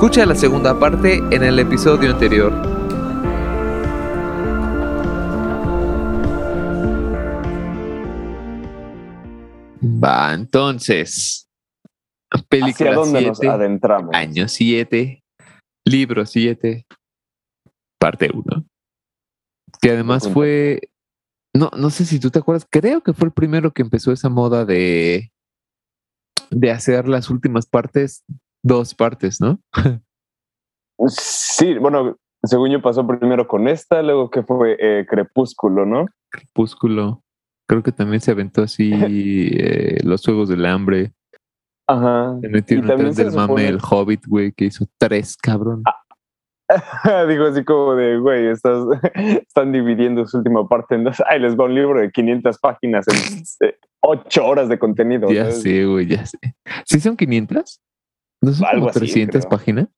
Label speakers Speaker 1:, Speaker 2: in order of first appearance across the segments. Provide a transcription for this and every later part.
Speaker 1: Escucha la segunda parte en el episodio anterior. Va, entonces. Película
Speaker 2: ¿Hacia dónde nos
Speaker 1: 7,
Speaker 2: adentramos?
Speaker 1: año 7, libro 7, parte 1. Que además fue. No, no sé si tú te acuerdas, creo que fue el primero que empezó esa moda de, de hacer las últimas partes, dos partes, ¿no?
Speaker 2: Sí, bueno, según yo pasó primero con esta, luego que fue eh, Crepúsculo, ¿no?
Speaker 1: Crepúsculo. Creo que también se aventó así eh, los Juegos del Hambre.
Speaker 2: Ajá.
Speaker 1: Se metieron
Speaker 2: también
Speaker 1: atrás
Speaker 2: se
Speaker 1: del mame el Hobbit, güey, que hizo tres, cabrón.
Speaker 2: Digo así como de, güey, estás, están dividiendo su última parte en dos. Ay, les va un libro de 500 páginas en eh, ocho horas de contenido.
Speaker 1: ya
Speaker 2: ¿sabes?
Speaker 1: sé, güey, ya sé. ¿Sí son 500? ¿No son
Speaker 2: Algo
Speaker 1: como
Speaker 2: así,
Speaker 1: 300
Speaker 2: creo.
Speaker 1: páginas?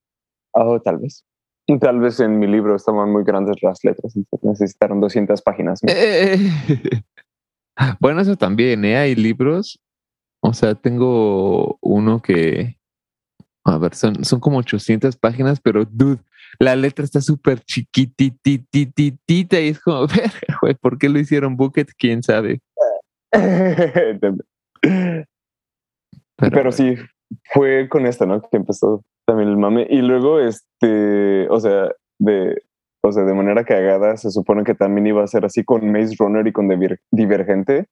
Speaker 2: Ah, tal vez. Tal vez en mi libro estaban muy grandes las letras, entonces necesitaron 200 páginas. ¿no?
Speaker 1: Eh, bueno, eso también, ¿eh? Hay libros. O sea, tengo uno que. A ver, son, son como 800 páginas, pero, dude, la letra está súper chiquititititita y es como, verga, güey, ¿por qué lo hicieron Bucket? ¿Quién sabe?
Speaker 2: Pero, sí, fue con esta, ¿no? Que empezó también el mame. Y luego, este, o sea, de, o sea, de manera cagada, se supone que también iba a ser así con Maze Runner y con Diver- Divergente.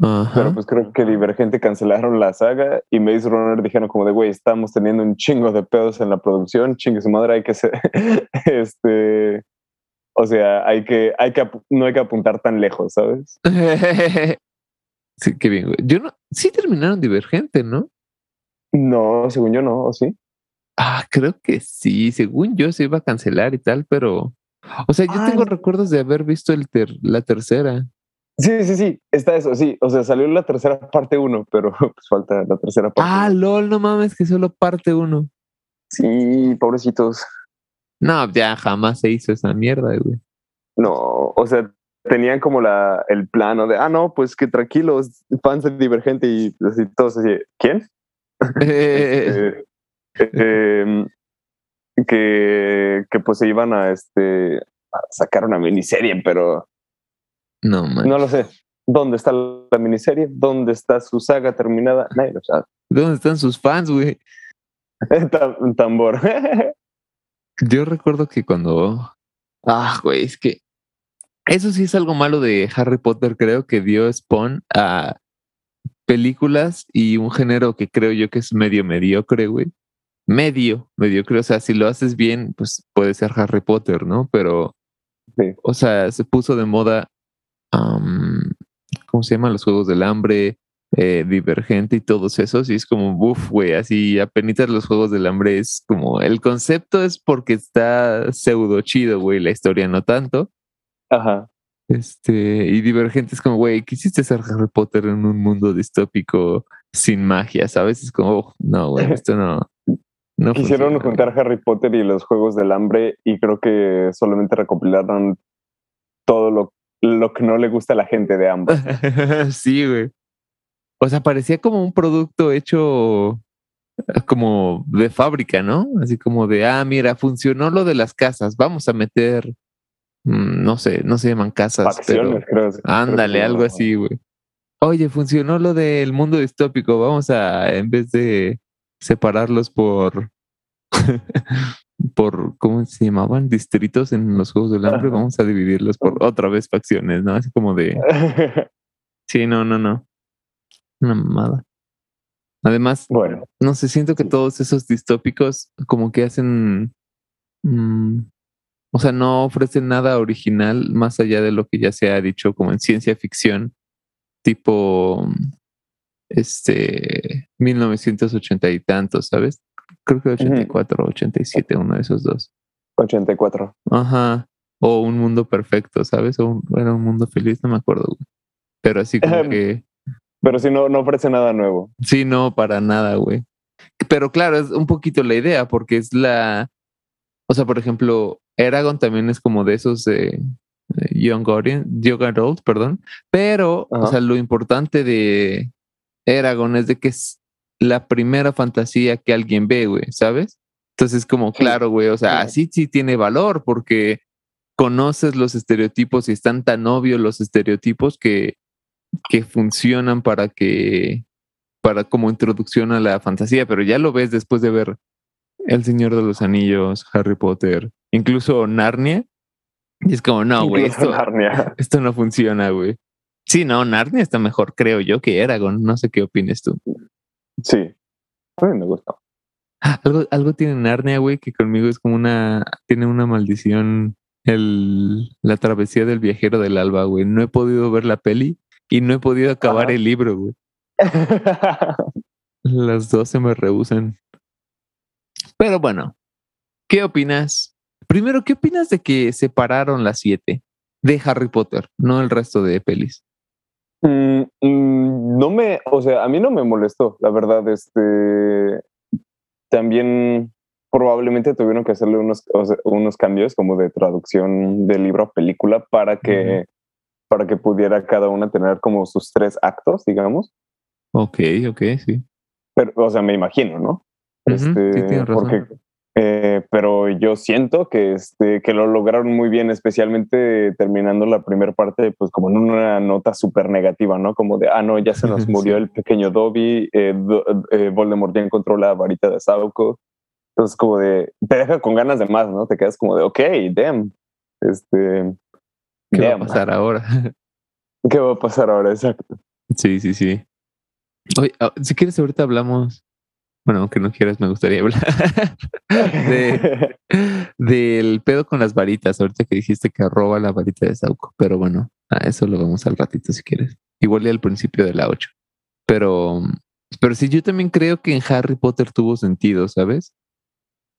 Speaker 1: Ajá.
Speaker 2: Pero pues creo que Divergente cancelaron la saga y Maze Runner dijeron como de, güey, estamos teniendo un chingo de pedos en la producción, chingue su madre, hay que ser, este, o sea, hay que, hay que, no hay que apuntar tan lejos, ¿sabes?
Speaker 1: sí, qué bien, güey. Yo no. Sí terminaron Divergente, ¿no?
Speaker 2: No, según yo no, ¿o sí?
Speaker 1: Ah, creo que sí. Según yo se iba a cancelar y tal, pero. O sea, yo
Speaker 2: Ay.
Speaker 1: tengo recuerdos de haber visto el ter- la tercera.
Speaker 2: Sí, sí, sí, está eso, sí, o sea, salió la tercera parte uno, pero pues falta la tercera parte.
Speaker 1: Ah, lol, no mames, que solo parte uno.
Speaker 2: Sí, pobrecitos.
Speaker 1: No, ya jamás se hizo esa mierda, güey.
Speaker 2: No, o sea, tenían como la, el plano de, ah, no, pues que tranquilos, fans de Divergente y así todos así, ¿quién?
Speaker 1: Eh,
Speaker 2: Eh, eh, que, que pues se iban a este a sacar una miniserie, pero
Speaker 1: no, man.
Speaker 2: no lo sé. ¿Dónde está la miniserie? ¿Dónde está su saga terminada? Nadie lo sabe.
Speaker 1: ¿Dónde están sus fans, güey?
Speaker 2: Tam- tambor.
Speaker 1: Yo recuerdo que cuando. Ah, güey, es que. Eso sí es algo malo de Harry Potter, creo que dio spawn a películas y un género que creo yo que es medio mediocre, güey. Medio, mediocre. O sea, si lo haces bien, pues puede ser Harry Potter, ¿no? Pero,
Speaker 2: Sí.
Speaker 1: o sea, se puso de moda, am, ¿cómo se llaman? Los Juegos del Hambre, eh, Divergente y todos esos. Y es como, uff, güey, así apenas los Juegos del Hambre es como, el concepto es porque está pseudo chido, güey, la historia no tanto.
Speaker 2: Ajá.
Speaker 1: Este, y Divergente es como, güey, quisiste ser Harry Potter en un mundo distópico sin magia, ¿sabes? Es como, "Oh, no, güey, esto no. no
Speaker 2: Quisieron
Speaker 1: funciona,
Speaker 2: juntar Harry Potter y los Juegos del Hambre y creo que solamente recopilaron todo lo, lo que no le gusta a la gente de ambos.
Speaker 1: güey". sí, güey. O sea, parecía como un producto hecho eh, como de fábrica, ¿no? Así como de, ah, mira, funcionó lo de las casas, vamos a meter, no sé, no se llaman casas, pero
Speaker 2: Facciones, creo. creo
Speaker 1: Ándale, algo así, güey. Oye, funcionó lo del mundo distópico. Vamos a, en vez de separarlos por, por, ¿cómo se llamaban? Distritos en los Juegos del Hambre, vamos a dividirlos por otra vez facciones, ¿no? Así como de, sí, no, no, no. Una mamada. Además,
Speaker 2: bueno,
Speaker 1: no sé, siento que todos esos distópicos como que hacen, mm, o sea, no ofrecen nada original más allá de lo que ya se ha dicho como en ciencia ficción, tipo, este, 1980 y tantos, ¿sabes? Creo que 84 o 87, uno de esos dos.
Speaker 2: 84.
Speaker 1: Ajá. O un mundo perfecto, ¿sabes? O un- era un mundo feliz, no me acuerdo. güey. Pero así como que...
Speaker 2: Pero si no, no ofrece nada nuevo.
Speaker 1: Sí, no, para nada, güey. Pero claro, es un poquito la idea, porque es la. O sea, por ejemplo, Eragon también es como de esos de Young Guardian, Young Adult, perdón. Pero, o sea, lo importante de Eragon es de que es la primera fantasía que alguien ve, güey, ¿sabes? Entonces, como, claro, güey, o sea, así sí tiene valor porque conoces los estereotipos y están tan obvios los estereotipos que, que funcionan para que, para como introducción a la fantasía, pero ya lo ves después de ver El Señor de los Anillos, Harry Potter, incluso Narnia. Y es como, no, güey, esto, esto no funciona, güey. Sí, no, Narnia está mejor, creo yo, que Eragon. No sé qué opines tú.
Speaker 2: Sí, a mí me gusta.
Speaker 1: Algo, algo tiene Narnia, güey, que conmigo es como una. Tiene una maldición. El, la travesía del viajero del alba, güey. No he podido ver la peli y no he podido acabar el libro, güey. Las dos se me rehusan. Pero bueno, ¿qué opinas? Primero, ¿qué opinas de que separaron las siete de Harry Potter, no el resto de pelis?
Speaker 2: Mm, mm, no me, o sea, a mí no me molestó, la verdad. Este, también probablemente tuvieron que hacerle unos, unos cambios como de traducción de libro a película para que, para que pudiera cada una tener como sus tres actos, digamos.
Speaker 1: Ok, ok, sí.
Speaker 2: Pero, o sea, me imagino, ¿no? Este, porque eh, pero yo siento que, este, que lo lograron muy bien, especialmente terminando la primera parte, pues como en una nota súper negativa, ¿no? Como de, ah, no, ya se nos murió el pequeño Dobby, eh, eh, Voldemort ya encontró la varita de Sauco. Entonces, como de, te deja con ganas de más, ¿no? Te quedas como de, ok, damn. Este,
Speaker 1: ¿Qué va a pasar ahora?
Speaker 2: ¿Qué va a pasar ahora? Exacto.
Speaker 1: Sí, sí, sí. Oye, ah, si quieres, ahorita hablamos bueno, aunque no quieras, me gustaría hablar del pedo con las varitas. Ahorita que dijiste que roba la varita de Sauco, pero bueno, a eso lo vamos al ratito si quieres. Igual y al principio de la 8. Pero, pero sí, yo también creo que en Harry Potter tuvo sentido, ¿sabes?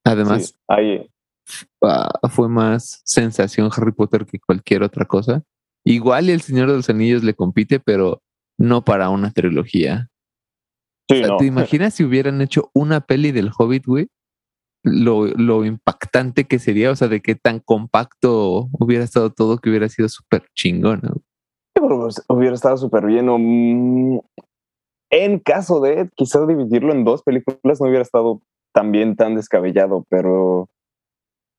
Speaker 1: Además,
Speaker 2: ahí.
Speaker 1: fue más sensación Harry Potter que cualquier otra cosa. Igual el Señor de los Anillos le compite, pero no para una trilogía. ¿Te imaginas si hubieran hecho una peli del Hobbit, güey? Lo, lo, impactante que sería, o sea, de qué tan compacto hubiera estado todo que hubiera sido súper chingón, ¿no?
Speaker 2: Pues, hubiera estado súper bien. O, mm, en caso de quizás dividirlo en dos películas, no hubiera estado también tan descabellado, pero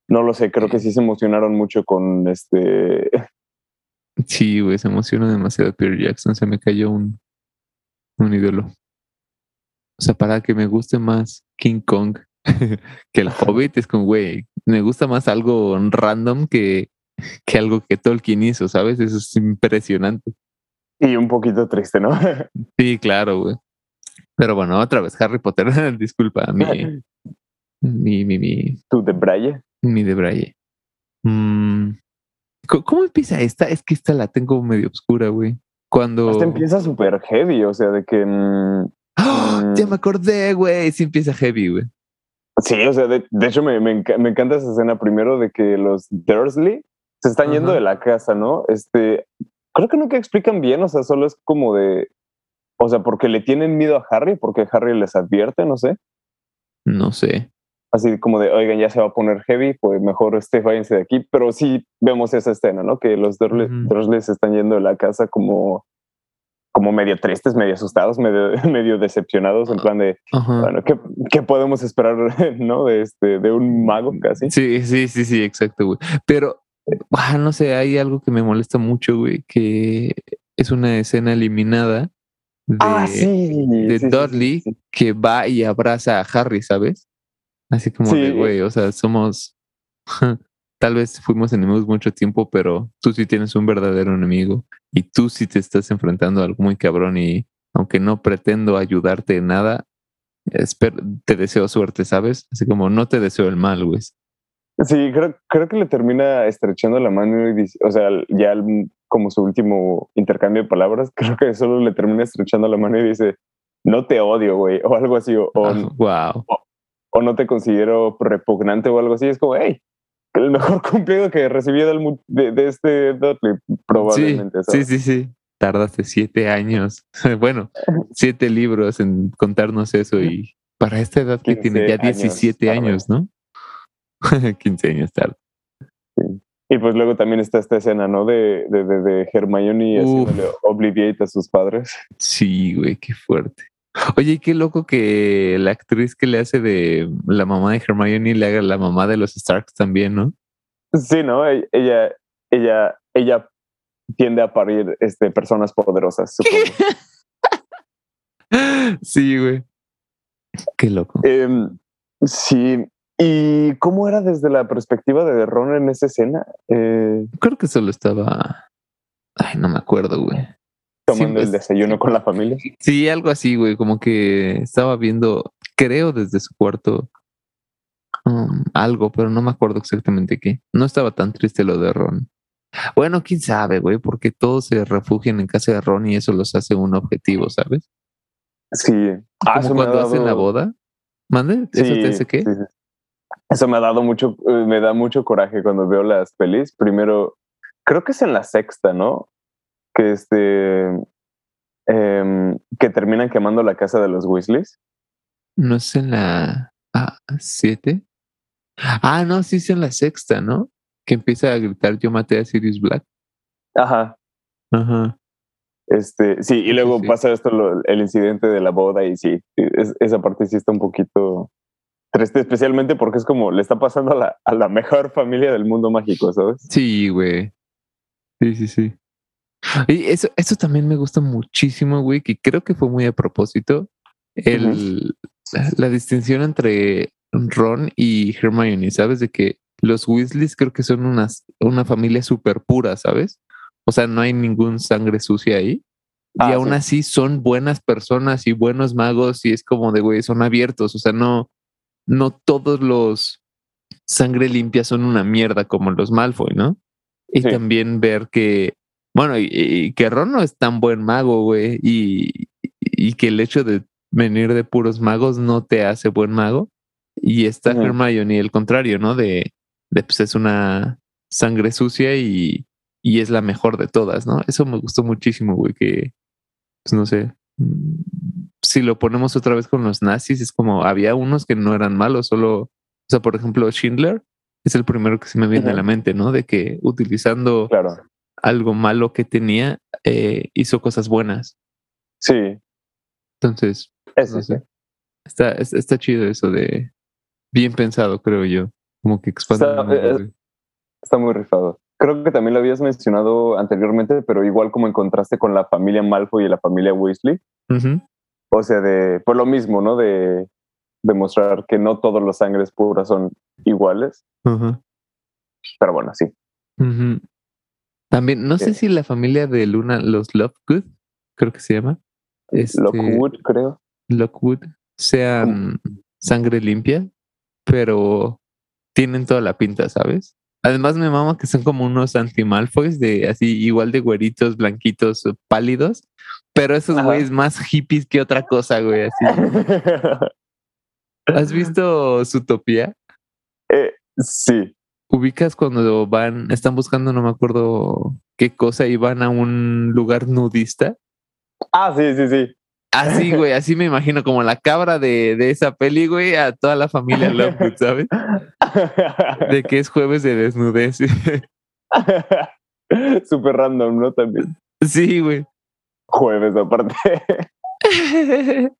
Speaker 2: no lo sé, creo que sí se emocionaron mucho con este.
Speaker 1: Sí, güey, se emocionó demasiado Peter Jackson, se me cayó un, un ídolo. O sea, para que me guste más King Kong que el Hobbit, es como, güey, me gusta más algo random que, que algo que Tolkien hizo, ¿sabes? Eso es impresionante.
Speaker 2: Y un poquito triste, ¿no?
Speaker 1: sí, claro, güey. Pero bueno, otra vez, Harry Potter, disculpa, mi, mi, mi, mi.
Speaker 2: ¿Tu de Braille?
Speaker 1: Mi de Braille. Mm, ¿Cómo empieza esta? Es que esta la tengo medio oscura, güey. Cuando.
Speaker 2: Esta empieza súper heavy, o sea, de que. Mm,
Speaker 1: ¡Ah! Ya me acordé, güey. Sí empieza heavy, güey.
Speaker 2: Sí, o sea, de, hecho me, me, encanta esa escena primero de que los Dursley se están yendo de la casa, ¿no? Este, creo que nunca explican bien, o sea, solo es como de, o sea, porque le tienen miedo a Harry, porque Harry les advierte, no sé.
Speaker 1: No sé.
Speaker 2: Así como de, oigan, ya se va a poner heavy, pues mejor este, váyanse de aquí. Pero sí vemos esa escena, ¿no? Que los Dursley, se están yendo de la casa como como medio tristes, medio asustados, medio, medio decepcionados, en plan de, bueno, ¿qué, ¿qué, podemos esperar, no? De, este, de un mago casi.
Speaker 1: Sí, sí, sí, sí, exacto, güey. Pero, ah, no sé, hay algo que me molesta mucho, güey, que es una escena eliminada de,
Speaker 2: ah, sí,
Speaker 1: de Dudley que va y abraza a Harry, ¿sabes? Así como de, güey, o sea, somos... Tal vez fuimos enemigos mucho tiempo, pero tú sí tienes un verdadero enemigo y tú sí te estás enfrentando a algo muy cabrón y aunque no pretendo ayudarte en nada, te deseo suerte, ¿sabes? Así como no te deseo el mal, güey.
Speaker 2: Sí, creo, creo que le termina estrechando la mano y dice, o sea, ya como su último intercambio de palabras, creo que solo le termina estrechando la mano y dice, no te odio, güey, o algo así, o,
Speaker 1: wow. Ah,
Speaker 2: o, no te considero repugnante o algo así. Es como, hey, el mejor cumplido que recibí del, de, este Dudley, probablemente.
Speaker 1: Sí, sí, sí, Tardaste siete años, bueno, siete libros en contarnos eso y para esta edad que tiene ya 17 años, ¿no? 15 años tarde.
Speaker 2: Y pues luego también está esta escena, ¿no? De, de, de, Hermione haciéndole Obliviate a sus padres.
Speaker 1: Sí, güey, qué fuerte. Oye, qué loco que la actriz que le hace de la mamá de Hermione le haga la mamá de los Starks también, ¿no?
Speaker 2: Sí, ¿no? E-, ella, ella, ella tiende a parir este, personas poderosas, supongo.
Speaker 1: sí, güey. Qué loco.
Speaker 2: Em, sí. ¿Y cómo era desde la perspectiva de Ron en esa escena? Eh,
Speaker 1: Creo que solo estaba. Ay, no me acuerdo, güey.
Speaker 2: Tomando el pues, desayuno con la familia.
Speaker 1: Sí, algo así, güey. Como que estaba viendo, creo, desde su cuarto um, algo, pero no me acuerdo exactamente qué. No estaba tan triste lo de Ron. Bueno, quién sabe, güey, porque todos se refugian en casa de Ron y eso los hace un objetivo, ¿sabes?
Speaker 2: Sí.
Speaker 1: Ah, Como cuando hacen la boda. ¿Mande? ¿Eso te hace qué?
Speaker 2: Eso me ha dado mucho, eh, me da mucho coraje cuando veo las pelis. Primero, creo que es en la sexta, ¿no? Que este, em, que terminan quemando la casa de los Weasleys.
Speaker 1: No es en la ah, siete. Ah, no, sí es en la sexta, ¿no? Que empieza a gritar yo maté a Sirius Black.
Speaker 2: Ajá.
Speaker 1: Ajá.
Speaker 2: Este, sí, y luego pasa esto, el incidente de la boda, y sí, esa parte sí está un poquito triste, especialmente porque es como le está pasando a la, a la mejor familia del mundo mágico, ¿sabes?
Speaker 1: Sí, güey. Sí, sí, sí. Y eso, eso también me gusta muchísimo, güey, que creo que fue muy a propósito. El, la, distinción entre Ron y Hermione, ¿sabes? De que los Weasleys creo que son unas, una familia súper pura, ¿sabes? O sea, no hay ningún sangre sucia ahí. y ah, aún así son buenas personas y buenos magos y es como de, güey, son abiertos. O sea, no, no todos los sangre limpia son una mierda como los Malfoy, ¿no? Y también ver que, bueno, y, que Ron no es tan buen mago, güey, y, y, que el hecho de venir de puros magos no te hace buen mago. Y está uh Hermione el contrario, ¿no? De, de pues es una sangre sucia y, y es la mejor de todas, ¿no? Eso me gustó muchísimo, güey, que, pues no sé, mm, si lo ponemos otra vez con los nazis, es como había unos que no eran malos, solo, o sea, por ejemplo, Schindler es el primero que se me viene a la mente, ¿no? De que utilizando algo malo que tenía, eh, hizo cosas buenas.
Speaker 2: Sí.
Speaker 1: Entonces, Está, está chido eso de bien pensado, creo yo. Como que expande.
Speaker 2: Está, eh, está muy rifado. Creo que también lo habías mencionado anteriormente, pero igual como en contraste con la familia Malfoy y la familia Weasley. O sea, de, por lo mismo, ¿no? De demostrar que no todos los sangres puras son iguales. Pero bueno, sí.
Speaker 1: También, no sé si la familia de Luna, los Lovegood, creo que se llama.
Speaker 2: Este, Lockwood, creo.
Speaker 1: Lockwood, sean sangre limpia, pero tienen toda la pinta, ¿sabes? Además me mama que son como unos anti-Malfoys de así igual de güeritos, blanquitos, pálidos, pero esos güeyes más hippies que otra cosa, güey, así. ¿Has visto Zootopia?
Speaker 2: Eh, sí.
Speaker 1: Ubicas cuando van, están buscando, no me acuerdo qué cosa, y van a un lugar nudista.
Speaker 2: Ah, sí, sí, sí.
Speaker 1: Así, güey, así me imagino como la cabra de, de esa peli, güey, a toda la familia Lovegood, ¿sabes? De que es jueves de desnudez.
Speaker 2: Súper random, ¿no? También.
Speaker 1: Sí, güey.
Speaker 2: Jueves, aparte.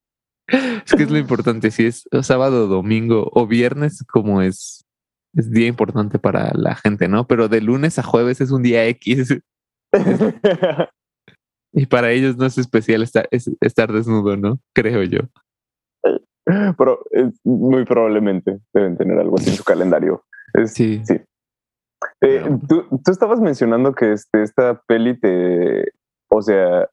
Speaker 1: Es que es lo importante, si es sábado, domingo o viernes, como es, es día importante para la gente, ¿no? Pero de lunes a jueves es un día X. Y para ellos no es especial estar, estar desnudo, ¿no? Creo yo.
Speaker 2: Pero muy probablemente deben tener algo así en su calendario. sí. sí. Eh, tú, tú, estabas mencionando que este, esta peli te, o sea,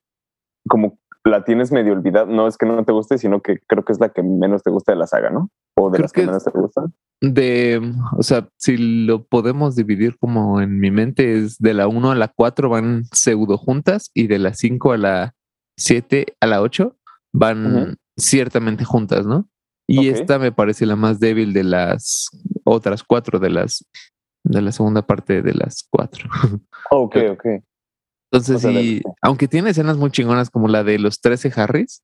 Speaker 2: como la tienes medio olvidada. No es que no te guste, sino que creo que es la que menos te gusta de la saga, ¿no? O de las que, menos te gustan.
Speaker 1: De, o sea, si lo podemos dividir como en mi mente, es de la 1 a la 4 van pseudo juntas y de la 5 a la 7 a la 8 van ciertamente juntas, ¿no? Y esta me parece la más débil de las otras cuatro, de las de la segunda parte de las cuatro.
Speaker 2: Ok, ok.
Speaker 1: Entonces, sí, aunque tiene escenas muy chingonas como la de los 13 Harrys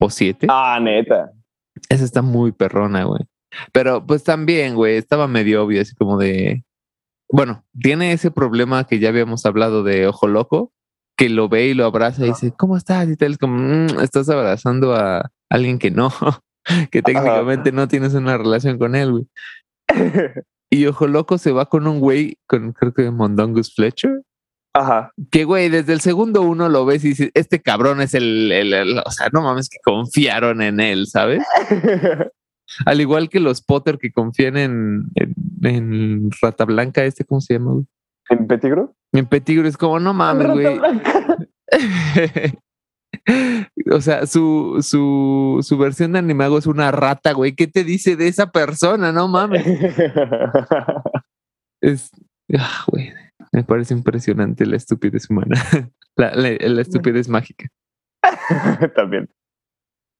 Speaker 1: o 7.
Speaker 2: Ah, neta.
Speaker 1: Esa está muy perrona, güey. Pero pues también, güey, estaba medio obvio, así como de. Bueno, tiene ese problema que ya habíamos hablado de Ojo Loco, que lo ve y lo abraza y dice, ¿cómo estás? Y tal, como, mm, estás abrazando a, alguien que no, que técnicamente no tienes una relación con él, güey. Y Ojo Loco se va con un güey, con creo que Mondongus Fletcher.
Speaker 2: Ajá.
Speaker 1: Que güey, desde el segundo uno lo ves y dices, este cabrón es el, el, el- o sea, no mames que confiaron en él, ¿sabes? Al igual que los Potter que confían en, en, en Rata Blanca, este, ¿cómo se llama? güey?
Speaker 2: ¿En Petigro?
Speaker 1: En Petigro es como, no mames, güey. o sea, su, su, su versión de Animago es una rata, güey. ¿Qué te dice de esa persona? No mames. Es, ah, güey, me parece impresionante la estupidez humana. La, la, la estupidez mágica.
Speaker 2: También.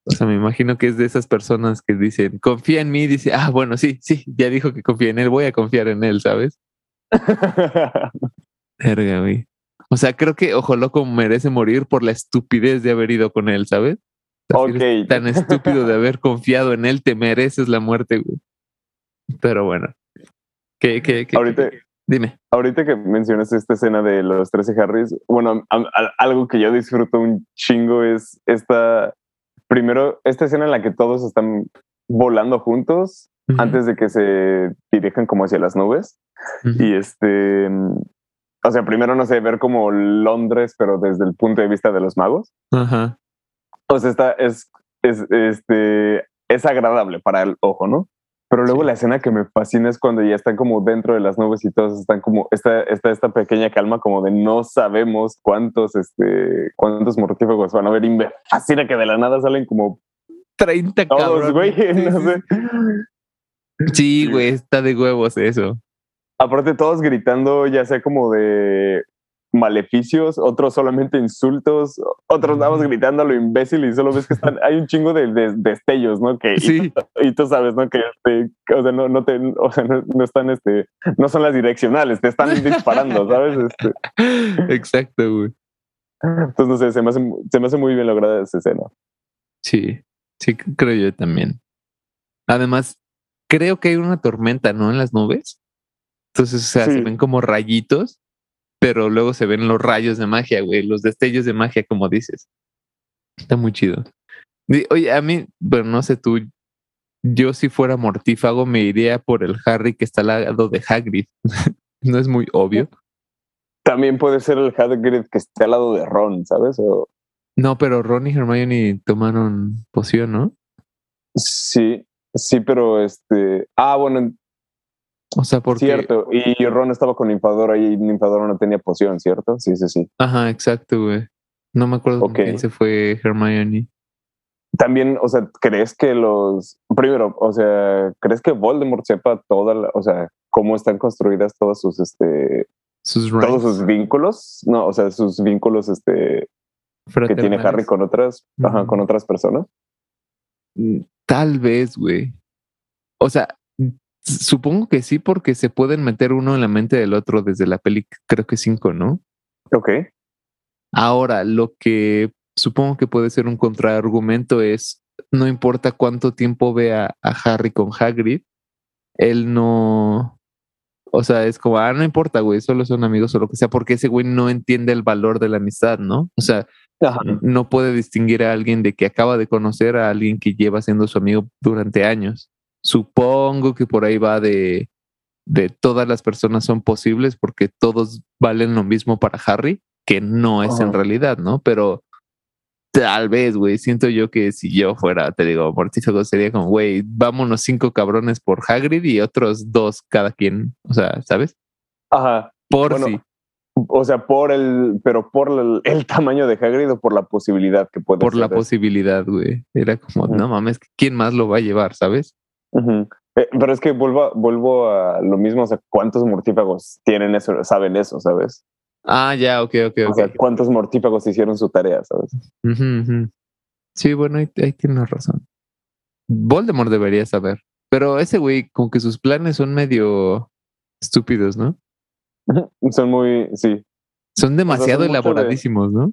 Speaker 1: O sea, me imagino que es de esas personas que dicen, confía en mí, dice, ah, bueno, sí, sí, ya dijo que confía en él, voy a confiar en él, ¿sabes? Verga, güey. O sea, creo que Ojo Loco merece morir por la estupidez de haber ido con él, ¿sabes? O sea, si eres
Speaker 2: Ok.
Speaker 1: Tan estúpido de haber confiado en él, te mereces la muerte, güey. Pero bueno. ¿Qué, qué, qué,
Speaker 2: Ahorita,
Speaker 1: qué- Dime.
Speaker 2: ahorita que mencionas esta escena de los 13 Harrys, bueno, a- a- algo que yo disfruto un chingo es esta, primero, esta escena en la que todos están volando juntos antes de que se dirijan como hacia las nubes. Y este, o sea, primero, no sé, ver como Londres, pero desde el punto de vista de los magos.
Speaker 1: Ajá.
Speaker 2: O sea, está, es, es, este, es agradable para el ojo, ¿no? Pero luego
Speaker 1: Sí.
Speaker 2: la escena que me fascina es cuando ya están como dentro de las nubes y todos están como, está, está esta pequeña calma como de no sabemos cuántos, este, cuántos mortífagos van a haber. Y me fascina que de la nada salen como
Speaker 1: 30
Speaker 2: todos, güey. No sé.
Speaker 1: Sí, güey, está de huevos eso.
Speaker 2: Aparte todos gritando ya sea como de maleficios, otros solamente insultos, otros nada más gritando a lo imbécil y solo ves que están, hay un chingo de, de- destellos, ¿no? Que, y
Speaker 1: Sí.
Speaker 2: tú- y, tú sabes, ¿no? Que, este, o sea, no, no te, o sea, no, no están, este, no son las direccionales, te están disparando, ¿sabes? Este,
Speaker 1: Exacto, güey.
Speaker 2: entonces, no sé, se me, hace, se me hace muy bien lograda esa escena.
Speaker 1: Sí, sí, creo yo también. Además, creo que hay una tormenta, ¿no? En las nubes. Entonces, o sea, se ven como rayitos, pero luego se ven los rayos de magia, güey, los destellos de magia, como dices. Está muy chido. Oye, a mí, bueno, no sé tú, yo si fuera mortífago me iría por el Harry que está al lado de Hagrid. no es muy obvio.
Speaker 2: También puede ser el Hagrid que esté al lado de Ron, ¿sabes? O,
Speaker 1: No, pero Ron y Hermione tomaron poción, ¿no?
Speaker 2: sí, sí, pero este, ah, bueno,
Speaker 1: O sea, porque...
Speaker 2: Cierto, y Ron estaba con Ninfadora y Ninfadora no tenía poción, ¿cierto? Sí, sí, sí.
Speaker 1: Ajá, exacto, güey. No me acuerdo con
Speaker 2: Ok.
Speaker 1: quién se fue Hermione.
Speaker 2: También, o sea, ¿crees que los... Primero, o sea, ¿crees que Voldemort sepa toda la... O sea, cómo están construidas todas sus, este...
Speaker 1: Sus
Speaker 2: Todos sus vínculos? No, o sea, sus vínculos, este... Que tiene. Harry con otras... Ajá, con otras personas.
Speaker 1: Mm, Tal vez, güey. O sea, supongo que sí, porque se pueden meter uno en la mente del otro desde la peli, creo que cinco, ¿no?
Speaker 2: Ok.
Speaker 1: Ahora, lo que supongo que puede ser un contraargumento es, no importa cuánto tiempo vea a Harry con Hagrid, él no... O sea, es como, ah, no importa, güey, solo son amigos o lo que sea, porque ese güey no entiende el valor de la amistad, ¿no? O sea,
Speaker 2: Ajá.
Speaker 1: no puede distinguir a alguien de que acaba de conocer a alguien que lleva siendo su amigo durante años. Supongo que por ahí va de, de todas las personas son posibles porque todos valen lo mismo para Harry, que no es en realidad, ¿no? Pero tal vez, güey, siento yo que si yo fuera, te digo, mortífago, sería como, güey, vámonos cinco cabrones por Hagrid y otros dos cada quien, o sea, ¿sabes?
Speaker 2: Ajá.
Speaker 1: Por
Speaker 2: Bueno,
Speaker 1: si.
Speaker 2: O sea, por el... Pero por el, el tamaño de Hagrid o por la posibilidad que puede
Speaker 1: Por la posibilidad, güey. Era como, no mames, ¿quién más lo va a llevar, sabes?
Speaker 2: Eh, pero es que vuelvo, a- vuelvo a lo mismo, o sea, ¿cuántos mortífagos tienen eso, saben eso, sabes?
Speaker 1: Ah, ya, ok, ok,
Speaker 2: O
Speaker 1: ok.
Speaker 2: sea, ¿cuántos mortífagos hicieron su tarea, sabes?
Speaker 1: Sí, bueno, ahí, ahí tienes razón. Voldemort debería saber. Pero ese güey, como que sus planes son medio estúpidos, ¿no?
Speaker 2: Son muy, sí.
Speaker 1: Son demasiado elaboradísimos, ¿no?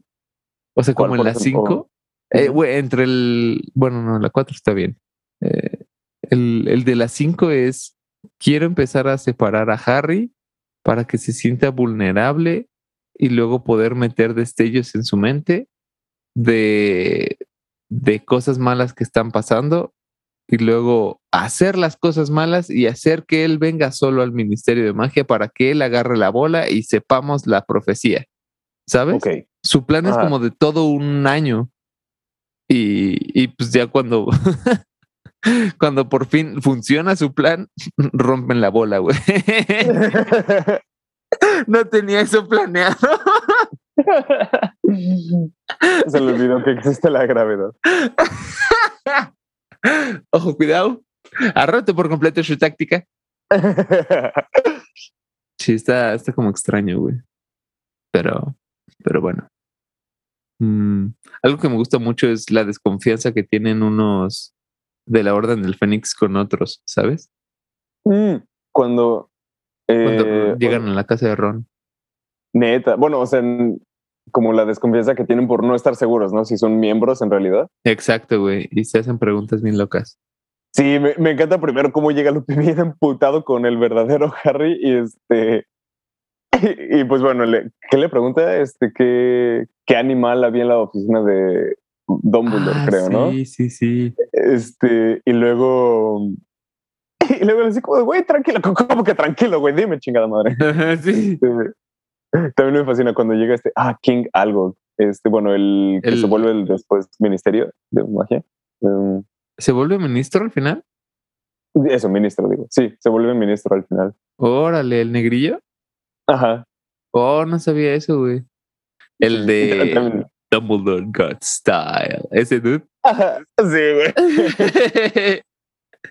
Speaker 1: O sea, como
Speaker 2: ¿Cuál,
Speaker 1: en la
Speaker 2: ejemplo?
Speaker 1: 5. Eh, güey, entre el. Bueno, no, la 4 está bien. Eh, el, el de la 5 es. Quiero empezar a separar a Harry para que se sienta vulnerable y luego poder meter destellos en su mente de, de cosas malas que están pasando y luego hacer las cosas malas y hacer que él venga solo al Ministerio de Magia para que él agarre la bola y sepamos la profecía. ¿Sabes?
Speaker 2: Ok.
Speaker 1: Su plan es
Speaker 2: Ah.
Speaker 1: como de todo un año. Y, y pues ya cuando, cuando por fin funciona su plan, rompen la bola, güey. no tenía eso planeado.
Speaker 2: Se le olvidó que existe la gravedad.
Speaker 1: Ojo, cuidado. Arrote por completo su táctica. Sí, está, está como extraño, güey. Pero, pero bueno. Mm, algo que me gusta mucho es la desconfianza que tienen unos de la Orden del Fénix con otros, ¿sabes?
Speaker 2: Mm, Cuando,
Speaker 1: Cuando
Speaker 2: eh,
Speaker 1: llegan a la casa de Ron.
Speaker 2: Neta, bueno, o sea, como la desconfianza que tienen por no estar seguros, ¿no? Si son miembros en realidad.
Speaker 1: Exacto, güey. Y se hacen preguntas bien locas.
Speaker 2: Sí, me, me encanta primero cómo llega Lupe bien emputado con el verdadero Harry y este. Y, pues bueno, le, ¿qué le pregunta? Este, ¿qué, ¿qué animal había en la oficina de Dumbledore,
Speaker 1: Ah,
Speaker 2: creo,
Speaker 1: sí,
Speaker 2: ¿no?
Speaker 1: Sí, sí,
Speaker 2: Este, y luego. Y luego así como, güey, tranquilo, como que tranquilo, güey, dime, chingada madre.
Speaker 1: sí.
Speaker 2: Este, también me fascina cuando llega este, ah, King algo, este, bueno, el que
Speaker 1: El-
Speaker 2: se vuelve el después ministerio de magia. Um,
Speaker 1: ¿Se vuelve ministro al final?
Speaker 2: eso, ministro, digo. Sí, se vuelve ministro al final.
Speaker 1: Órale, el negrillo.
Speaker 2: Ajá.
Speaker 1: Oh, no sabía eso, güey. El de
Speaker 2: También-
Speaker 1: Dumbledore Got Style. Ese dude.
Speaker 2: Ajá, sí, güey.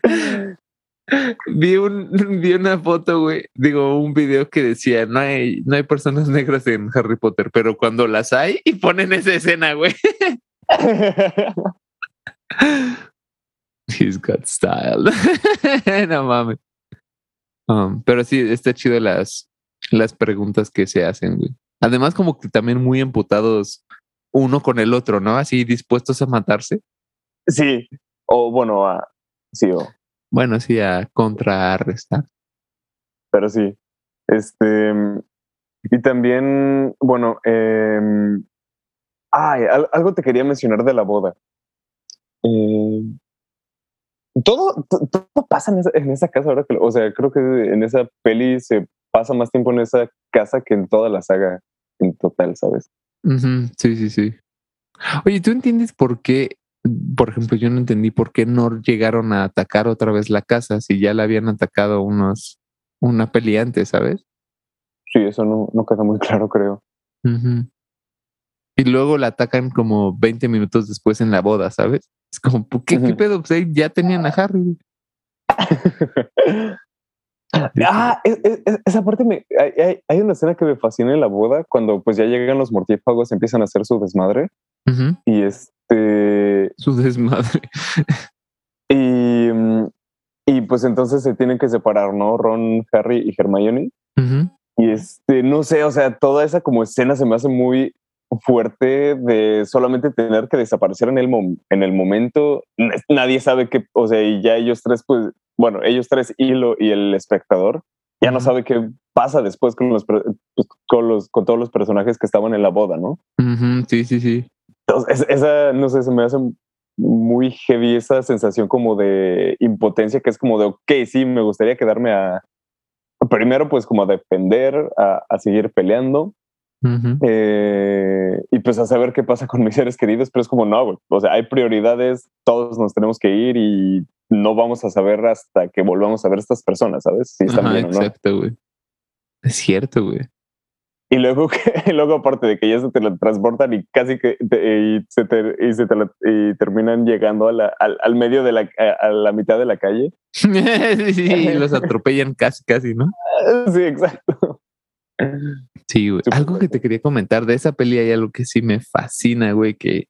Speaker 1: vi, un, vi una foto, güey. Digo, un video que decía: no hay, no hay personas negras en Harry Potter, pero cuando las hay, y ponen esa escena, güey. He's got style. no mames. Um, pero sí, está chido las, las preguntas que se hacen, güey. Además, como que también muy emputados uno con el otro, ¿no? Así dispuestos a matarse.
Speaker 2: sí, o bueno, ah, sí, o,
Speaker 1: Bueno, sí, a contrarrestar.
Speaker 2: pero sí. Este, y también, bueno, eh, ay, al- algo te quería mencionar de la boda. Eh, todo, to- todo pasa en esa, en esa casa ahora que, o sea, creo que en esa peli se pasa más tiempo en esa casa que en toda la saga en total, ¿sabes?
Speaker 1: Ujú, Sí, sí, sí. Oye, ¿tú entiendes por qué? Por ejemplo, yo no entendí por qué no llegaron a atacar otra vez la casa si ya la habían atacado unos, una peli antes, ¿sabes?
Speaker 2: Sí, eso no, no queda muy claro, creo.
Speaker 1: Ujú. Y luego la atacan como 20 minutos después en la boda, ¿sabes? Es como, ¿por qué, ¿qué pedo? Pues ahí ya tenían a Harry.
Speaker 2: ah, es- es- es- esa parte me. Hay, una escena que me fascina en la boda cuando pues ya llegan los mortífagos, empiezan a hacer su desmadre y este.
Speaker 1: Su desmadre.
Speaker 2: Y, mm, y pues entonces se tienen que separar, ¿no? Ron, Harry y Hermione. Y este, no sé, o sea, toda esa como escena se me hace muy fuerte de solamente tener que desaparecer en el, mom- en el momento. Nadie sabe qué, o sea, y ya ellos tres, pues, bueno, ellos tres, Hilo y el espectador, ya no sabe qué pasa después con los, pues, con los, con todos los personajes que estaban en la boda, ¿no?
Speaker 1: Ujú, Sí, sí, sí.
Speaker 2: Entonces, es- esa, no sé, se me hace muy heavy esa sensación como de impotencia, que es como de, ok, sí, me gustaría quedarme a, primero pues como a defender, a, a seguir peleando,
Speaker 1: Ujú.
Speaker 2: eh, y pues a saber qué pasa con mis seres queridos, pero es como, no, güey, o sea, hay prioridades, todos nos tenemos que ir y no vamos a saber hasta que volvamos a ver estas personas, ¿sabes? Si están
Speaker 1: Ajá,
Speaker 2: bien o no.
Speaker 1: exacto, güey. Es cierto, güey.
Speaker 2: Y luego, que, y luego aparte de que ya se teletransportan y casi que te- y se, te- y se y terminan llegando a la- al, al medio de la, a, a la mitad de la calle.
Speaker 1: sí, sí, los atropellan casi, casi, ¿no?
Speaker 2: Sí, exacto.
Speaker 1: Sí, güey. Algo que te quería comentar de esa peli hay algo que sí me fascina, güey, que,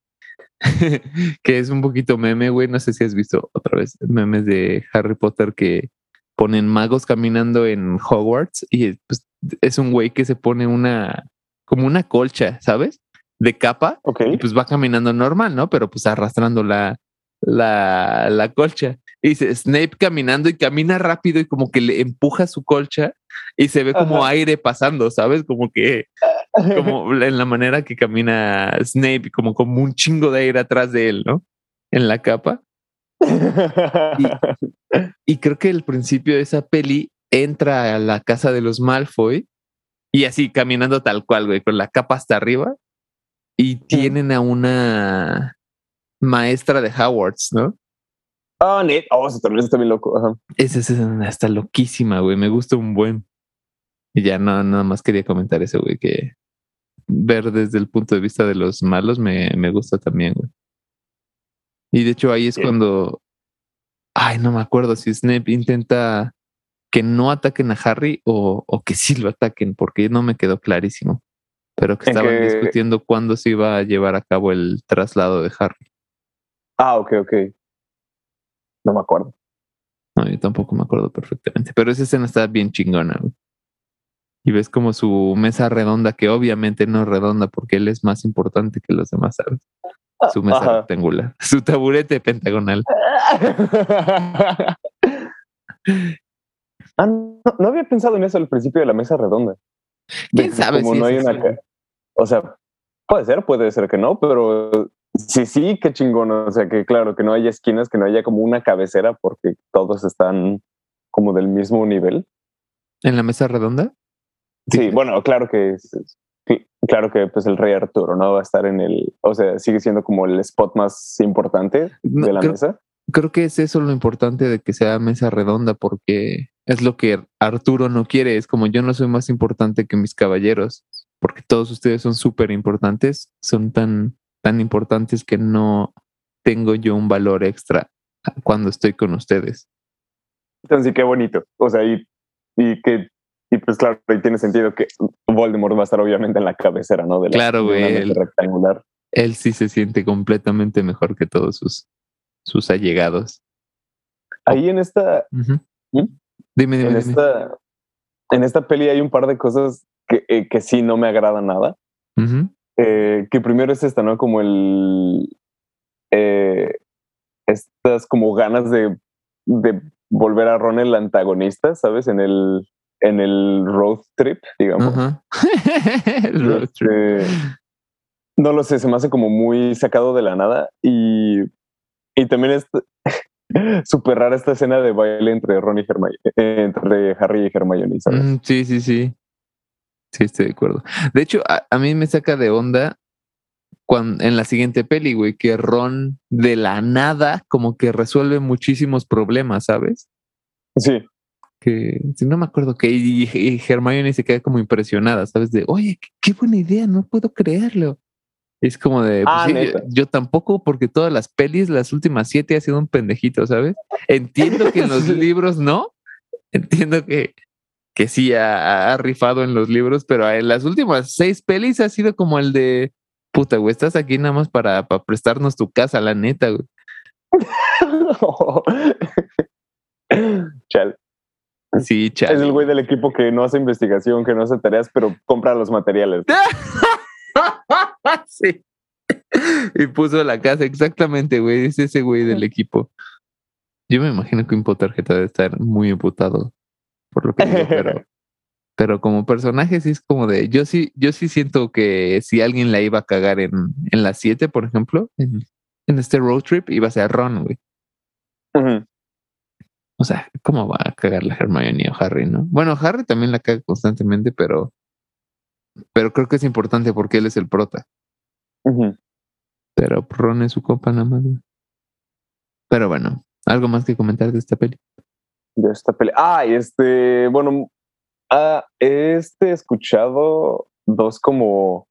Speaker 1: que es un poquito meme, güey. No sé si has visto otra vez memes de Harry Potter que ponen magos caminando en Hogwarts y pues, es un güey que se pone una, como una colcha, ¿sabes? De capa y pues va caminando normal, ¿no? Pero pues arrastrando la, la, la colcha. Y dice Snape caminando y camina rápido y como que le empuja su colcha y se ve como
Speaker 2: Ajá.
Speaker 1: aire pasando, ¿sabes? Como que, como en la manera que camina Snape, como, como un chingo de aire atrás de él, ¿no? en la capa. Y creo que el principio de esa peli entra a la casa de los Malfoy y así caminando tal cual, güey, con la capa hasta arriba. Y tienen a una maestra de Howards, ¿no?
Speaker 2: Ah, net. Oh, se también está bien loco. Ajá.
Speaker 1: Esa escena está loquísima, güey. Me gusta un buen. Y ya no, nada más quería comentar eso, güey, que ver desde el punto de vista de los malos me, me gusta también, güey. Y de hecho ahí es cuando, ay, no me acuerdo si Snape intenta que no ataquen a Harry o, o que sí lo ataquen, porque no me quedó clarísimo. Pero que estaban
Speaker 2: que-
Speaker 1: discutiendo cuándo se iba a llevar a cabo el traslado de Harry.
Speaker 2: Ah, ok, ok. No me acuerdo.
Speaker 1: No, yo tampoco me acuerdo perfectamente. Pero esa escena está bien chingona. güey. Y ves como su mesa redonda, que obviamente no es redonda porque él es más importante que los demás, ¿sabes? Su mesa
Speaker 2: Ajá.
Speaker 1: rectangular. Su taburete pentagonal.
Speaker 2: Ah, no, no había pensado en eso al principio de la mesa redonda.
Speaker 1: ¿Quién sabe
Speaker 2: como
Speaker 1: si
Speaker 2: no hay una O sea, puede ser, puede ser que no, pero sí, sí, qué chingón. O sea, que claro, que no haya esquinas, que no haya como una cabecera porque todos están como del mismo nivel.
Speaker 1: ¿En la mesa redonda?
Speaker 2: Sí, bueno, claro que claro que pues el rey Arturo no va a estar en el, o sea, sigue siendo como el spot más importante
Speaker 1: No,
Speaker 2: de la
Speaker 1: creo-
Speaker 2: mesa.
Speaker 1: Creo que es eso lo importante de que sea mesa redonda porque es lo que Arturo no quiere. Es como yo no soy más importante que mis caballeros porque todos ustedes son súper importantes, son tan, tan importantes que no tengo yo un valor extra cuando estoy con ustedes.
Speaker 2: Entonces, sí, qué bonito. O sea, y, y que, y pues claro, y tiene sentido que Voldemort va a estar obviamente en la cabecera, ¿no? De la,
Speaker 1: Claro, güey, el-
Speaker 2: rectangular.
Speaker 1: Él sí se siente completamente mejor que todos sus, sus allegados.
Speaker 2: Ahí en esta. ¿Mm?
Speaker 1: Dime, dime,
Speaker 2: en
Speaker 1: dime.
Speaker 2: esta, en esta peli hay un par de cosas que, eh, que sí no me agradan nada.
Speaker 1: Ujú.
Speaker 2: Eh, que primero es esta, ¿no? Como el. eh, estas como ganas de, de volver a Ron el antagonista, ¿sabes? En el, en el road trip, digamos.
Speaker 1: El road trip.
Speaker 2: Este, no lo sé, se me hace como muy sacado de la nada y, y también es súper rara esta escena de baile entre Ron y Hermione, entre Harry y Hermione, ¿sabes?
Speaker 1: Mm, Sí, sí, sí. Sí, estoy de acuerdo. De hecho, a, a mí me saca de onda cuando, en la siguiente peli, güey, que Ron de la nada como que resuelve muchísimos problemas, ¿sabes?
Speaker 2: Sí,
Speaker 1: Que si no me acuerdo que y, y Hermione se queda como impresionada, ¿sabes? De, oye, qué, qué buena idea, no puedo creerlo. Es como de, pues
Speaker 2: Ah,
Speaker 1: sí, yo, yo tampoco, porque todas las pelis, las últimas siete, ha sido un pendejito, ¿sabes? Entiendo que en los libros no, entiendo que, que sí ha, ha rifado en los libros, pero en las últimas seis pelis ha sido como el de, puta, güey, estás aquí nada más para, para prestarnos tu casa, la neta, güey.
Speaker 2: Chale.
Speaker 1: Sí,
Speaker 2: Es
Speaker 1: chale.
Speaker 2: el güey del equipo que no hace investigación, que no hace tareas, pero compra los materiales.
Speaker 1: sí. Y puso la casa, exactamente, güey. Es ese güey del equipo. Yo me imagino que un Potterhead debe estar muy imputado por lo que digo, pero, pero como personaje sí es como de. Yo sí, yo sí siento que si alguien la iba a cagar en, en las 7, por ejemplo, en, en este road trip, iba a ser Ron, güey. O sea, ¿cómo va a cagar la Hermione o Harry, no? Bueno, Harry también la caga constantemente, pero. Pero creo que es importante porque él es el prota. Pero Ron es su copa nada más. güey. Pero bueno, algo más que comentar de esta peli.
Speaker 2: De esta pelea. Ah, este, bueno, ah, este he escuchado dos como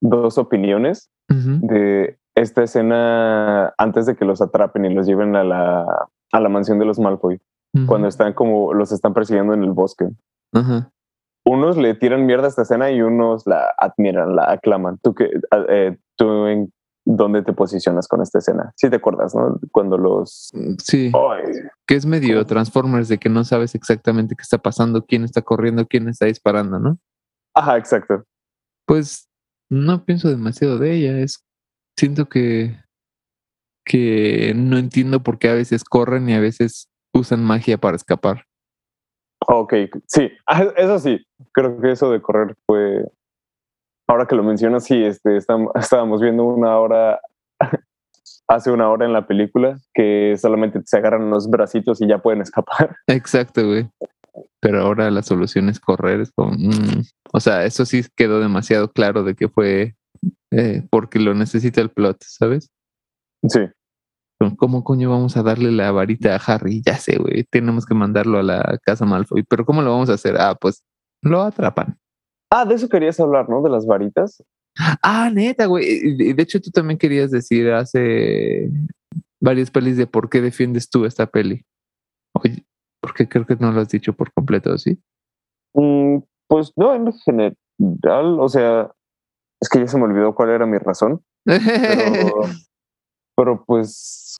Speaker 2: dos opiniones de esta escena antes de que los atrapen y los lleven a la, a la mansión de los Malfoy, cuando están como los están persiguiendo en el bosque. Unos le tiran mierda a esta escena y unos la admiran, la aclaman. ¿Tú, qué, eh, tú en dónde te posicionas con esta escena? Sí te acuerdas, ¿no? Cuando los...
Speaker 1: Sí,
Speaker 2: Ay,
Speaker 1: que es medio. Transformers de que no sabes exactamente qué está pasando, quién está corriendo, quién está disparando, ¿no?
Speaker 2: Ajá, exacto.
Speaker 1: Pues no pienso demasiado de ella. Es siento que que no entiendo por qué a veces corren y a veces usan magia para escapar.
Speaker 2: Ok, sí, eso sí, creo que eso de correr fue, ahora que lo mencionas, sí, este, estam- estábamos viendo una hora hace una hora en la película, que solamente se agarran los bracitos y ya pueden escapar.
Speaker 1: Exacto, güey. Pero ahora la solución es correr. Es como, mm. O sea, eso sí quedó demasiado claro de que fue eh, porque lo necesita el plot, ¿sabes?
Speaker 2: Sí.
Speaker 1: ¿Cómo coño vamos a darle la varita a Harry? Ya sé, güey. Tenemos que mandarlo a la casa Malfoy. Pero ¿cómo lo vamos a hacer? Ah, pues lo atrapan.
Speaker 2: Ah, de eso querías hablar, ¿no? De las varitas.
Speaker 1: Ah, neta, güey. De hecho, tú también querías decir hace varias pelis de por qué defiendes tú esta peli. Oye, porque creo que no lo has dicho por completo, ¿sí?
Speaker 2: Mm, pues no, en general, o sea, es que ya se me olvidó cuál era mi razón. Pero, pero pues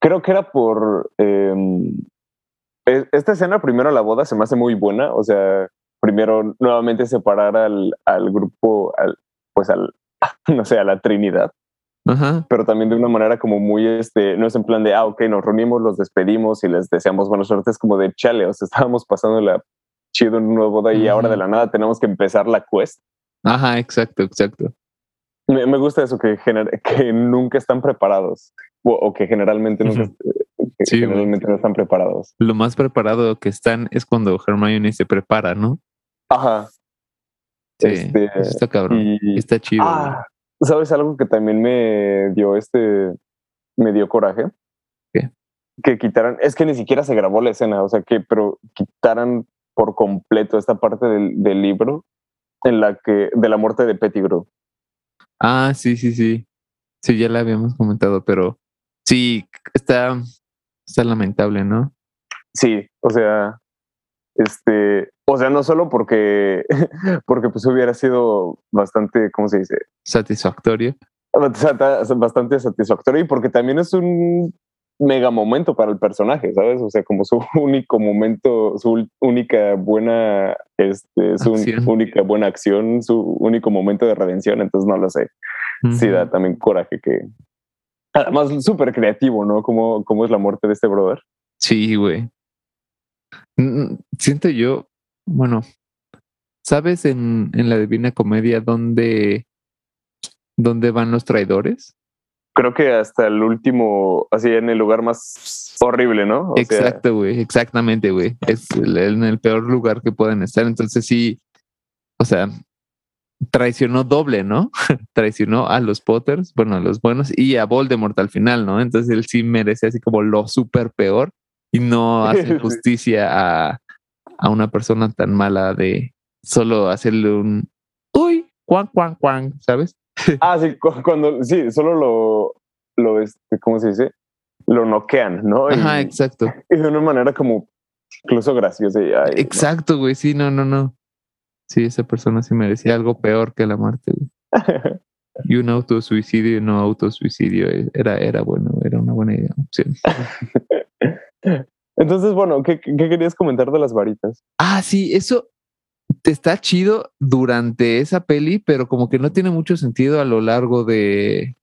Speaker 2: creo que era por em, e, esta escena primero la boda se me hace muy buena, o sea, primero nuevamente separar al, al grupo, al, pues al, no sé, a la Trinidad. Pero también de una manera como muy, este, no es en plan de, ah, ok, nos reunimos, los despedimos y les deseamos buena suerte, es como de chale, o sea, estábamos pasando la chido en una boda y ahora de la nada tenemos que empezar la quest.
Speaker 1: Ajá, exacto, exacto.
Speaker 2: Me, me gusta eso, que, que nunca están preparados o, que generalmente, nunca, generalmente no están preparados.
Speaker 1: Lo más preparado que están es cuando Hermione se prepara, ¿no?
Speaker 2: Ajá.
Speaker 1: Sí, este, está cabrón. está chido.
Speaker 2: Ah, ¿Sabes algo que también me dio este, me dio coraje?
Speaker 1: ¿Qué?
Speaker 2: Que quitaran, es que ni siquiera se grabó la escena, o sea que, pero quitaran por completo esta parte del, del libro en la que, de la muerte de Pettigrew.
Speaker 1: Ah, sí, sí, sí. Sí, ya la habíamos comentado, pero sí, está, está lamentable, ¿no?
Speaker 2: Sí, o sea, este, o sea, no solo porque, porque pues hubiera sido bastante, ¿cómo se dice?
Speaker 1: Satisfactorio.
Speaker 2: Bastante satisfactorio y porque también es un mega momento para el personaje, ¿sabes? O sea, como su único momento, su única buena, este, su única buena acción, su único momento de redención, entonces no lo sé. Sí da también coraje que... Además, súper creativo, ¿no? Como, como es la muerte de este brother.
Speaker 1: Sí, güey. Siento yo, bueno, ¿sabes en, en la Divina Comedia dónde, dónde van los traidores?
Speaker 2: creo que hasta el último, así en el lugar más horrible, ¿no?
Speaker 1: Exacto, güey, exactamente, güey. Es en el peor lugar que pueden estar. Entonces sí, o sea, traicionó doble, ¿no? traicionó a los Potters, bueno, a los buenos, y a Voldemort al final, ¿no? Entonces él sí merece así como lo súper peor y no hace justicia a, a una persona tan mala de solo hacerle un uy, cuan, cuan, cuan, ¿sabes?
Speaker 2: ah, sí, cuando, sí, solo lo, lo, este, ¿cómo se dice? Lo noquean, ¿no?
Speaker 1: Ajá, exacto.
Speaker 2: Y de una manera como incluso graciosa.
Speaker 1: exacto, güey, sí, no, no, no. Sí, esa persona sí merecía algo peor que la muerte, güey. y un autosuicidio y no autosuicidio eh, era, era bueno, era una buena idea, opción.
Speaker 2: Entonces, bueno, ¿qué, ¿qué, querías comentar de las varitas?
Speaker 1: Ah, sí, eso, está chido durante esa peli, pero como que no tiene mucho sentido a lo largo de,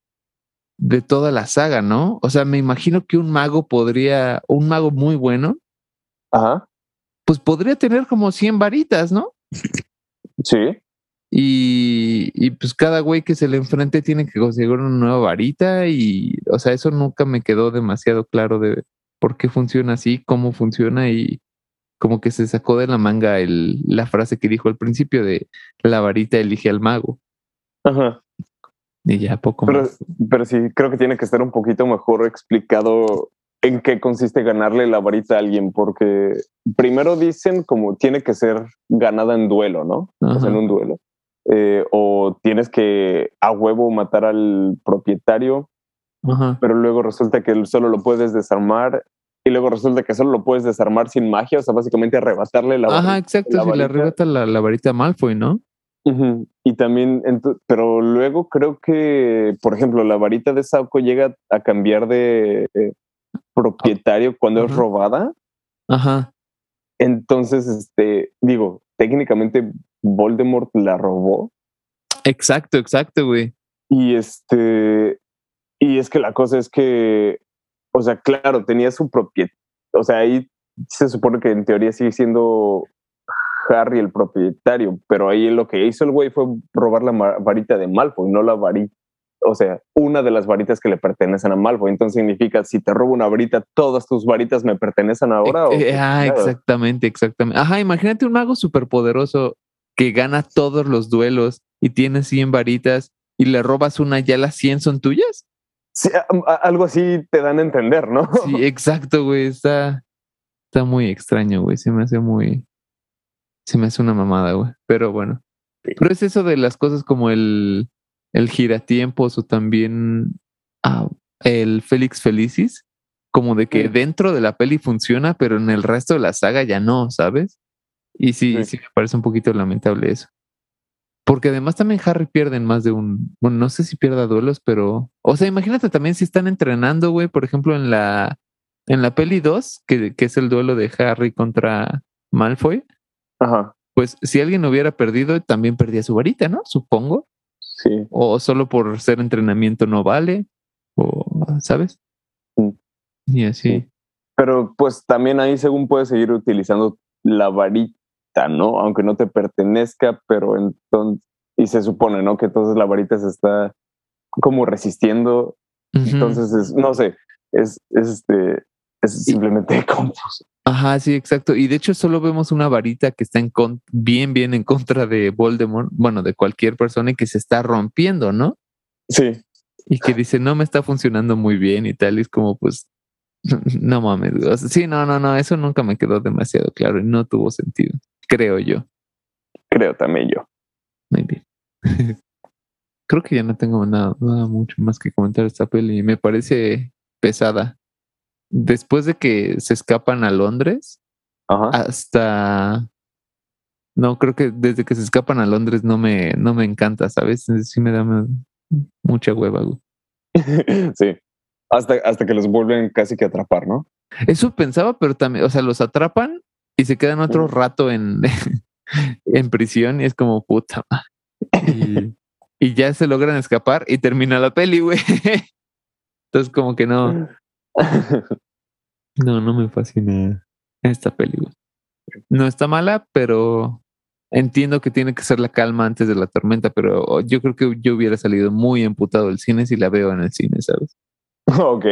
Speaker 1: de toda la saga, ¿no? O sea, me imagino que un mago podría, un mago muy bueno,
Speaker 2: Ajá.
Speaker 1: pues podría tener como 100 varitas, ¿no?
Speaker 2: Sí.
Speaker 1: Y, y, pues cada güey que se le enfrente tiene que conseguir una nueva varita y, o sea, eso nunca me quedó demasiado claro de por qué funciona así, cómo funciona y, como que se sacó de la manga el, la frase que dijo al principio de la varita elige al mago.
Speaker 2: Ajá.
Speaker 1: Y ya poco
Speaker 2: pero,
Speaker 1: más.
Speaker 2: Pero sí, creo que tiene que estar un poquito mejor explicado en qué consiste ganarle la varita a alguien, porque primero dicen como tiene que ser ganada en duelo, ¿no? O sea, en un duelo. Eh, o tienes que a huevo matar al propietario,
Speaker 1: Ajá.
Speaker 2: pero luego resulta que solo lo puedes desarmar y luego resulta que solo lo puedes desarmar sin magia, o sea, básicamente arrebatarle la
Speaker 1: Ajá, exacto, la si le arrebata la, la, varita Malfoy, ¿no?
Speaker 2: Y también, pero luego creo que, por ejemplo, la varita de Sauco llega a cambiar de eh, propietario cuando es robada.
Speaker 1: Ajá.
Speaker 2: Entonces, este, digo, técnicamente Voldemort la robó.
Speaker 1: Exacto, exacto, güey.
Speaker 2: Y este, y es que la cosa es que o sea, claro, tenía su propiedad. O sea, ahí se supone que en teoría sigue siendo Harry el propietario, pero ahí lo que hizo el güey fue robar la varita de Malfoy, no la varita. o sea, una de las varitas que le pertenecen a Malfoy. Entonces significa, si te robo una varita, todas tus varitas me pertenecen ahora.
Speaker 1: Eh, ah, exactamente, exactamente. Ajá, imagínate un mago superpoderoso que gana todos los duelos y tiene 100 varitas y le robas una, ya las 100 son tuyas.
Speaker 2: Sí, algo así te dan a entender, ¿no?
Speaker 1: Sí, exacto, güey. Está, está muy extraño, güey. Se me hace muy. Se me hace una mamada, güey. Pero bueno. Pero es eso de las cosas como el, el giratiempos o también ah, el Félix Felicis, como de que dentro de la peli funciona, pero en el resto de la saga ya no, ¿sabes? Y sí, sí, me parece un poquito lamentable eso. Porque además también Harry pierde en más de un, bueno, no sé si pierda duelos, pero, o sea, imagínate también si están entrenando, güey, por ejemplo, en la, en la peli 2, que, que es el duelo de Harry contra Malfoy.
Speaker 2: Ajá
Speaker 1: pues si alguien hubiera perdido, también perdía su varita, ¿no? Supongo.
Speaker 2: Sí.
Speaker 1: O solo por ser entrenamiento no vale, o, ¿sabes?
Speaker 2: Mm.
Speaker 1: Y así.
Speaker 2: Pero pues también ahí según puedes seguir utilizando la varita, ¿no? Aunque no te pertenezca, pero entonces, y se supone, ¿no? Que entonces la varita se está como resistiendo. Entonces, no sé, es, es, este, es simplemente confuso.
Speaker 1: Ajá, sí, exacto. Y de hecho solo vemos una varita que está en bien, bien en contra de Voldemort, bueno, de cualquier persona y que se está rompiendo, ¿no?
Speaker 2: Sí.
Speaker 1: Y que dice, no me está funcionando muy bien y tal. Y es como, pues, no mames. sí, no, no, no, eso nunca me quedó demasiado claro y no tuvo sentido, creo yo.
Speaker 2: Creo también yo.
Speaker 1: Muy bien. creo que ya no tengo nada, nada mucho más que comentar esta peli. Me parece pesada después de que se escapan a Londres, hasta no creo que desde que se escapan a Londres no me no me encanta, ¿sabes? Sí me da mucha hueva.
Speaker 2: sí. Hasta, hasta que los vuelven casi que a atrapar, ¿no?
Speaker 1: Eso pensaba, pero también, o sea, los atrapan y se quedan otro rato en, en prisión y es como puta. Y, y ya se logran escapar y termina la peli, güey. Entonces como que no, no, no me fascina esta película. No está mala, pero entiendo que tiene que ser la calma antes de la tormenta, pero yo creo que yo hubiera salido muy emputado del cine si la veo en el cine, ¿sabes?
Speaker 2: Ok.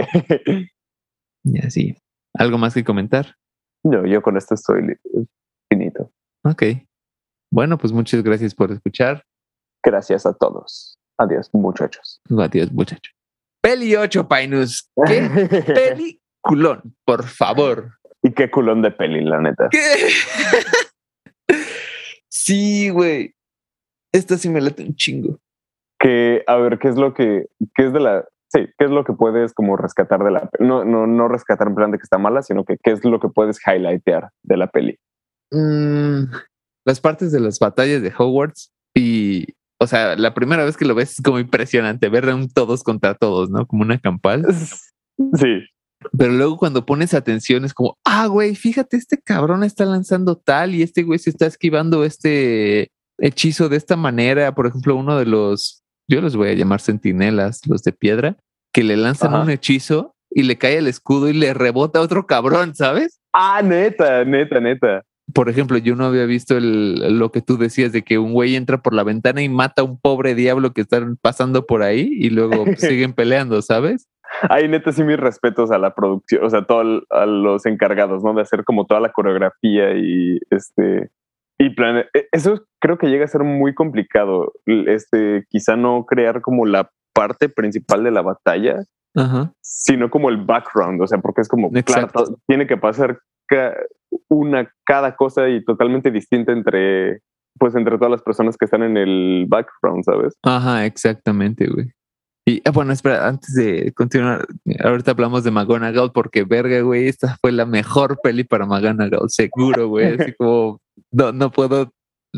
Speaker 1: Y así. ¿Algo más que comentar?
Speaker 2: No, yo con esto estoy finito.
Speaker 1: Ok. Bueno, pues muchas gracias por escuchar.
Speaker 2: Gracias a todos. Adiós, muchachos.
Speaker 1: Adiós, muchachos. Peli 8, Painus. ¿Qué peliculón, por favor?
Speaker 2: Y qué culón de peli, la neta.
Speaker 1: sí, güey. Esta sí me late un chingo.
Speaker 2: Que, a ver, ¿qué es lo que, qué es de la, sí, qué es lo que puedes como rescatar de la, no, no, no rescatar en plan de que está mala, sino que qué es lo que puedes highlightear de la peli?
Speaker 1: Mm, las partes de las batallas de Hogwarts y o sea, la primera vez que lo ves es como impresionante ver un todos contra todos, ¿no? Como una campal.
Speaker 2: Sí.
Speaker 1: Pero luego cuando pones atención es como, ah, güey, fíjate, este cabrón está lanzando tal y este güey se está esquivando este hechizo de esta manera. Por ejemplo, uno de los, yo los voy a llamar sentinelas, los de piedra, que le lanzan un hechizo y le cae el escudo y le rebota a otro cabrón, ¿sabes?
Speaker 2: Ah, neta, neta, neta
Speaker 1: por ejemplo, yo no había visto el, lo que tú decías de que un güey entra por la ventana y mata a un pobre diablo que están pasando por ahí y luego siguen peleando, ¿sabes?
Speaker 2: Ahí neta sí mis respetos a la producción, o sea, todo a los encargados, ¿no? De hacer como toda la coreografía y este y plan e, eso creo que llega a ser muy complicado, este quizá no crear como la parte principal de la batalla, sino como el background, o sea, porque es como, claro, tiene que pasar una cada cosa y totalmente distinta entre pues entre todas las personas que están en el background, ¿sabes?
Speaker 1: Ajá, exactamente, güey. Y ah, bueno, espera, antes de continuar, ahorita hablamos de McGonagall porque verga, güey, esta fue la mejor peli para McGonagall, seguro, güey. Así como no, no puedo,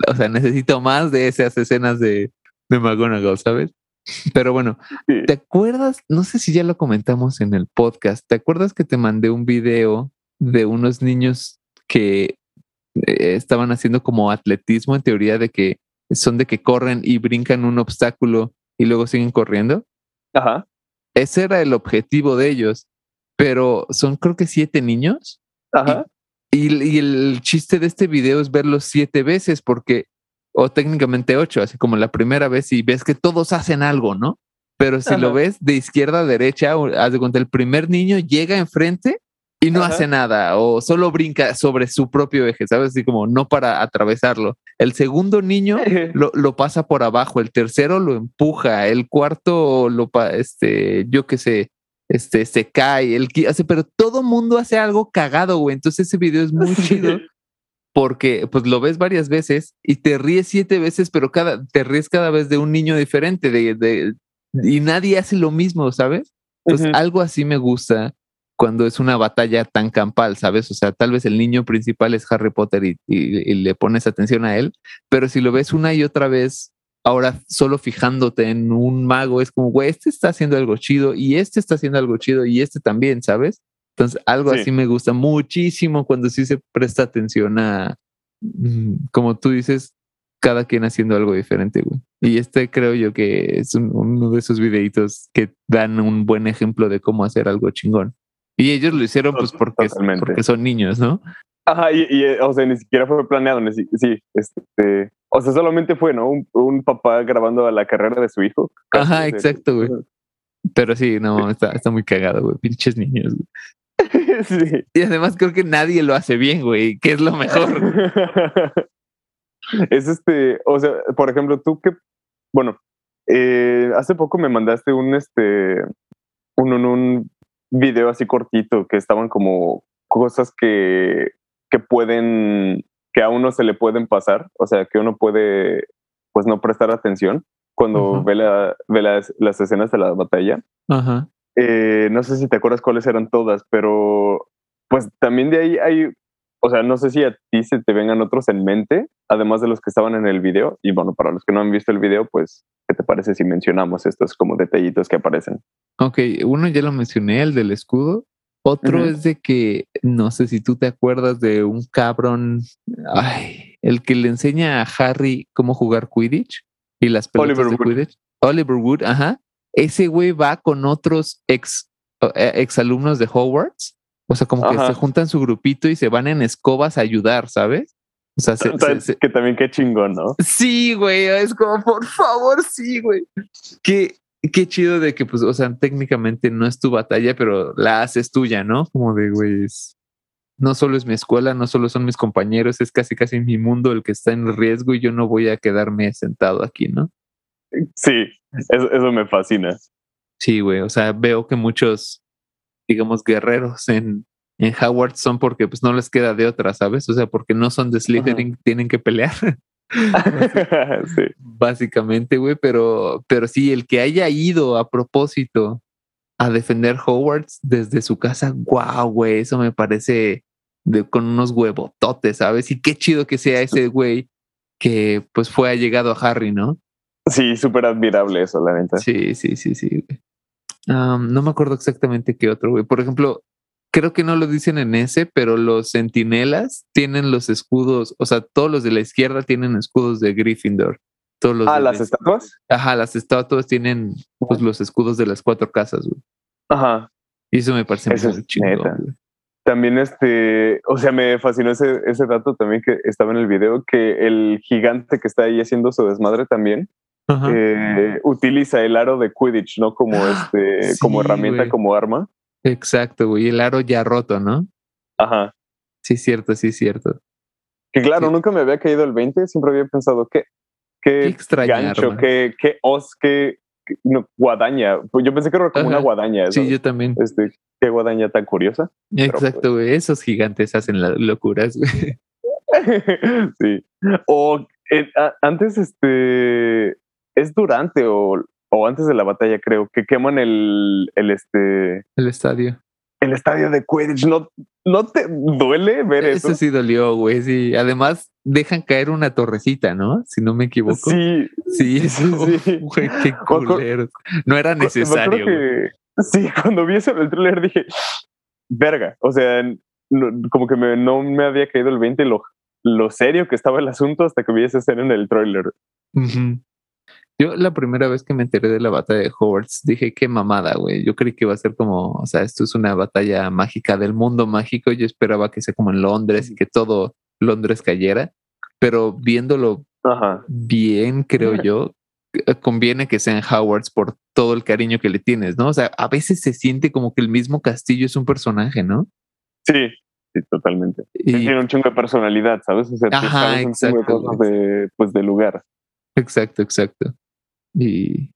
Speaker 1: o sea, necesito más de esas escenas de, de McGonagall, ¿sabes? Pero bueno, ¿te acuerdas? No sé si ya lo comentamos en el podcast. ¿Te acuerdas que te mandé un video de unos niños que eh, estaban haciendo como atletismo en teoría de que son de que corren y brincan un obstáculo y luego siguen corriendo.
Speaker 2: Ajá.
Speaker 1: Ese era el objetivo de ellos, pero son creo que siete niños.
Speaker 2: Ajá.
Speaker 1: Y, y, el chiste de este video es verlos siete veces porque, o técnicamente ocho, así como la primera vez y ves que todos hacen algo, ¿no? Pero si lo ves de izquierda a derecha, haz de cuenta, el primer niño llega enfrente y no hace nada o solo brinca sobre su propio eje, ¿sabes? Así como no para atravesarlo. El segundo niño lo, lo pasa por abajo, el tercero lo empuja, el cuarto lo, este, yo qué sé, este, se cae, el hace, pero todo mundo hace algo cagado, güey. Entonces ese video es muy chido porque pues lo ves varias veces y te ríes siete veces, pero cada, te ríes cada vez de un niño diferente de, de y nadie hace lo mismo, ¿sabes? Entonces algo así me gusta cuando es una batalla tan campal, ¿sabes? O sea, tal vez el niño principal es Harry Potter y, le pones atención a él, pero si lo ves una y otra vez, ahora solo fijándote en un mago, es como, güey, este está haciendo algo chido y este está haciendo algo chido y este también, ¿sabes? Entonces, algo así me gusta muchísimo cuando sí se presta atención a, mm, como tú dices, cada quien haciendo algo diferente, güey. Y este creo yo que es uno de esos videitos que dan un buen ejemplo de cómo hacer algo chingón. Y ellos lo hicieron pues porque, porque son niños, ¿no?
Speaker 2: Ajá, y, eh, o sea, ni siquiera fue planeado, sí, este, o sea, solamente fue, ¿no? Un, papá grabando a la carrera de su hijo.
Speaker 1: Ajá, exacto, güey. Pero sí, no, está, está muy cagado, güey, pinches niños, güey. sí. Y además creo que nadie lo hace bien, güey, que es lo mejor.
Speaker 2: es este, o sea, por ejemplo, tú que, bueno, eh, hace poco me mandaste un, este, un, un, un video así cortito que estaban como cosas que, que pueden, que a uno se le pueden pasar, o sea, que uno puede, pues no prestar atención cuando ve, la, ve las, las, escenas de la batalla. Eh, no sé si te acuerdas cuáles eran todas, pero pues también de ahí hay, o sea, no sé si a ti se te vengan otros en mente, además de los que estaban en el video. Y bueno, para los que no han visto el video, pues, ¿qué te parece si mencionamos estos como detallitos que aparecen?
Speaker 1: Ok, uno ya lo mencioné, el del escudo. Otro es de que, no sé si tú te acuerdas de un cabrón, ay, el que le enseña a Harry cómo jugar Quidditch y las pelotas Oliver de Wood. Quidditch. Oliver Wood, ajá. Ese güey va con otros ex, eh, ex alumnos de Hogwarts. O sea, como que se juntan su grupito y se van en escobas a ayudar, ¿sabes? O sea,
Speaker 2: que también qué chingón, ¿no?
Speaker 1: Sí, güey, es como, por favor, sí, güey. Que qué chido de que, pues, o sea, técnicamente no es tu batalla, pero la haces tuya, ¿no? Como de, güey, no solo es mi escuela, no solo son mis compañeros, es casi, casi mi mundo el que está en riesgo y yo no voy a quedarme sentado aquí, ¿no?
Speaker 2: Sí, eso, me fascina.
Speaker 1: Sí, güey, o sea, veo que muchos, digamos, guerreros en, en Howard son porque pues no les queda de otra, ¿sabes? O sea, porque no son de Slytherin, tienen que pelear. sí. Básicamente, güey, pero, pero sí, el que haya ido a propósito a defender Hogwarts desde su casa, wow, güey, eso me parece de, con unos huevototes, ¿sabes? Y qué chido que sea ese güey que pues fue allegado a Harry, ¿no?
Speaker 2: Sí, súper admirable eso, la neta.
Speaker 1: Sí, sí, sí, sí. no me acuerdo exactamente qué otro, güey. Por ejemplo, creo que no lo dicen en ese, pero los centinelas tienen los escudos, o sea, todos los de la izquierda tienen escudos de Gryffindor. Todos los
Speaker 2: ah, las estatuas.
Speaker 1: Ajá, las estatuas tienen pues, los escudos de las cuatro casas, güey.
Speaker 2: Ajá.
Speaker 1: Y eso me parece muy chingón.
Speaker 2: También este, o sea, me fascinó ese, ese dato también que estaba en el video, que el gigante que está ahí haciendo su desmadre también, eh, utiliza el aro de Quidditch, ¿no? Como este, como herramienta, como arma.
Speaker 1: Exacto, güey. El aro ya roto, ¿no?
Speaker 2: Ajá.
Speaker 1: Sí, cierto, sí, cierto.
Speaker 2: Que claro, nunca me había caído el 20, siempre había pensado que qué, extraño, gancho, qué, qué os, qué, guadaña. Pues yo pensé que era como una guadaña.
Speaker 1: Sí, yo también.
Speaker 2: Este, qué guadaña tan curiosa.
Speaker 1: Exacto, pues güey. Esos gigantes hacen las locuras, güey.
Speaker 2: sí. O antes, este, es durante o o antes de la batalla, creo, que queman el, el este.
Speaker 1: El estadio.
Speaker 2: El estadio de Quidditch. ¿No, no te duele ver eso?
Speaker 1: Eso sí dolió, güey. Sí. Además, dejan caer una torrecita, ¿no? Si no me equivoco.
Speaker 2: Sí.
Speaker 1: Sí, sí, sí. Güey, qué culero. No era necesario.
Speaker 2: sí, cuando vi eso en el trailer dije, verga. O sea, como que me, no me había caído el 20 lo, lo serio que estaba el asunto hasta que vi esa escena en el trailer.
Speaker 1: Yo la primera vez que me enteré de la batalla de Hogwarts dije qué mamada, güey. Yo creí que iba a ser como, o sea, esto es una batalla mágica del mundo mágico. Yo esperaba que sea como en Londres y que todo Londres cayera, pero viéndolo bien, creo yo, eh, conviene que sean Howards por todo el cariño que le tienes, ¿no? O sea, a veces se siente como que el mismo castillo es un personaje, ¿no?
Speaker 2: Sí, sí, totalmente. Tiene un chingo de personalidad, ¿sabes? O sea,
Speaker 1: Ajá,
Speaker 2: un chingo de cosas de, pues, de lugar.
Speaker 1: Exacto, exacto. Y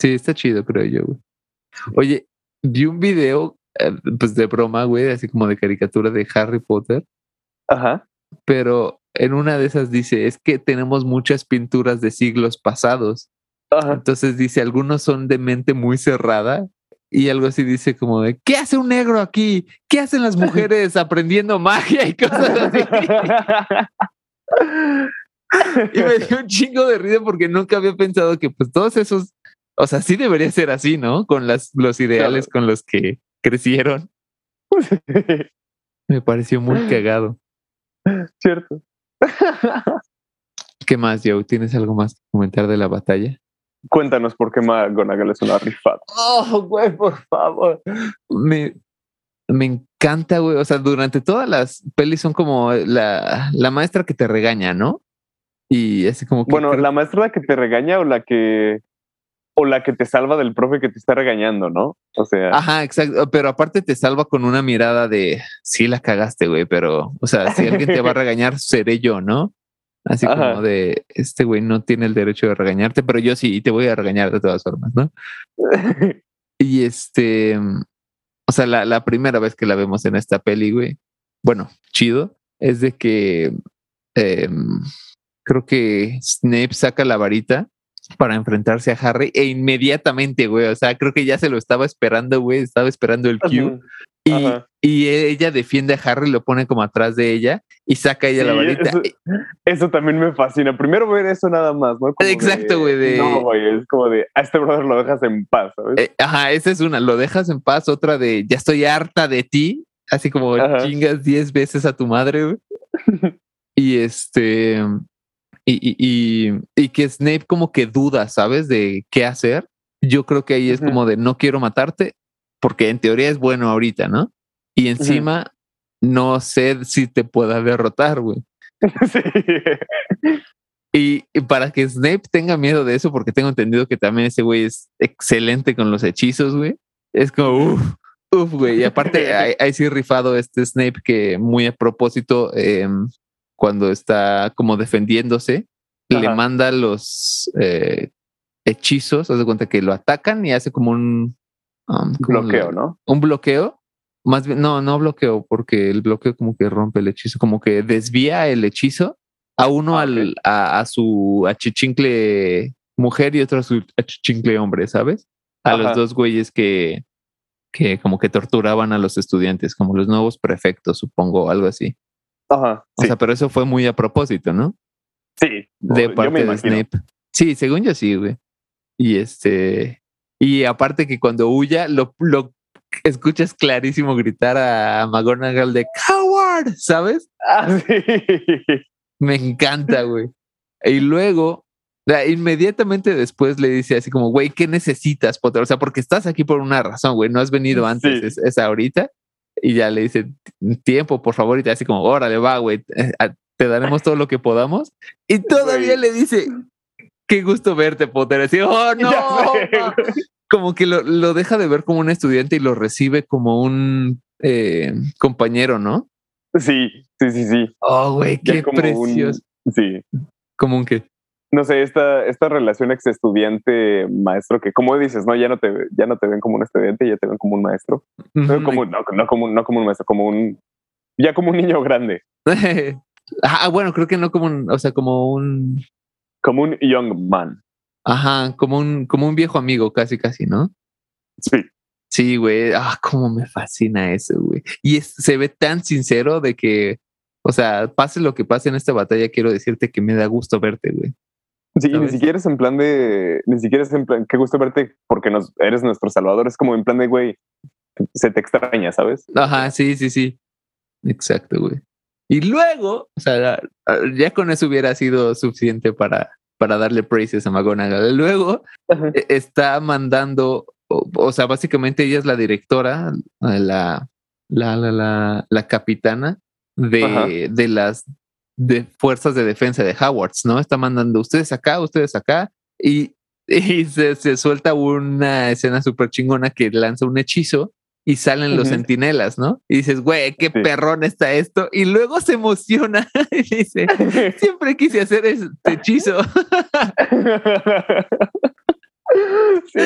Speaker 1: sí, está chido, creo yo, güey. Oye, vi un video, eh, pues de broma, güey, así como de caricatura de Harry Potter.
Speaker 2: Ajá.
Speaker 1: Pero en una de esas dice, es que tenemos muchas pinturas de siglos pasados.
Speaker 2: Ajá.
Speaker 1: Entonces dice, algunos son de mente muy cerrada y algo así dice como de, ¿qué hace un negro aquí? ¿Qué hacen las mujeres aprendiendo magia y cosas así? y me dio un chingo de risa porque nunca había pensado que pues todos esos, o sea, sí debería ser así, ¿no? Con las, los ideales con los que crecieron. Me pareció muy cagado.
Speaker 2: Cierto.
Speaker 1: ¿Qué más, Joe? ¿Tienes algo más que comentar de la batalla?
Speaker 2: Cuéntanos por qué McGonagall es una rifada.
Speaker 1: Oh, güey, por favor. Me, me encanta, güey. O sea, durante todas las pelis son como la, la maestra que te regaña, ¿no? Y es como que.
Speaker 2: Bueno,
Speaker 1: creo-
Speaker 2: la maestra que te regaña o la que. O la que te salva del profe que te está regañando, ¿no? O sea.
Speaker 1: Ajá, exacto. Pero aparte te salva con una mirada de sí la cagaste, güey, pero, o sea, si alguien te va a regañar, seré yo, ¿no? Así
Speaker 2: Ajá.
Speaker 1: como de este güey no tiene el derecho de regañarte, pero yo sí, y te voy a regañar de todas formas, ¿no? Y este, o sea, la, la primera vez que la vemos en esta peli, güey, bueno, chido, es de que em, creo que Snape saca la varita para enfrentarse a Harry e inmediatamente, güey, o sea, creo que ya se lo estaba esperando, güey, estaba esperando el cue y, ella defiende a Harry, lo pone como atrás de ella y saca ella la varita.
Speaker 2: Eso, eso también me fascina. Primero ver eso nada más, ¿no? Como
Speaker 1: Exacto, güey, de-
Speaker 2: No, güey, es como de a este brother lo dejas en paz, ¿sabes?
Speaker 1: Eh, ajá, esa es una, lo dejas en paz, otra de ya estoy harta de ti, así como
Speaker 2: Ajá.
Speaker 1: chingas diez veces a tu madre, güey. y este, y, y, y, y que Snape como que duda, ¿sabes? De qué hacer. Yo creo que ahí es
Speaker 2: Ujú.
Speaker 1: como de no quiero matarte, porque en teoría es bueno ahorita, ¿no? Y encima no sé si te pueda derrotar, güey.
Speaker 2: sí.
Speaker 1: Y, para que Snape tenga miedo de eso, porque tengo entendido que también ese güey es excelente con los hechizos, güey. Es como, uff, uff, güey. Y aparte, hay, hay sí rifado este Snape que muy a propósito, em, cuando está como defendiéndose, le manda los eh, hechizos, haz de cuenta que lo atacan y hace como un um, ¿cómo
Speaker 2: Bloqueo,
Speaker 1: lo-
Speaker 2: ¿no?
Speaker 1: un bloqueo. Más bien, no, no bloqueo, porque el bloqueo como que rompe el hechizo, como que desvía el hechizo a uno
Speaker 2: Ah,
Speaker 1: al, a, a su achichincle mujer y otro a su achichincle hombre, ¿sabes? A
Speaker 2: Ajá.
Speaker 1: los dos güeyes que, que como que torturaban a los estudiantes, como los nuevos prefectos, supongo, algo así.
Speaker 2: Ajá.
Speaker 1: O
Speaker 2: Sí,
Speaker 1: sea, pero eso fue muy a propósito, ¿no?
Speaker 2: sí.
Speaker 1: de
Speaker 2: Yo me
Speaker 1: parte de. Snape. Sí, según yo sí, güey. Y este, y aparte que cuando huya, lo, lo escuchas clarísimo gritar a McGonagall de coward, ¿sabes?
Speaker 2: Ah, sí.
Speaker 1: Me encanta, güey. Y luego, inmediatamente después le dice así como, güey, ¿qué necesitas, Potter? O sea, porque estás aquí por una razón, güey, no has venido antes,
Speaker 2: Sí.
Speaker 1: es, es ahorita. Y ya le dice, tiempo, por favor, y te hace como, órale, va, güey, eh, te daremos todo lo que podamos. Y todavía le dice, qué gusto verte, Potter. Así, oh, no.
Speaker 2: Ya sé,
Speaker 1: ma".
Speaker 2: güey.
Speaker 1: Como que lo, lo deja de ver como un estudiante y lo recibe como un eh, compañero, ¿no?
Speaker 2: Sí, sí, sí, sí.
Speaker 1: Oh, güey, qué
Speaker 2: un-
Speaker 1: precioso.
Speaker 2: Sí.
Speaker 1: Como un que.
Speaker 2: No sé, esta, esta relación ex estudiante maestro que, como dices, no, ya no te ya no te ven como un estudiante, ya te ven como un maestro. No, como, no, no como, no como un maestro, como un ya como un niño grande,
Speaker 1: Ah, bueno, creo que no como un, o sea, como un,
Speaker 2: como un young man.
Speaker 1: ajá, como un, como un viejo amigo, casi, casi, ¿no?
Speaker 2: Sí.
Speaker 1: Sí, güey. Ah, cómo me fascina eso, güey. Y es- se ve tan sincero de que, o sea, pase lo que pase en esta batalla, quiero decirte que me da gusto verte, güey.
Speaker 2: Sí, y ni
Speaker 1: ¿Sabes?
Speaker 2: siquiera es en plan de, ni siquiera es en plan, qué gusto verte porque nos, eres nuestro salvador, es como en plan de, güey, se te extraña, ¿sabes?
Speaker 1: Ajá, sí, sí, sí. Exacto, güey. Y luego, o sea, ya con eso hubiera sido suficiente para, para darle praises a McGonagall. Luego e- está mandando, o, o sea, básicamente ella es la directora, la, la, la, la, la capitana de, de las de fuerzas de defensa de Howards, ¿no? Está mandando ustedes acá, ustedes acá, y y se, se suelta una escena súper chingona que lanza un hechizo y salen los
Speaker 2: Ujú.
Speaker 1: centinelas, ¿no? Y dices, güey, qué
Speaker 2: Sí.
Speaker 1: perrón está esto. Y luego se emociona y dice, siempre quise hacer este hechizo.
Speaker 2: sí.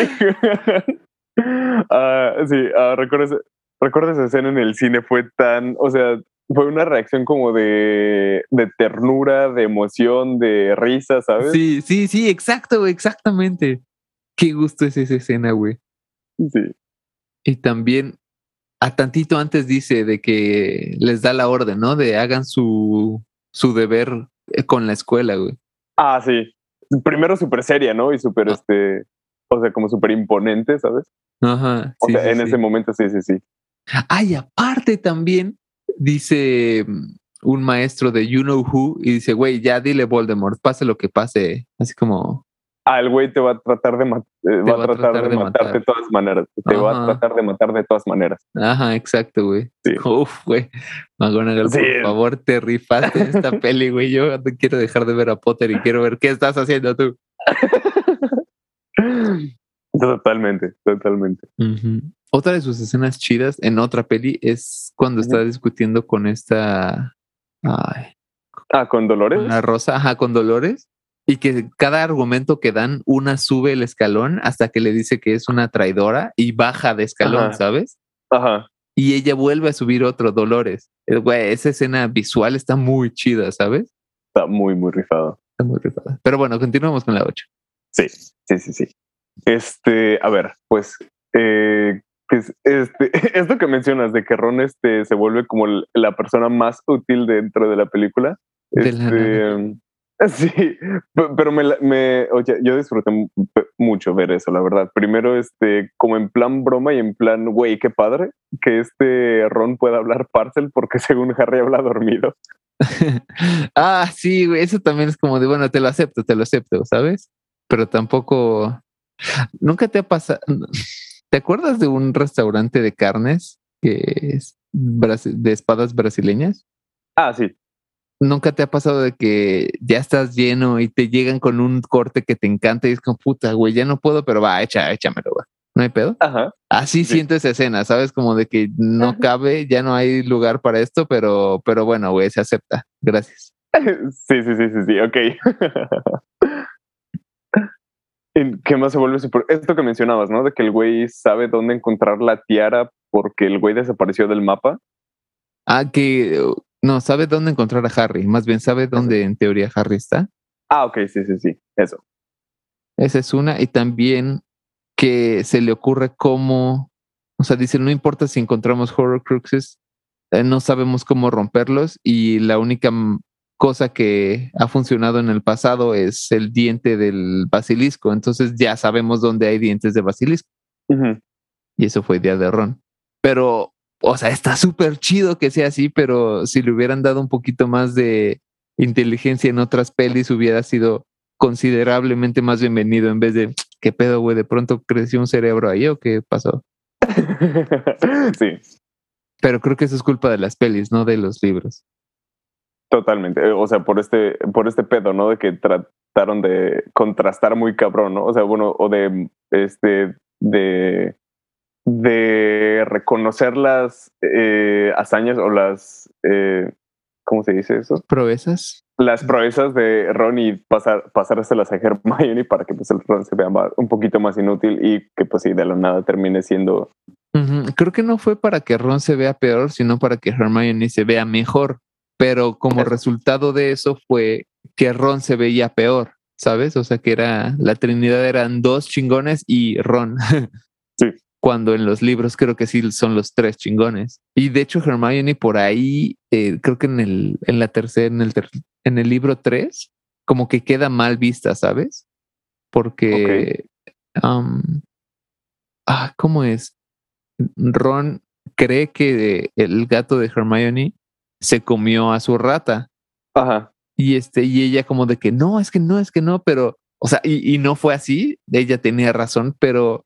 Speaker 2: Ah, sí, ese- recuerdo esa escena en el cine, fue tan, o sea, fue una reacción como de, de ternura, de emoción, de risa, ¿sabes?
Speaker 1: Sí, sí, sí, exacto, güey, exactamente. Qué gusto es esa escena, güey.
Speaker 2: Sí.
Speaker 1: Y también a tantito antes dice de que les da la orden, ¿no? De hagan su, su deber eh, con la escuela, güey.
Speaker 2: Ah, sí. Primero súper seria, ¿no? Y súper,
Speaker 1: Ah.
Speaker 2: este, o sea, como súper imponente, ¿sabes?
Speaker 1: Ajá.
Speaker 2: O sea,
Speaker 1: sí,
Speaker 2: en
Speaker 1: sí.
Speaker 2: ese momento sí, sí, sí.
Speaker 1: Ay, aparte también dice un maestro de You Know Who y dice, güey, ya dile Voldemort, pase lo que pase. Así como,
Speaker 2: Ah, el güey te va a tratar de, ma- eh, va a tratar de, matar
Speaker 1: matar.
Speaker 2: de todas maneras. Te va a tratar de matar de todas maneras.
Speaker 1: ajá, exacto, güey.
Speaker 2: Sí.
Speaker 1: Uf, güey. McGonagall,
Speaker 2: Sí.
Speaker 1: por favor, te rifaste en esta peli, güey. Yo quiero dejar de ver a Potter y quiero ver qué estás haciendo tú.
Speaker 2: Totalmente, totalmente.
Speaker 1: Ujú. Otra de sus escenas chidas en otra peli es cuando está discutiendo con esta. Ay,
Speaker 2: Ah, con Dolores.
Speaker 1: la Rosa, ajá, con Dolores. Y que cada argumento que dan, una sube el escalón hasta que le dice que es una traidora y baja de escalón,
Speaker 2: Ajá.
Speaker 1: ¿sabes?
Speaker 2: Ajá.
Speaker 1: Y ella vuelve a subir otro Dolores. Eh, Güey, esa escena visual está muy chida, ¿sabes?
Speaker 2: Está muy, muy rifado.
Speaker 1: Está muy rifada. Pero bueno, continuamos con la 8.
Speaker 2: Sí, sí, sí, sí. Este, a ver, pues, eh, que es- este, esto que mencionas de que Ron este, se vuelve como la persona más útil dentro de la película.
Speaker 1: De la
Speaker 2: este, Sí, pe- pero me, la- me oye, yo disfruté mucho ver eso, la verdad. Primero, este, como en plan broma y en plan, güey, qué padre que este Ron pueda hablar parcel porque según Harry habla dormido.
Speaker 1: ah, sí, güey, eso también es como de, bueno, te lo acepto, te lo acepto, ¿sabes? Pero tampoco, nunca te ha pasado, ¿te acuerdas de un restaurante de carnes que es de espadas brasileñas?
Speaker 2: Ah, sí.
Speaker 1: ¿Nunca te ha pasado de que ya estás lleno y te llegan con un corte que te encanta y es como, puta, güey, ya no puedo, pero va, echa, échamelo, va. ¿No hay pedo?
Speaker 2: Ajá.
Speaker 1: Así
Speaker 2: Sí.
Speaker 1: siento esa escena, ¿sabes? Como de que no
Speaker 2: Ajá.
Speaker 1: cabe, ya no hay lugar para esto, pero, pero bueno, güey, se acepta. Gracias.
Speaker 2: Sí, sí, sí, sí, sí, ok. ¿En ¿Qué más se vuelve super? Esto que mencionabas, ¿no? De que el güey sabe dónde encontrar la tiara porque el güey desapareció del mapa.
Speaker 1: Ah, que no sabe dónde encontrar a Harry, más bien sabe dónde en teoría Harry está.
Speaker 2: Ah, ok, sí, sí, sí, eso.
Speaker 1: Esa es una. Y también que se le ocurre cómo, o sea, dice, no importa si encontramos Horrocruxes, eh, no sabemos cómo romperlos y la única cosa que ha funcionado en el pasado es el diente del basilisco. Entonces ya sabemos dónde hay dientes de basilisco. Y eso fue idea de Ron. Pero, o sea, está súper chido que sea así, pero si le hubieran dado un poquito más de inteligencia en otras pelis, hubiera sido considerablemente más bienvenido en vez de, ¿qué pedo, güey? ¿De pronto creció un cerebro ahí o qué pasó?
Speaker 2: sí,
Speaker 1: Pero creo que eso es culpa de las pelis, no de los libros.
Speaker 2: Totalmente. Eh, O sea, por este, por este pedo, ¿no? De que trataron de contrastar muy cabrón, ¿no? O sea, bueno, o de este, de, de reconocer las eh, hazañas o las, eh, ¿cómo se dice eso?
Speaker 1: ¿Proezas?
Speaker 2: las proezas de Ron y pasar, pasárselas a Hermione para que pues el Ron se vea más- un poquito más inútil y que pues sí, de la nada termine siendo...
Speaker 1: Creo que no fue para que Ron se vea peor, sino para que Hermione se vea mejor. Pero como resultado de eso fue que Ron se veía peor, ¿sabes? O sea que era la Trinidad eran dos chingones y Ron.
Speaker 2: Sí.
Speaker 1: Cuando en los libros creo que sí son los tres chingones. Y de hecho Hermione por ahí, eh, creo que en el en la tercera, en el ter- en el libro 3, como que queda mal vista, ¿sabes? Porque ah, ¿cómo es? Ron cree que el gato de Hermione se comió a su rata
Speaker 2: Ajá,
Speaker 1: y este y ella como de que no, es que no, es que no, pero o sea, y, y no fue así, ella tenía razón, pero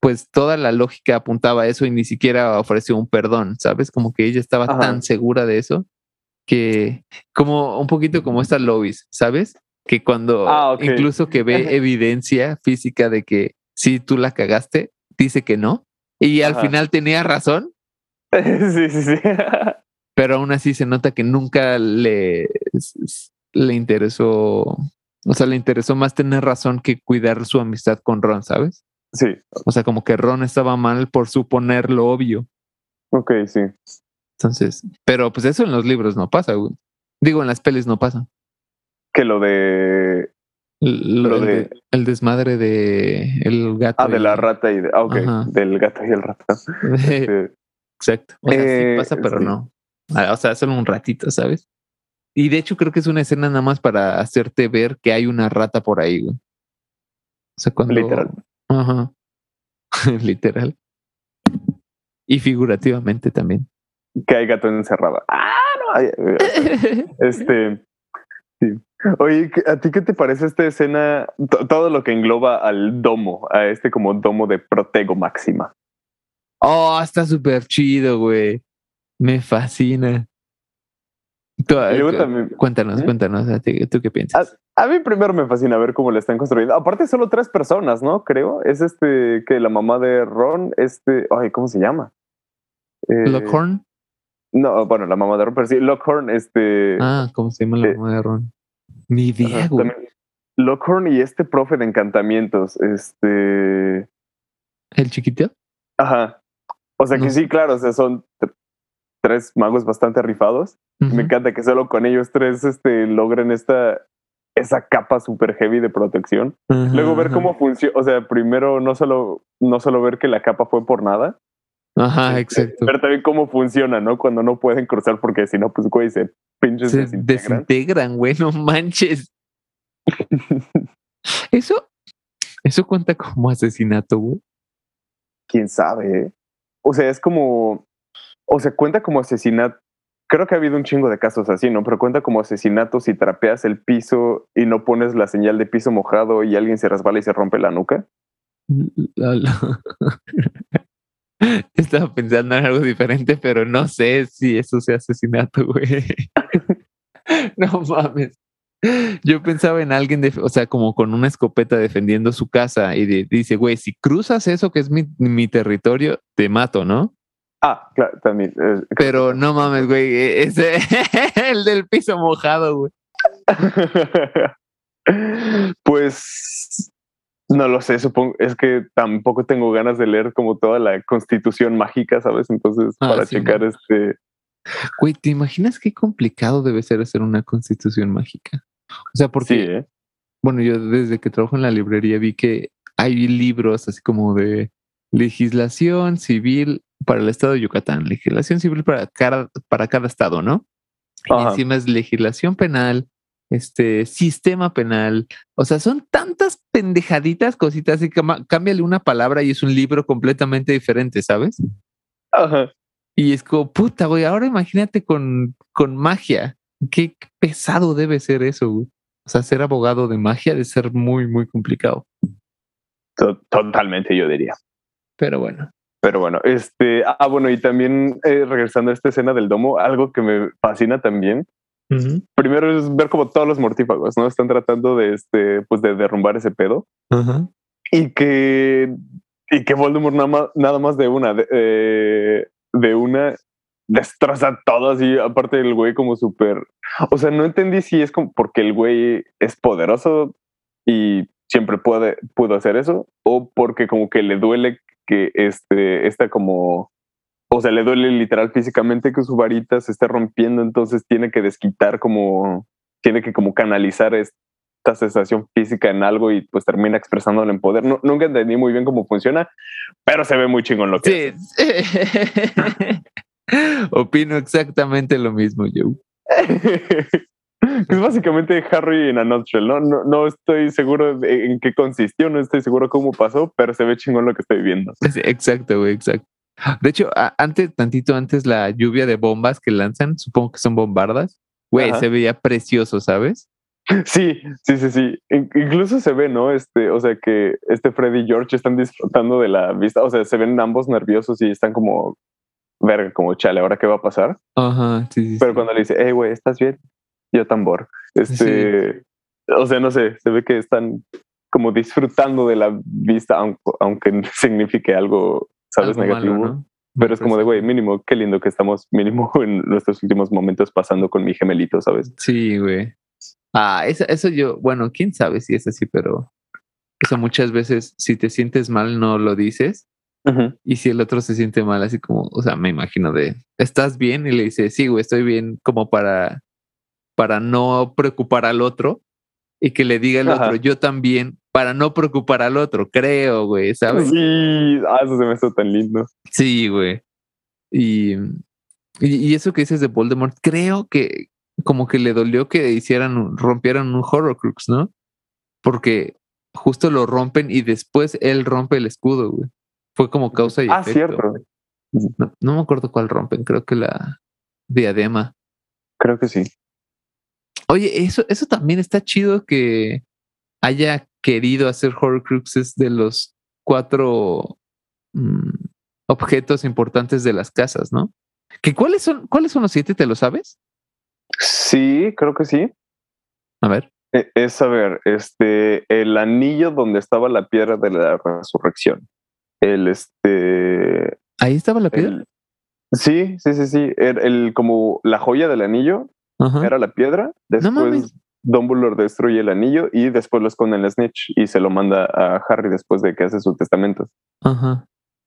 Speaker 1: pues toda la lógica apuntaba a eso y ni siquiera ofreció un perdón, ¿sabes? Como que ella estaba
Speaker 2: Ajá.
Speaker 1: tan segura de eso que como un poquito como esta Lois, ¿sabes? Que cuando
Speaker 2: Ah,
Speaker 1: incluso que ve evidencia física de que si tú la cagaste, dice que no. Y al final tenía razón,
Speaker 2: sí, sí, sí.
Speaker 1: pero aún así se nota que nunca le, le interesó, o sea, le interesó más tener razón que cuidar su amistad con Ron, ¿sabes?
Speaker 2: sí,
Speaker 1: O sea, como que Ron estaba mal por suponer lo obvio.
Speaker 2: ok, sí.
Speaker 1: Entonces, pero pues eso en los libros no pasa, güey. Digo, en las pelis no pasa.
Speaker 2: Que lo de.
Speaker 1: Lo-
Speaker 2: Lo
Speaker 1: el,
Speaker 2: de-
Speaker 1: el desmadre de el gato.
Speaker 2: Ah, de la rata y de. Ah, ok.
Speaker 1: Ajá.
Speaker 2: Del gato y el rata. Eh,
Speaker 1: Exacto. O sea,
Speaker 2: Eh,
Speaker 1: sí pasa, pero
Speaker 2: sí.
Speaker 1: no. Ah, O sea, solo un ratito, ¿sabes? Y de hecho creo que es una escena nada más para hacerte ver que hay una rata por ahí, güey. O sea, cuando...
Speaker 2: Literal.
Speaker 1: Ajá. Literal. Y figurativamente también.
Speaker 2: que hay gato encerrado. Ah, no. Este. Sí. Oye, ¿qué- ¿a ti qué te parece esta escena? To- todo lo que engloba al domo, a este como domo de Protego Máxima.
Speaker 1: oh, está súper chido, güey. Me fascina. Tú, cu-
Speaker 2: también-
Speaker 1: Cuéntanos,
Speaker 2: ¿Mm?
Speaker 1: cuéntanos. ¿a ti- ¿Tú qué piensas?
Speaker 2: A mí primero me fascina ver cómo le están construyendo. Aparte, solo tres personas, ¿no? Creo. Es este que la mamá de Ron, este. Ay, ¿cómo se llama? Eh,
Speaker 1: Lockhorn.
Speaker 2: No, bueno, la mamá de Ron, pero sí, Lockhorn, este.
Speaker 1: Ah, ¿cómo se llama la
Speaker 2: eh,
Speaker 1: mamá de Ron? Ni idea, güey.
Speaker 2: Lockhorn y este profe de encantamientos, este.
Speaker 1: ¿El chiquito?
Speaker 2: Ajá. O sea que sí, claro, o sea, son tres magos bastante rifados. Me encanta que solo con ellos tres este, logren esta esa capa super heavy de protección. Luego ver cómo funciona, o sea, primero no solo, no solo ver que la capa fue por nada,
Speaker 1: Ajá,
Speaker 2: este,
Speaker 1: exacto.
Speaker 2: ver también cómo funciona, ¿no? Cuando no pueden cruzar porque si no, pues güey, se pinches
Speaker 1: Se
Speaker 2: desintegran.
Speaker 1: desintegran, güey, no manches. Eso, eso cuenta como asesinato, güey.
Speaker 2: Quién sabe. O sea, es como, o sea, cuenta como asesinato. Creo que ha habido un chingo de casos así, ¿no? Pero cuenta como asesinato si trapeas el piso y no pones la señal de piso mojado y alguien se resbala y se rompe la nuca.
Speaker 1: Estaba pensando en algo diferente, pero no sé si eso sea asesinato, güey. No mames. Yo pensaba en alguien, de, o sea, como con una escopeta defendiendo su casa y dice, güey, si cruzas eso que es mi territorio, te mato, ¿no?
Speaker 2: Ah, claro, también. eh,
Speaker 1: Pero no mames, güey, e- ese el del piso mojado, güey.
Speaker 2: pues no lo sé, supongo, es que tampoco tengo ganas de leer como toda la constitución mágica, ¿sabes? Entonces,
Speaker 1: Ah,
Speaker 2: para
Speaker 1: sí,
Speaker 2: checar este,
Speaker 1: Güey, ¿te imaginas qué complicado debe ser hacer una constitución mágica? O sea, porque,
Speaker 2: sí, ¿eh?
Speaker 1: bueno, yo desde que trabajo en la librería vi que hay libros así como de legislación civil para el estado de Yucatán, legislación civil para cada, para cada estado, ¿no? Y encima es legislación penal, este, sistema penal. O sea, son tantas pendejaditas, cositas, y cámbiale una palabra y es un libro completamente diferente, ¿sabes?
Speaker 2: Ajá.
Speaker 1: Y es como, puta, güey, ahora imagínate con, con magia. Qué pesado debe ser eso, güey. O sea, ser abogado de magia debe ser muy, muy complicado.
Speaker 2: To- Totalmente, yo diría.
Speaker 1: Pero bueno.
Speaker 2: Pero bueno, este, ah, bueno, y también eh, regresando a esta escena del domo, algo que me fascina también. Primero es ver como todos los mortífagos, ¿no? Están tratando de, este, pues de derrumbar ese pedo. Y que y que Voldemort nada más, nada más de una de, eh, de una destroza todo así aparte del güey como súper o sea no entendí si es como porque el güey es poderoso y siempre puede pudo hacer eso o porque como que le duele que este esta como o sea le duele literal físicamente que su varita se esté rompiendo entonces tiene que desquitar como tiene que como canalizar esta sensación física en algo y pues termina expresándolo en poder. No, nunca entendí muy bien cómo funciona, pero se ve muy chingón lo que
Speaker 1: Sí. Opino exactamente lo mismo, Joe.
Speaker 2: es básicamente Harry en a nutshell, ¿no? No, no estoy seguro en qué consistió, no estoy seguro cómo pasó, pero se ve chingón lo que estoy viendo.
Speaker 1: Exacto, güey, exacto. De hecho, antes, tantito antes, la lluvia de bombas que lanzan, supongo que son bombardas. Güey,
Speaker 2: Ajá.
Speaker 1: se veía precioso, ¿sabes?
Speaker 2: Sí, sí, sí, sí. In- incluso se ve, ¿no? Este, o sea que este Freddy y George están disfrutando de la vista, o sea, se ven ambos nerviosos y están como, verga, como chale, ¿ahora qué va a pasar?
Speaker 1: Ajá, sí, sí.
Speaker 2: Pero
Speaker 1: sí.
Speaker 2: cuando le dice, hey, güey, ¿estás bien? Yo tambor. Este, o sea, no sé, se ve que están como disfrutando de la vista, aunque, signifique algo, sabes, negativo. Pero es como de, güey, mínimo, qué lindo que estamos mínimo en nuestros últimos momentos pasando con mi gemelito, ¿sabes?
Speaker 1: Sí, güey. Ah, eso, eso yo, bueno, quién sabe si es así, pero eso muchas veces, si te sientes mal, no lo dices. Y si el otro se siente mal, así como, o sea, me imagino de, ¿estás bien? Y le dice, sí, güey, estoy bien, como para, para no preocupar al otro. Y que le diga el otro, yo también, para no preocupar al otro, creo, güey, ¿sabes?
Speaker 2: Sí, ah, eso se me hizo tan lindo.
Speaker 1: Sí, güey. Y, y, eso que dices de Voldemort, creo que como que le dolió que hicieran, rompieran un Horrocrux, ¿no? Porque justo lo rompen y después él rompe el escudo, güey. Fue como causa y
Speaker 2: ah, cierto.
Speaker 1: No, no, me acuerdo cuál rompen, creo que la diadema.
Speaker 2: Creo que sí.
Speaker 1: Oye, eso, eso también está chido que haya querido hacer Horcruxes de los cuatro mm, objetos importantes de las casas, ¿no? ¿Que cuáles son, cuáles son los siete? ¿Te lo sabes?
Speaker 2: Sí, creo que sí.
Speaker 1: A ver.
Speaker 2: E, es a ver, este, el anillo donde estaba la piedra de la resurrección. El este.
Speaker 1: Ahí estaba la piedra.
Speaker 2: sí, sí, sí, sí. El, como la joya del anillo era la piedra. Después Dumbledore destruye el anillo y después lo esconde en el Snitch y se lo manda a Harry después de que hace su testamento.
Speaker 1: Ajá.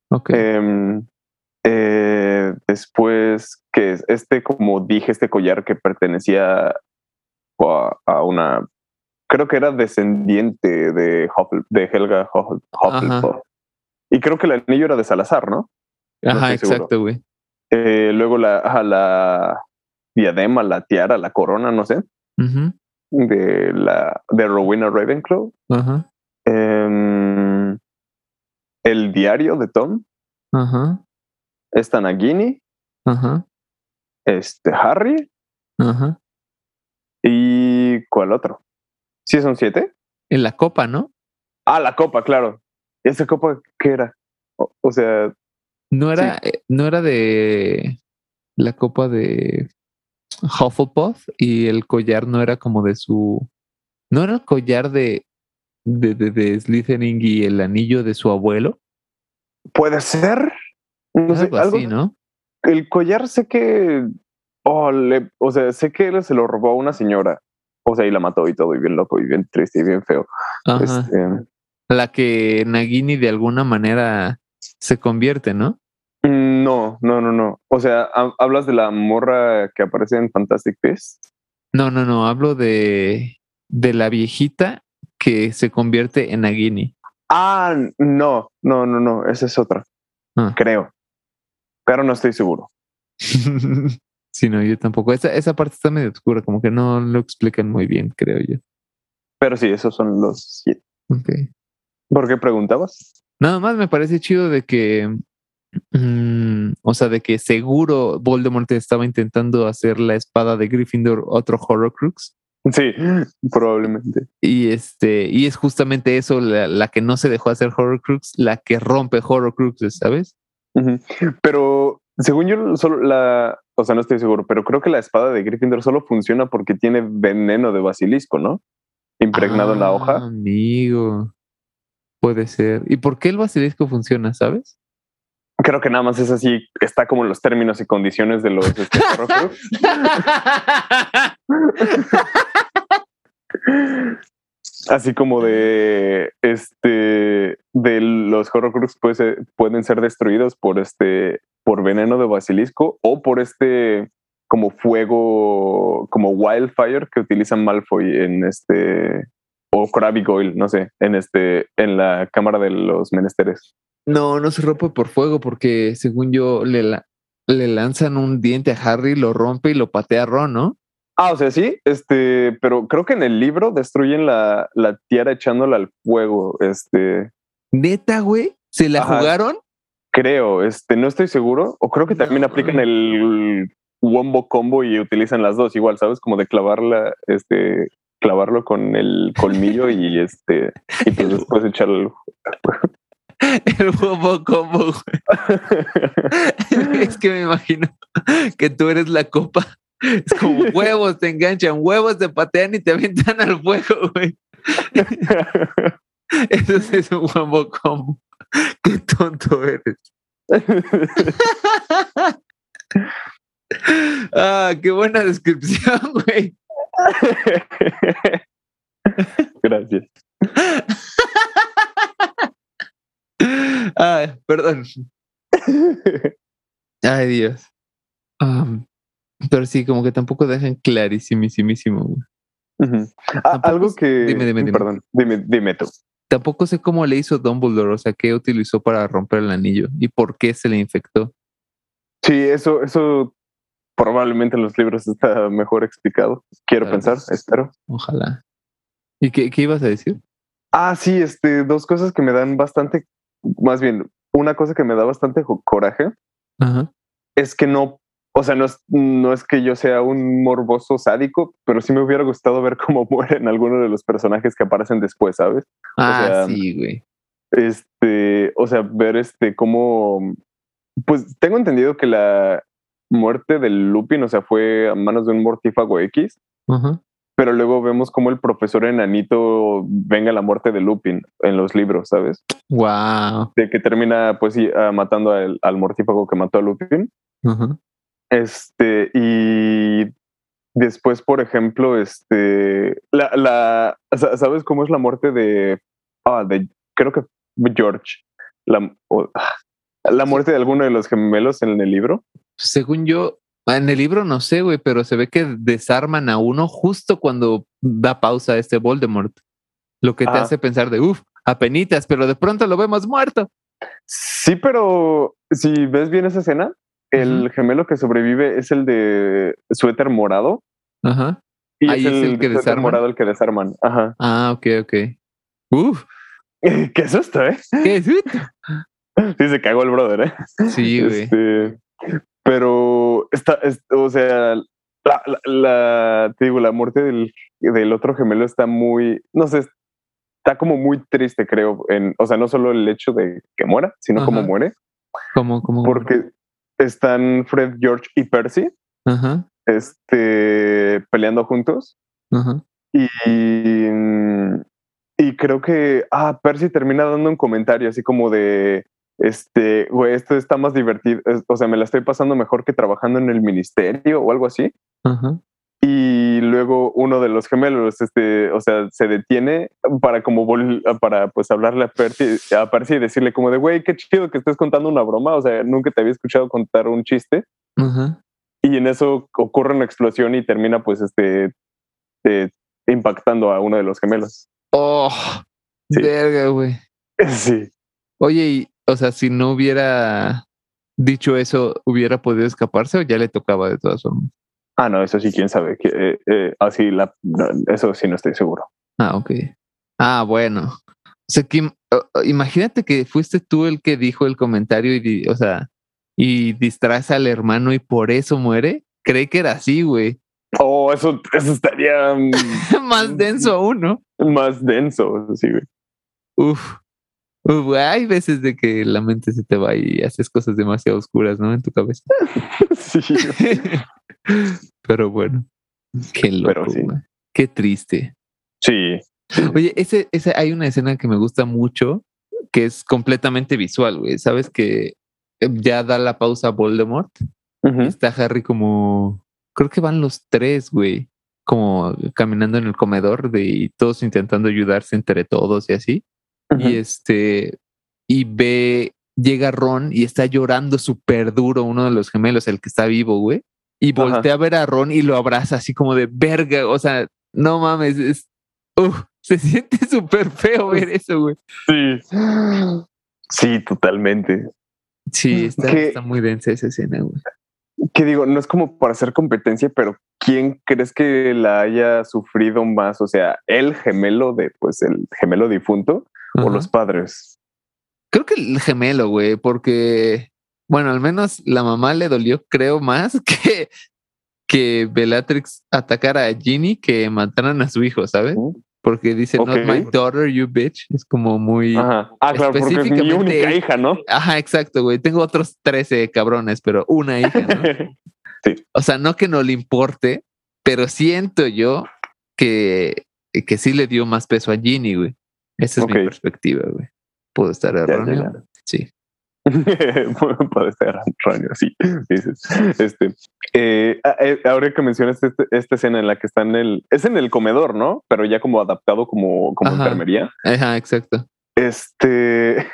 Speaker 1: Ok.
Speaker 2: Em, eh, después, que es este, como dije, este collar que pertenecía a, una, creo que era descendiente de, de Helga Hufflepuff. Y creo que el anillo era de Salazar, ¿no?
Speaker 1: Ajá, exacto, güey.
Speaker 2: Eh, luego la, la diadema, la tiara, la corona, no sé. Ajá de la de Rowena Ravenclaw. Em, el diario de Tom.
Speaker 1: Ajá.
Speaker 2: Está Nagini. Este Harry. ¿Y cuál otro? ¿Sí son siete?
Speaker 1: En la copa, ¿no?
Speaker 2: Ah, la copa, claro. ¿Esa copa qué era? O, sea.
Speaker 1: No era, eh, no era de la copa de Hufflepuff y el collar no era como de su. ¿No era el collar de, de, de, Slytherin y el anillo de su abuelo?
Speaker 2: Puede ser.
Speaker 1: No sé, algo así, ¿no?
Speaker 2: El collar sé que. Oh, o sea, sé que él se lo robó a una señora. O sea, y la mató y todo, y bien loco, y bien triste, y bien feo. Este,
Speaker 1: la que Nagini de alguna manera se convierte, ¿no?
Speaker 2: No, no, no, no. O sea, ¿hablas de la morra que aparece en Fantastic Beasts?
Speaker 1: No, no, no. Hablo de, de la viejita que se convierte en Nagini.
Speaker 2: Ah, no, no, no, no. Esa es otra. Ah. Creo. Pero no estoy seguro.
Speaker 1: sí, no, yo tampoco. Esa, esa parte está medio oscura, como que no lo explican muy bien, creo yo.
Speaker 2: Pero sí, esos son los siete.
Speaker 1: Ok.
Speaker 2: ¿Por qué preguntabas?
Speaker 1: Nada más me parece chido de que Mm, o sea, de que seguro Voldemort estaba intentando hacer la espada de Gryffindor otro Horrocrux.
Speaker 2: Sí, probablemente.
Speaker 1: Y este, y es justamente eso, la, que no se dejó hacer Horrocrux, la que rompe Horrocruxes, ¿sabes?
Speaker 2: Pero según yo, solo la, o sea, no estoy seguro, pero creo que la espada de Gryffindor solo funciona porque tiene veneno de basilisco, ¿no? Impregnado en la hoja.
Speaker 1: Ah, amigo. Puede ser. ¿Y por qué el basilisco funciona, sabes?
Speaker 2: Creo que nada más es así, está como en los términos y condiciones de los este, así como de este de los Horrocrux pueden ser destruidos por este por veneno de basilisco o por este como fuego como wildfire que utilizan Malfoy en este o Krabby Goyle, no sé, en este en la cámara de los menesteres.
Speaker 1: No, no se rompe por fuego porque según yo le, le lanzan un diente a Harry, lo rompe y lo patea a Ron, ¿no?
Speaker 2: Ah, o sea, sí, este, pero creo que en el libro destruyen la, la tiara echándola al fuego, este.
Speaker 1: Neta, güey, ¿se la jugaron?
Speaker 2: Creo, este, no estoy seguro, o creo que también aplican el wombo combo y utilizan las dos igual, ¿sabes? Como de clavarla, este, clavarlo con el colmillo y este, y pues después echarlo al fuego.
Speaker 1: El bobo combo, es que me imagino que tú eres la copa Es como huevos te enganchan, huevos te patean y te avientan al fuego, güey. Eso es un huevo combo. Qué tonto eres. ah, qué buena descripción, güey.
Speaker 2: Gracias.
Speaker 1: Ay, perdón. Ay, Dios. Um, pero sí, como que tampoco dejan clarísimísimo.
Speaker 2: Uh -huh. ah, algo que.
Speaker 1: Dime, dime, dime.
Speaker 2: Perdón, dime, dime tú.
Speaker 1: Tampoco sé cómo le hizo Dumbledore, o sea, qué utilizó para romper el anillo y por qué se le infectó.
Speaker 2: Sí, eso, eso probablemente en los libros está mejor explicado. Quiero claro. pensar, espero.
Speaker 1: Ojalá. ¿Y qué, qué, ibas a decir?
Speaker 2: Ah, sí, este, dos cosas que me dan bastante, más bien, una cosa que me da bastante coraje
Speaker 1: Ajá.
Speaker 2: es que no, o sea, no es, no es que yo sea un morboso sádico, pero sí me hubiera gustado ver cómo mueren algunos de los personajes que aparecen después, ¿sabes?
Speaker 1: Ah, o sea, sí, güey.
Speaker 2: Este, o sea, ver este cómo, pues tengo entendido que la muerte del Lupin, o sea, fue a manos de un mortífago X.
Speaker 1: Ajá
Speaker 2: pero luego vemos como el profesor enanito venga la muerte de Lupin en los libros, ¿sabes?
Speaker 1: Wow.
Speaker 2: De que termina pues uh, matando al, al, mortífago que mató a Lupin.
Speaker 1: Uh -huh.
Speaker 2: Este, y después, por ejemplo, este, la, la, ¿sabes cómo es la muerte de, ah, de, creo que George, la, oh, la muerte de alguno de los gemelos en el libro?
Speaker 1: Según yo, en el libro no sé, güey, pero se ve que desarman a uno justo cuando da pausa a este Voldemort. Lo que te
Speaker 2: Ah.
Speaker 1: hace pensar de, uff, apenitas, pero de pronto lo vemos muerto.
Speaker 2: Sí, pero si ves bien esa escena, el gemelo que sobrevive es el de suéter morado.
Speaker 1: Ajá.
Speaker 2: Y
Speaker 1: Ahí
Speaker 2: es el,
Speaker 1: es el que desarman.
Speaker 2: morado el que desarman. Ajá.
Speaker 1: Ah, ok, ok. Uf,
Speaker 2: Qué susto, ¿eh?
Speaker 1: qué susto.
Speaker 2: Sí, se cagó el brother, ¿eh?
Speaker 1: Sí, güey.
Speaker 2: Este, pero está, es- o sea, la, la- la- te digo, la muerte del, del otro gemelo está muy, no sé, está como muy triste, creo. En, o sea, no solo el hecho de que muera, sino cómo muere,
Speaker 1: ¿Cómo, cómo?
Speaker 2: porque están Fred, George y Percy,
Speaker 1: Ajá,
Speaker 2: este, peleando juntos.
Speaker 1: ajá.
Speaker 2: Y, y creo que, ah, Percy termina dando un comentario así como de, este, güey, esto está más divertido, o sea, me la estoy pasando mejor que trabajando en el ministerio o algo así.
Speaker 1: Ajá.
Speaker 2: Y luego uno de los gemelos, este, o sea, se detiene para como vol- para pues hablarle a Percy, a Percy y decirle como de, güey, qué chido que estés contando una broma, o sea, nunca te había escuchado contar un chiste.
Speaker 1: Ajá.
Speaker 2: Y en eso ocurre una explosión y termina pues este eh, impactando a uno de los gemelos.
Speaker 1: Oh,
Speaker 2: Sí.
Speaker 1: verga, güey.
Speaker 2: Sí.
Speaker 1: Oye, y, o sea, si no hubiera dicho eso, ¿hubiera podido escaparse o ya le tocaba de todas formas?
Speaker 2: Ah, no, eso sí, quién sabe. Eh, eh, así, la, no, eso sí no estoy seguro.
Speaker 1: Ah, ok. Ah, bueno. O sea, que uh, imagínate que fuiste tú el que dijo el comentario y, o sea, y distraes al hermano y por eso muere. Creí que era así, güey.
Speaker 2: Oh, eso, eso estaría
Speaker 1: Más denso aún, ¿no?
Speaker 2: más denso, sí, güey.
Speaker 1: Uf. Uf, hay veces de que la mente se te va y haces cosas demasiado oscuras, ¿no? En tu cabeza.
Speaker 2: Sí,
Speaker 1: Pero bueno. Qué loco,
Speaker 2: sí.
Speaker 1: Qué triste.
Speaker 2: sí.
Speaker 1: Oye, ese, ese, hay una escena que me gusta mucho que es completamente visual, güey. ¿Sabes que eh, ya da la pausa Voldemort? Está Harry como, creo que van los tres, güey, como caminando en el comedor de y todos intentando ayudarse entre todos y así. Y este, y ve, llega Ron y está llorando súper duro uno de los gemelos, el que está vivo, güey. Y
Speaker 2: Ajá.
Speaker 1: voltea a ver a Ron y lo abraza así como de verga, o sea, no mames, es, uf, se siente súper feo ver eso, güey.
Speaker 2: Sí. Sí, totalmente.
Speaker 1: Sí, está,
Speaker 2: ¿Qué?
Speaker 1: está muy densa esa escena, güey.
Speaker 2: Que digo, no es como para hacer competencia, pero ¿quién crees que la haya sufrido más? O sea, el gemelo de, pues, el gemelo difunto o
Speaker 1: Ajá.
Speaker 2: los padres.
Speaker 1: Creo que el gemelo, güey, porque, bueno, al menos la mamá le dolió, creo, más que, que Bellatrix atacara a Ginny que mataran a su hijo, ¿sabes? Porque dice, not my daughter, you bitch. Es como muy... Ajá,
Speaker 2: Ajá. Ah, claro, porque es mi única hija, ¿no?
Speaker 1: exacto, güey. Tengo otros 13 cabrones, pero una hija, ¿no?
Speaker 2: sí.
Speaker 1: O sea, no que no le importe, pero siento yo que, que sí le dio más peso a Ginny, güey. Esa es mi perspectiva, güey. Puedo estar erróneo. Sí.
Speaker 2: Puede ser erróneo, sí. dices. Este, eh, ah, eh, ahora que mencionaste este- esta escena en la que está en el. Es en el comedor, ¿no? Pero ya como adaptado como, como
Speaker 1: Ajá.
Speaker 2: enfermería.
Speaker 1: Ajá, exacto.
Speaker 2: Este.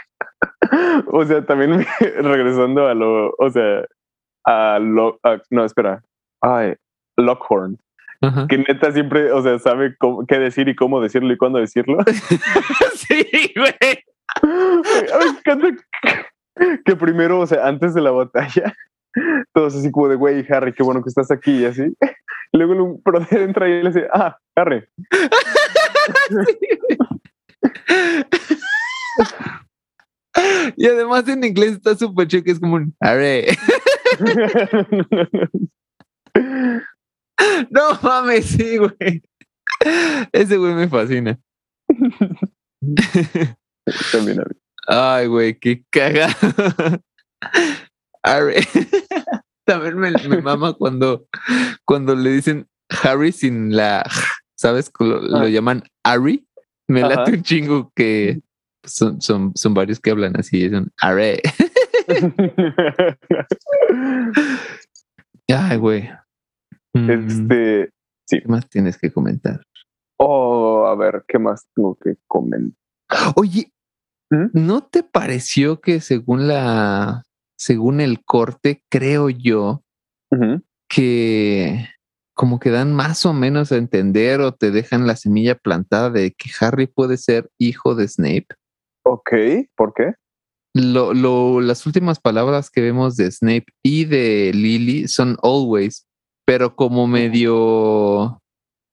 Speaker 2: o sea, también me- regresando a lo. O sea, a lo. a- no, espera. Ay, Lockhorn.
Speaker 1: Ajá.
Speaker 2: Que neta siempre, o sea, sabe cómo- qué decir y cómo decirlo y cuándo decirlo.
Speaker 1: sí, güey.
Speaker 2: Me encanta que, primero, o sea, antes de la batalla, todos así como de, güey, Harry, qué bueno que estás aquí y así. Y luego un brother entra y le dice, ah, Harry.
Speaker 1: Y además en inglés está súper chido que es como un arre. No mames, sí, güey. Ese güey me fascina.
Speaker 2: También a mí.
Speaker 1: Ay, güey, qué cagado. Arre. También me, me mama cuando, cuando le dicen Harry sin la, ¿sabes? Lo, lo
Speaker 2: Ah.
Speaker 1: llaman Harry. Me
Speaker 2: Ajá.
Speaker 1: late un chingo que son, son, son varios que hablan así, son Arre. Ay, güey. Mm,
Speaker 2: este,
Speaker 1: ¿Qué más tienes que comentar?
Speaker 2: oh, a ver, ¿qué más tengo que comentar?
Speaker 1: Oye,
Speaker 2: ¿Mm?
Speaker 1: ¿no te pareció que según la, según el corte, creo yo, que como que dan más o menos a entender o te dejan la semilla plantada de que Harry puede ser hijo de Snape?
Speaker 2: Ok, ¿por qué?
Speaker 1: Lo, lo, las últimas palabras que vemos de Snape y de Lily son always, pero como medio,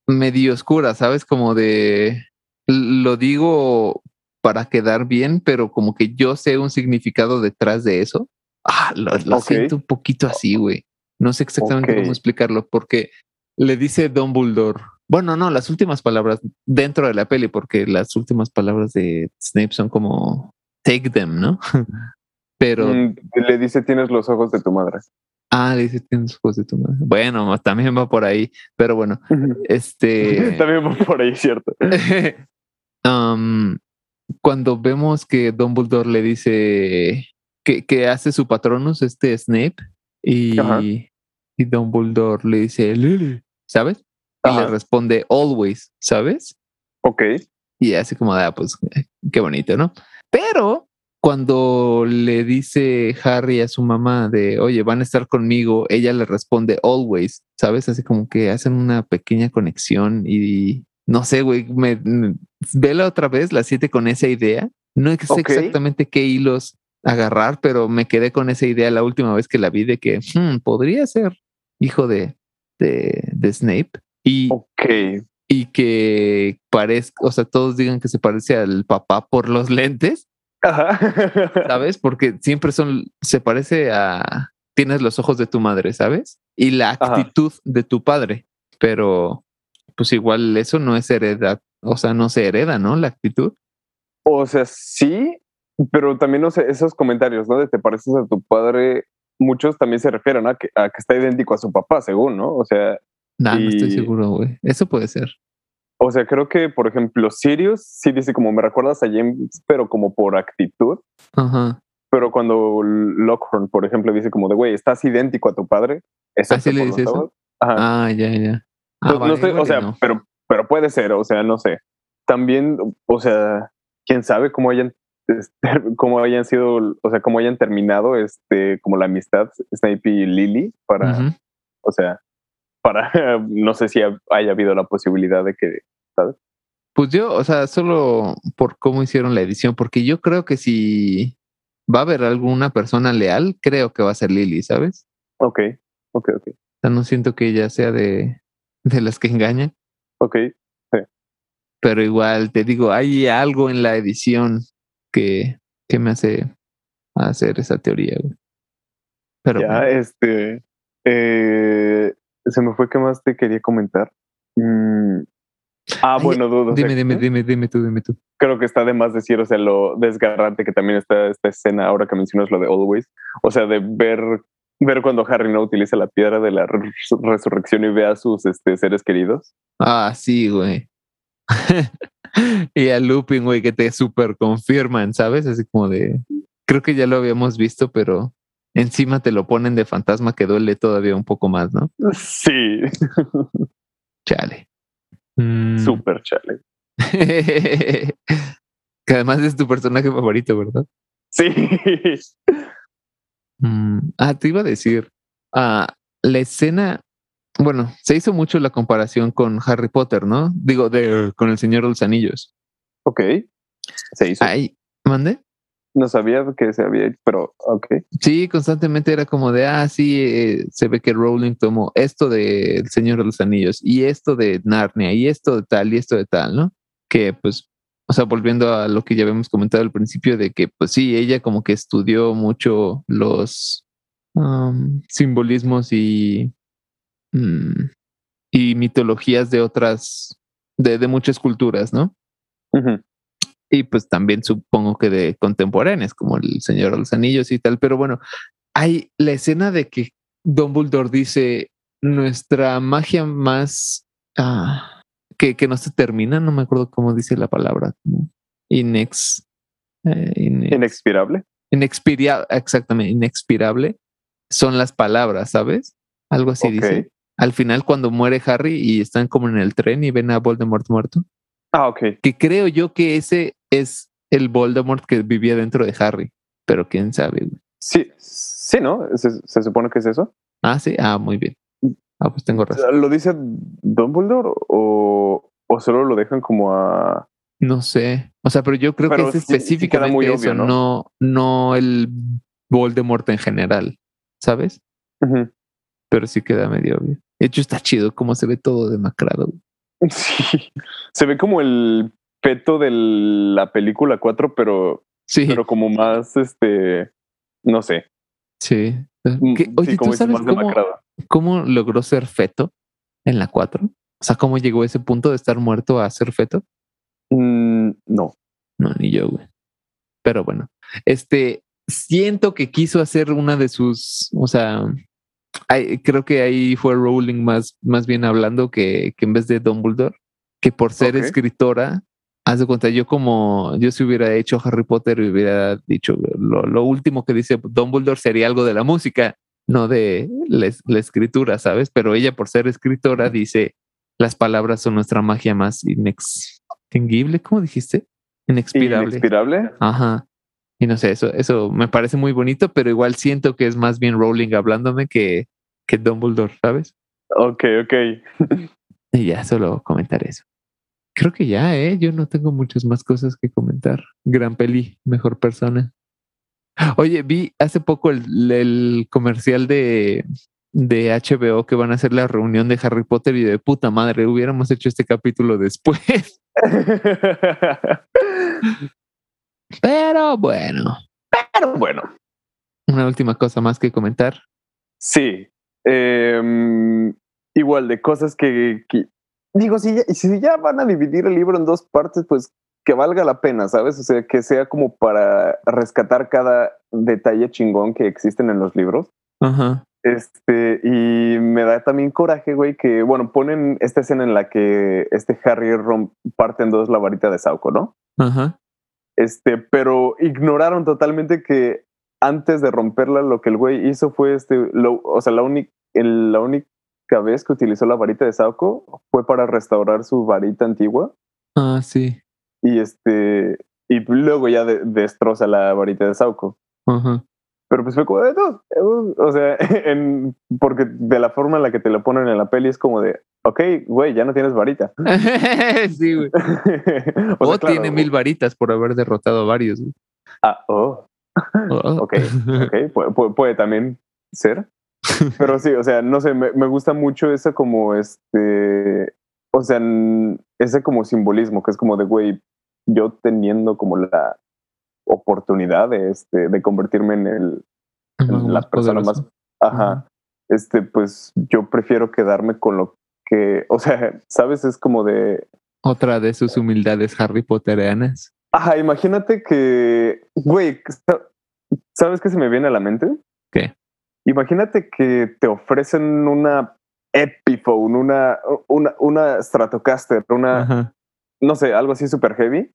Speaker 1: medio oscura, ¿sabes? Como de, lo digo para quedar bien, pero como que yo sé un significado detrás de eso. Ah, lo, siento un poquito así, güey. No sé exactamente cómo explicarlo, porque le dice Dumbledore. Bueno, no, las últimas palabras dentro de la peli, porque las últimas palabras de Snape son como take them, ¿no? Pero,
Speaker 2: Mm, le dice, tienes los ojos de tu madre.
Speaker 1: Ah, dice tienes ojos de tu madre. Bueno, también va por ahí, pero bueno, este.
Speaker 2: También va por ahí, ¿cierto?
Speaker 1: um, cuando vemos que Dumbledore le dice que, que hace su patronus, este Snape, y,
Speaker 2: Ajá.
Speaker 1: y Dumbledore le dice Lily, ¿sabes? Y le
Speaker 2: Ajá.
Speaker 1: responde always, ¿sabes?
Speaker 2: Ok.
Speaker 1: Y así como, ah, pues qué bonito, ¿no? Pero cuando le dice Harry a su mamá de, oye, van a estar conmigo, ella le responde always, ¿sabes? Así como que hacen una pequeña conexión y no sé, güey, me, me- vela otra vez, la siete con esa idea. No sé exactamente qué hilos agarrar, pero me quedé con esa idea la última vez que la vi de que hmm, podría ser hijo de, de, de Snape. Y, y que parezca, o sea, todos digan que se parece al papá por los lentes,
Speaker 2: Ajá.
Speaker 1: ¿sabes? Porque siempre son, se parece a, tienes los ojos de tu madre, ¿sabes? Y la
Speaker 2: Ajá.
Speaker 1: actitud de tu padre, pero pues igual eso no es heredad, o sea, no se hereda, ¿no? La actitud.
Speaker 2: O sea, sí, pero también, no sé, esos comentarios, ¿no? De te pareces a tu padre, muchos también se refieren a que, a que está idéntico a su papá, según, ¿no? O sea,
Speaker 1: Nah, no estoy seguro, güey. Eso puede ser.
Speaker 2: O sea, creo que, por ejemplo, Sirius sí dice como me recuerdas a James, pero como por actitud.
Speaker 1: Ajá.
Speaker 2: Pero cuando Lockhorn, por ejemplo, dice como de, güey, estás idéntico a tu padre,
Speaker 1: ¿Ah, le dice eso?
Speaker 2: ojos". Ajá.
Speaker 1: Ah, ya, ya. Ah,
Speaker 2: Pues,
Speaker 1: vale,
Speaker 2: no sé, o sea,
Speaker 1: no.
Speaker 2: pero, pero puede ser, o sea, no sé. También, o sea, quién sabe cómo hayan, este, cómo hayan sido, o sea, cómo hayan terminado, este, como la amistad Snape y Lily para,
Speaker 1: Ujú.
Speaker 2: o sea, para, no sé si haya habido la posibilidad de que,
Speaker 1: Pues yo, o sea, solo por cómo hicieron la edición, porque yo creo que si va a haber alguna persona leal, creo que va a ser Lily, ¿sabes?
Speaker 2: ok, ok, ok,
Speaker 1: O sea, no siento que ella sea de, de las que engañan,
Speaker 2: ok,
Speaker 1: pero igual te digo, hay algo en la edición que, que me hace hacer esa teoría, güey. Pero
Speaker 2: ya,
Speaker 1: bueno,
Speaker 2: este, eh, se me fue qué más te quería comentar. Mm, ah,
Speaker 1: Ay,
Speaker 2: bueno, dudo.
Speaker 1: dime, dime, dime, dime tú, dime tú.
Speaker 2: creo que está de más decir, o sea, lo desgarrante que también está esta escena ahora que mencionas lo de Always, o sea, de ver Ver cuando Harry no utiliza la piedra de la resurrección y ve a sus este, seres queridos.
Speaker 1: Ah, sí, güey. y a Lupin, güey, que te super confirman, ¿sabes? Así como de. Creo que ya lo habíamos visto, pero encima te lo ponen de fantasma que duele todavía un poco más, ¿no?
Speaker 2: Sí.
Speaker 1: Chale.
Speaker 2: Mm. Super chale.
Speaker 1: que además es tu personaje favorito, ¿verdad?
Speaker 2: Sí.
Speaker 1: Mm, ah, te iba a decir, ah, la escena, bueno, se hizo mucho la comparación con Harry Potter, ¿no? Digo, de, con el Señor de los Anillos.
Speaker 2: Ok. Se hizo.
Speaker 1: Ay, ¿mande?
Speaker 2: No sabía que se había hecho, pero ok.
Speaker 1: Sí, constantemente era como de, ah, sí, eh, se ve que Rowling tomó esto de El Señor de los Anillos y esto de Narnia y esto de tal y esto de tal, ¿no? Que pues o sea, volviendo a lo que ya habíamos comentado al principio, de que, pues sí, ella como que estudió mucho los simbolismos y, y mitologías de otras, de, de muchas culturas, ¿no? Y pues también supongo que de contemporáneas, como el Señor de los Anillos y tal. Pero bueno, hay la escena de que Dumbledore dice, nuestra magia más... Ah, que, no se termina, no me acuerdo cómo dice la palabra. Inex,
Speaker 2: eh, inexpirable.
Speaker 1: Inexpirable, exactamente, inexpirable son las palabras, ¿sabes? Algo así dice. Al final, cuando muere Harry y están como en el tren y ven a Voldemort muerto.
Speaker 2: Ah, ok.
Speaker 1: Que creo yo que ese es el Voldemort que vivía dentro de Harry, pero quién sabe.
Speaker 2: Sí, sí, ¿no? ¿Se, supone que es eso?
Speaker 1: Ah, sí, ah, muy bien. Ah, pues tengo razón.
Speaker 2: ¿Lo dice Dumbledore o, o solo lo dejan como a.
Speaker 1: No sé. O sea, pero yo creo que es específicamente muy eso, ¿no? ¿no? el Voldemort en general, ¿sabes? Pero sí queda medio obvio. De hecho, está chido cómo se ve todo demacrado.
Speaker 2: Sí. Se ve como el peto de la película 4, pero. Sí. Pero como más, este. No sé.
Speaker 1: Sí. Mm, oye, ¿tú sabes cómo, cómo logró ser feto en la 4? O sea, ¿cómo llegó a ese punto de estar muerto a ser feto?
Speaker 2: Mm, no.
Speaker 1: No, ni yo, güey. Pero bueno, este, siento que quiso hacer una de sus, o sea, creo que ahí fue Rowling más, más bien hablando que, que en vez de Dumbledore, que por ser escritora, haz de cuenta, yo como yo si hubiera hecho Harry Potter y hubiera dicho lo, lo último que dice Dumbledore sería algo de la música no de la, escritura, ¿sabes? Pero ella por ser escritora dice, las palabras son nuestra magia más inextinguible, ¿cómo dijiste? Inexpirable.
Speaker 2: Inexpirable.
Speaker 1: Ajá. Y no sé, eso, eso me parece muy bonito, pero igual siento que es más bien Rowling hablándome que, que Dumbledore, ¿sabes?
Speaker 2: Ok, ok.
Speaker 1: y ya, solo comentar eso. Creo que ya, ¿eh? Yo no tengo muchas más cosas que comentar. Gran peli, mejor persona. Oye, vi hace poco el, comercial de, de HBO que van a hacer la reunión de Harry Potter y de puta madre, hubiéramos hecho este capítulo después. Pero bueno.
Speaker 2: Pero bueno.
Speaker 1: Una última cosa más que comentar.
Speaker 2: Sí. Em, igual de cosas que, digo, si si ya van a dividir el libro en dos partes, pues que valga la pena, ¿sabes? O sea, que sea como para rescatar cada detalle chingón que existen en los libros.
Speaker 1: Ajá.
Speaker 2: Este, y me da también coraje, güey, que, bueno, ponen esta escena en la que este Harry romp, parte en dos la varita de Sauco, ¿no?
Speaker 1: Ajá.
Speaker 2: Este, pero ignoraron totalmente que antes de romperla, lo que el güey hizo fue este, lo, o sea, la, única la única vez que utilizó la varita de Sauco fue para restaurar su varita antigua.
Speaker 1: Ah, sí
Speaker 2: y este y luego ya destroza la varita de Sauco. Pero pues fue como de todo. O sea, en, porque de la forma en la que te lo ponen en la peli es como de, ok, güey, ya no tienes varita.
Speaker 1: sí, güey. o, tiene mil varitas por haber derrotado a varios.
Speaker 2: Ah, oh. oh. ok, ok, puede, también ser. Pero sí, o sea, no sé, me, me gusta mucho ese como este, o sea, ese como simbolismo que es como de, güey, yo teniendo como la oportunidad de, este, de convertirme en, el, la persona más... Ajá. Este, pues yo prefiero quedarme con lo que, o sea, ¿sabes? Es como de...
Speaker 1: Otra de sus humildades Harry Potterianas.
Speaker 2: Ajá, imagínate que, güey, ¿sabes qué se me viene a la mente?
Speaker 1: ¿Qué?
Speaker 2: Imagínate que te ofrecen una Epiphone, una, una, una Stratocaster, una, no sé, algo así super heavy.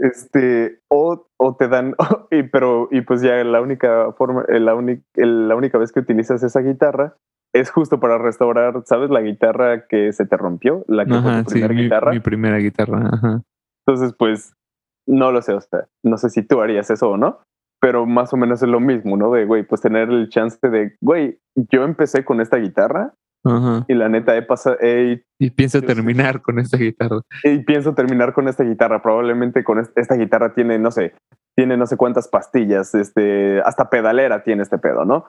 Speaker 2: Este, o, o, te dan, y, pero, y pues ya la única forma, eh, la, única, la única vez que utilizas esa guitarra es justo para restaurar, ¿sabes? La guitarra que se te rompió, la que fue tu primera guitarra.
Speaker 1: Mi, primera guitarra.
Speaker 2: Entonces, pues, no lo sé, o sea, no sé si tú harías eso o no, pero más o menos es lo mismo, ¿no? De, güey, pues tener el chance de, güey, yo empecé con esta guitarra y la neta he pasado...
Speaker 1: y pienso terminar con esta guitarra.
Speaker 2: Y pienso terminar con esta guitarra. Probablemente con esta guitarra tiene, no sé, tiene no sé cuántas pastillas, este, hasta pedalera tiene este pedo, ¿no?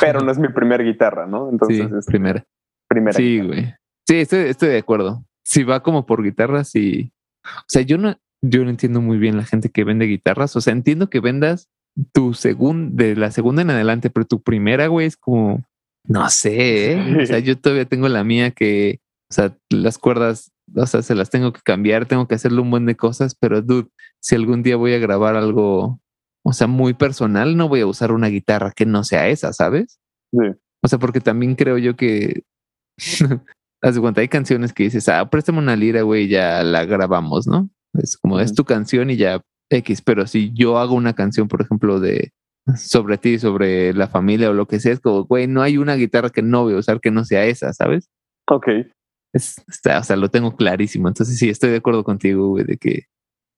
Speaker 2: Pero no es mi primer guitarra, ¿no?
Speaker 1: Entonces, sí, este, primera.
Speaker 2: Primera.
Speaker 1: Sí, güey. Sí, estoy, estoy de acuerdo. Si va como por guitarras y... O sea, yo no, yo no entiendo muy bien la gente que vende guitarras. O sea, entiendo que vendas tu segunda, de la segunda en adelante, pero tu primera, güey, es como, no sé, ¿eh? o sea, yo todavía tengo la mía que, o sea, las cuerdas, o sea, se las tengo que cambiar, tengo que hacerle un buen de cosas, pero dude, si algún día voy a grabar algo, o sea, muy personal, no voy a usar una guitarra que no sea esa, ¿sabes?
Speaker 2: Sí.
Speaker 1: O sea, porque también creo yo que, haz de cuenta, hay canciones que dices, ah, préstame una lira, güey, ya la grabamos, ¿no? Es como, es tu canción y ya X, pero si yo hago una canción, por ejemplo, de sobre ti, sobre la familia o lo que sea, es como, güey, no hay una guitarra que no voy a usar que no sea esa, ¿sabes?
Speaker 2: Ok.
Speaker 1: Es, o sea, lo tengo clarísimo. Entonces sí, estoy de acuerdo contigo, güey, de que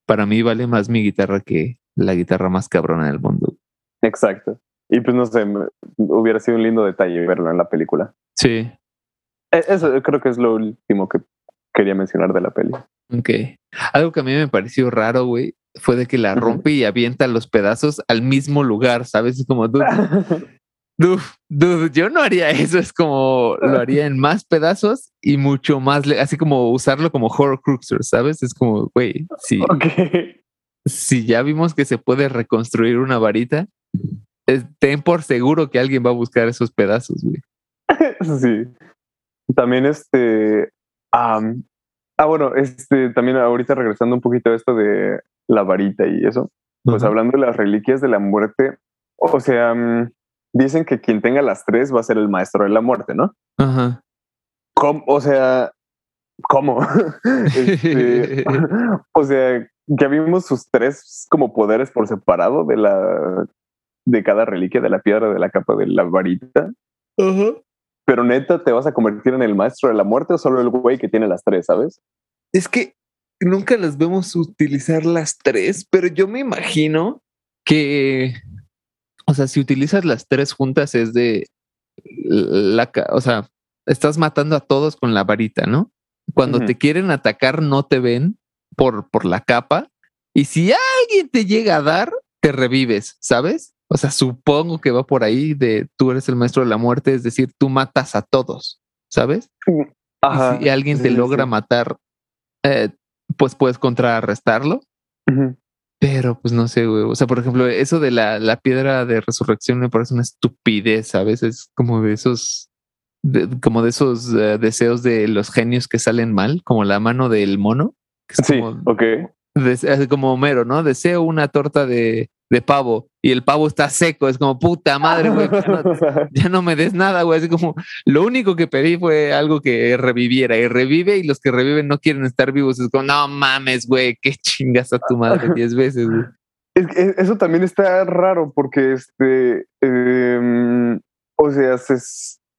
Speaker 1: para mí vale más mi guitarra que la guitarra más cabrona del mundo.
Speaker 2: Exacto. Y pues no sé, hubiera sido un lindo detalle verlo en la película.
Speaker 1: Sí.
Speaker 2: E, eso creo que es lo último que quería mencionar de la peli.
Speaker 1: Ok. Algo que a mí me pareció raro, güey, fue de que la rompe y avienta los pedazos al mismo lugar, ¿sabes? Es como, dude, dude, yo no haría eso, es como lo haría en más pedazos y mucho más, así como usarlo como horror cruiser, ¿sabes? Es como, güey, si, si ya vimos que se puede reconstruir una varita, ten por seguro que alguien va a buscar esos pedazos, güey.
Speaker 2: Sí. También este, ah, bueno, este, también ahorita regresando un poquito a esto de la varita y eso, pues hablando de las reliquias de la muerte, o sea, mm, dicen que quien tenga las tres va a ser el maestro de la muerte, ¿no?
Speaker 1: Ajá.
Speaker 2: ¿Cómo? O sea, ¿cómo? Este, o sea, ya vimos sus tres como poderes por separado de la de cada reliquia, de la piedra, de la capa, de la varita.
Speaker 1: Ajá.
Speaker 2: Pero neta, ¿te vas a convertir en el maestro de la muerte o solo el güey que tiene las tres, sabes?
Speaker 1: Es que nunca las vemos utilizar las tres, pero yo me imagino que, o sea, si utilizas las tres juntas es de la, o sea, estás matando a todos con la varita, ¿no? Cuando te quieren atacar no te ven por, por la capa y si alguien te llega a dar, te revives, ¿sabes? O sea, supongo que va por ahí de tú eres el maestro de la muerte, es decir, tú matas a todos, ¿sabes?
Speaker 2: Ajá,
Speaker 1: y si alguien te logra matar, eh, pues puedes contrarrestarlo. Pero pues no sé, güey. O sea, por ejemplo, eso de la, la, piedra de resurrección me parece una estupidez a veces, como de esos, como de esos eh, deseos de los genios que salen mal, como la mano del mono.
Speaker 2: sí, ok.
Speaker 1: como Homero, ¿no? Deseo una torta de, de pavo y el pavo está seco. Es como puta madre, güey. Ya, no, me des nada, güey. Así como lo único que pedí fue algo que reviviera y revive y los que reviven no quieren estar vivos. Es como, no mames, güey, qué chingas a tu madre diez veces, güey.
Speaker 2: Es que eso también está raro porque este, em, o sea, se,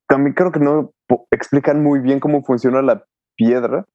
Speaker 2: también creo que no explican muy bien cómo funciona la piedra.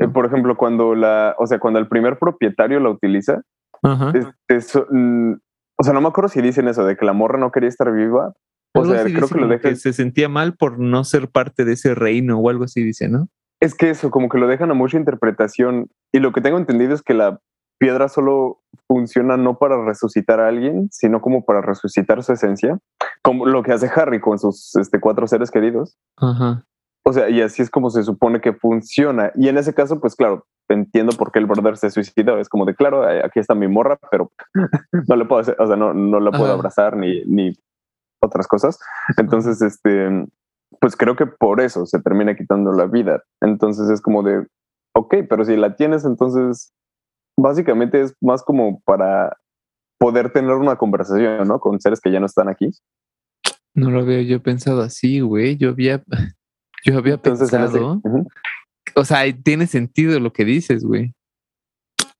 Speaker 2: Eh, por ejemplo, cuando la, o sea, cuando el primer propietario la utiliza, Mm, o sea, no me acuerdo si dicen eso, de que la morra no quería estar viva. O sea, creo que lo dejan.
Speaker 1: se sentía mal por no ser parte de ese reino o algo así, dice, ¿no?
Speaker 2: Es que eso, como que lo dejan a mucha interpretación. Y lo que tengo entendido es que la piedra solo funciona no para resucitar a alguien, sino como para resucitar su esencia, como lo que hace Harry con sus este, cuatro seres queridos.
Speaker 1: Ajá.
Speaker 2: O sea, y así es como se supone que funciona. Y en ese caso, pues claro, entiendo por qué el brother se suicidó. Es como de, claro, aquí está mi morra, pero no le puedo hacer, o sea, no, no la puedo abrazar ni, ni otras cosas. Entonces, este, pues creo que por eso se termina quitando la vida. Entonces es como de, ok, pero si la tienes, entonces básicamente es más como para poder tener una conversación, ¿no? Con seres que ya no están aquí.
Speaker 1: No lo había yo pensado así, güey. Yo había, yo había pensado. O sea, tiene sentido lo que dices, güey.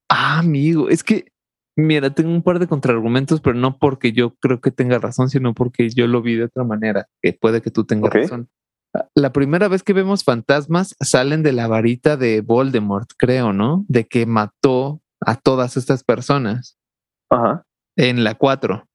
Speaker 1: Ah, amigo, es que, mira, tengo un par de contraargumentos, pero no porque yo creo que tenga razón, sino porque yo lo vi de otra manera, que puede que tú tengas razón. La primera vez que vemos fantasmas salen de la varita de Voldemort, creo, ¿no? De que mató a todas estas personas.
Speaker 2: Ajá.
Speaker 1: En la 4.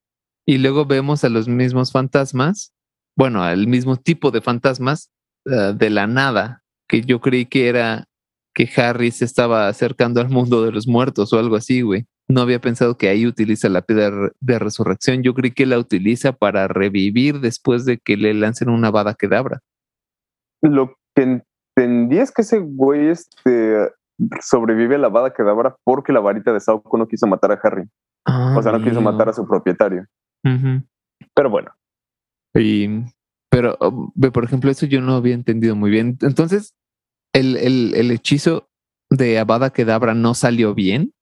Speaker 1: Y luego vemos a los mismos fantasmas, bueno, al mismo tipo de fantasmas eh, de la nada, que yo creí que era que Harry se estaba acercando al mundo de los muertos o algo así, güey. No había pensado que ahí utiliza la piedra de resurrección. Yo creí que la utiliza para revivir después de que le lancen una bada quedabra.
Speaker 2: Lo que entendí es que ese güey este, sobrevive a la bada quedabra porque la varita de Sauco no quiso matar a Harry. o sea, no quiso matar a su propietario. Pero bueno.
Speaker 1: Y, pero, um, por ejemplo, eso yo no había entendido muy bien. Entonces, el, el, el hechizo de Abada Kedabra no salió bien.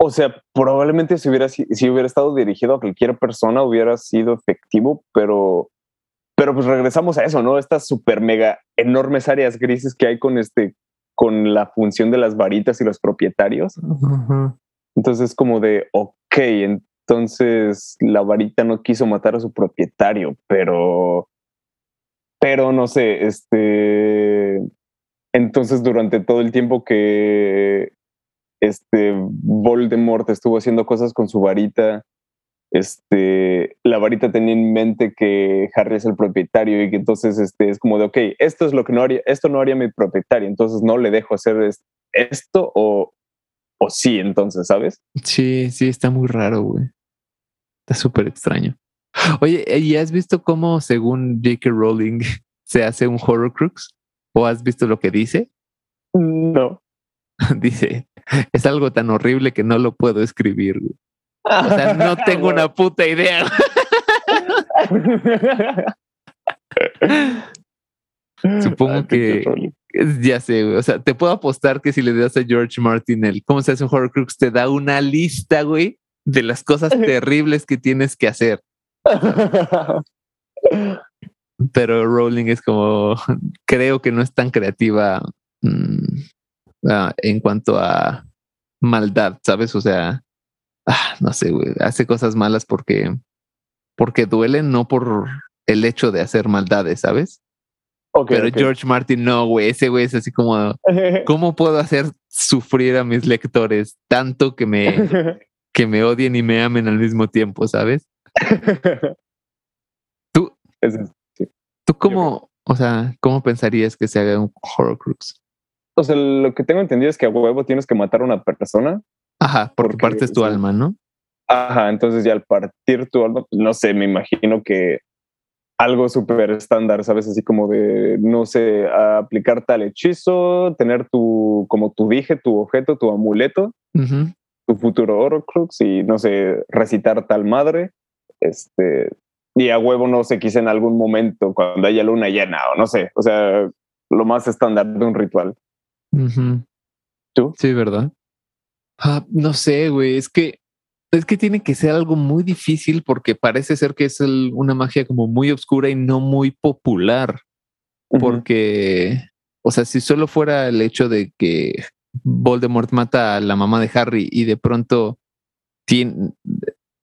Speaker 2: O sea, probablemente si hubiera, si, hubiera estado dirigido a cualquier persona hubiera sido efectivo, pero, pero pues regresamos a eso, ¿no? Estas super mega enormes áreas grises que hay con este, con la función de las varitas y los propietarios. Entonces, como de, ok, entonces la varita no quiso matar a su propietario, pero, pero no sé, este, entonces, durante todo el tiempo que este Voldemort estuvo haciendo cosas con su varita, este, la varita tenía en mente que Harry es el propietario y que entonces este, es como de, ok, esto es lo que no haría, esto no haría mi propietario, entonces no le dejo hacer esto o, o sí, entonces, ¿sabes?
Speaker 1: Sí, sí, está muy raro, güey. Está súper extraño. Oye, ¿y has visto cómo, según J.K. Rowling, se hace un Horrocrux? ¿O has visto lo que dice?
Speaker 2: No.
Speaker 1: dice, es algo tan horrible que no lo puedo escribir. O sea, no tengo una puta idea. Supongo que ya sé, güey. O sea, te puedo apostar que si le das a George Martin el cómo se hace un Horrocrux, te da una lista, güey, de las cosas terribles que tienes que hacer. Pero Rowling es como, creo que no es tan creativa mm, ah, en cuanto a maldad, ¿sabes? O sea, ah, no sé, güey, hace cosas malas porque, porque duelen, no por el hecho de hacer maldades, ¿sabes? pero George Martin no, güey, ese güey es así como, ¿cómo puedo hacer sufrir a mis lectores tanto que me, que me odien y me amen al mismo tiempo, ¿sabes? Tú, ¿Tú cómo, o sea, cómo pensarías que se haga un Horrocrux?
Speaker 2: O sea, lo que tengo entendido es que a huevo tienes que matar a una persona.
Speaker 1: Ajá, porque, partes tu alma, ¿no?
Speaker 2: Ajá, entonces ya al partir tu alma, pues, no sé, me imagino que algo súper estándar, ¿sabes? Así como de, no sé, aplicar tal hechizo, tener tu, como tu dije, tu objeto, tu amuleto, tu futuro Horrocrux y, no sé, recitar tal madre, este, y a huevo no se quise en algún momento cuando haya luna llena o no sé, o sea, lo más estándar de un ritual.
Speaker 1: ¿Tú? Sí, ¿verdad? Ah, no sé, güey, es que es que tiene que ser algo muy difícil porque parece ser que es una magia como muy oscura y no muy popular. Porque, o sea, si solo fuera el hecho de que Voldemort mata a la mamá de Harry y de pronto tiene,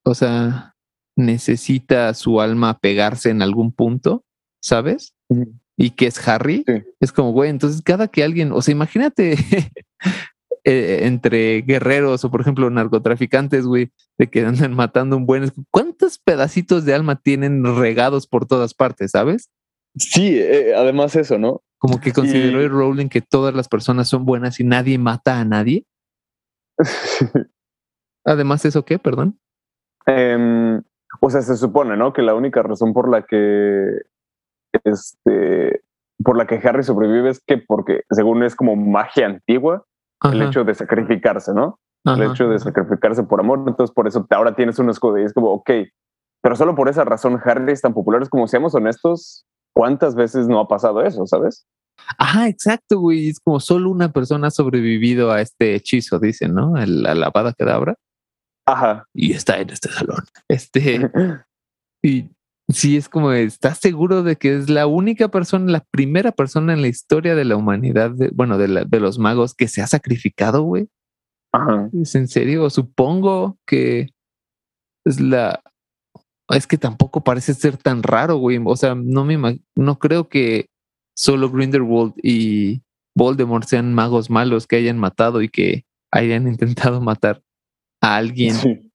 Speaker 1: o sea, necesita su alma pegarse en algún punto, ¿sabes? Y que es Harry. Es como, güey, entonces cada que alguien, o sea, imagínate eh, entre guerreros o, por ejemplo, narcotraficantes, güey, de que andan matando un buen... ¿Cuántos pedacitos de alma tienen regados por todas partes, sabes?
Speaker 2: Sí, eh, además eso, ¿no?
Speaker 1: Como que consideró el Rowling que todas las personas son buenas y nadie mata a nadie. además, ¿eso qué? Perdón.
Speaker 2: Eh, o sea, se supone, ¿no? Que la única razón por la que este por la que Harry sobrevive es que porque según es como magia antigua el hecho de sacrificarse, ¿no? el hecho de sacrificarse por amor, entonces por eso ahora tienes un escudo y es como, ok, pero solo por esa razón Harry es tan popular, es como seamos honestos, ¿cuántas veces no ha pasado eso, sabes?
Speaker 1: Ajá, exacto, güey, es como solo una persona ha sobrevivido a este hechizo, dicen, ¿no? La lavada quedabra.
Speaker 2: Ajá.
Speaker 1: Y está en este salón. Este. y Sí, es como, ¿estás seguro de que es la única persona, la primera persona en la historia de la humanidad, bueno, de, de los magos que se ha sacrificado, güey?
Speaker 2: Ajá.
Speaker 1: ¿Es en serio? Supongo que es la... Es que tampoco parece ser tan raro, güey. O sea, no me no creo que solo Grindelwald y Voldemort sean magos malos que hayan matado y que hayan intentado matar a alguien. Sí.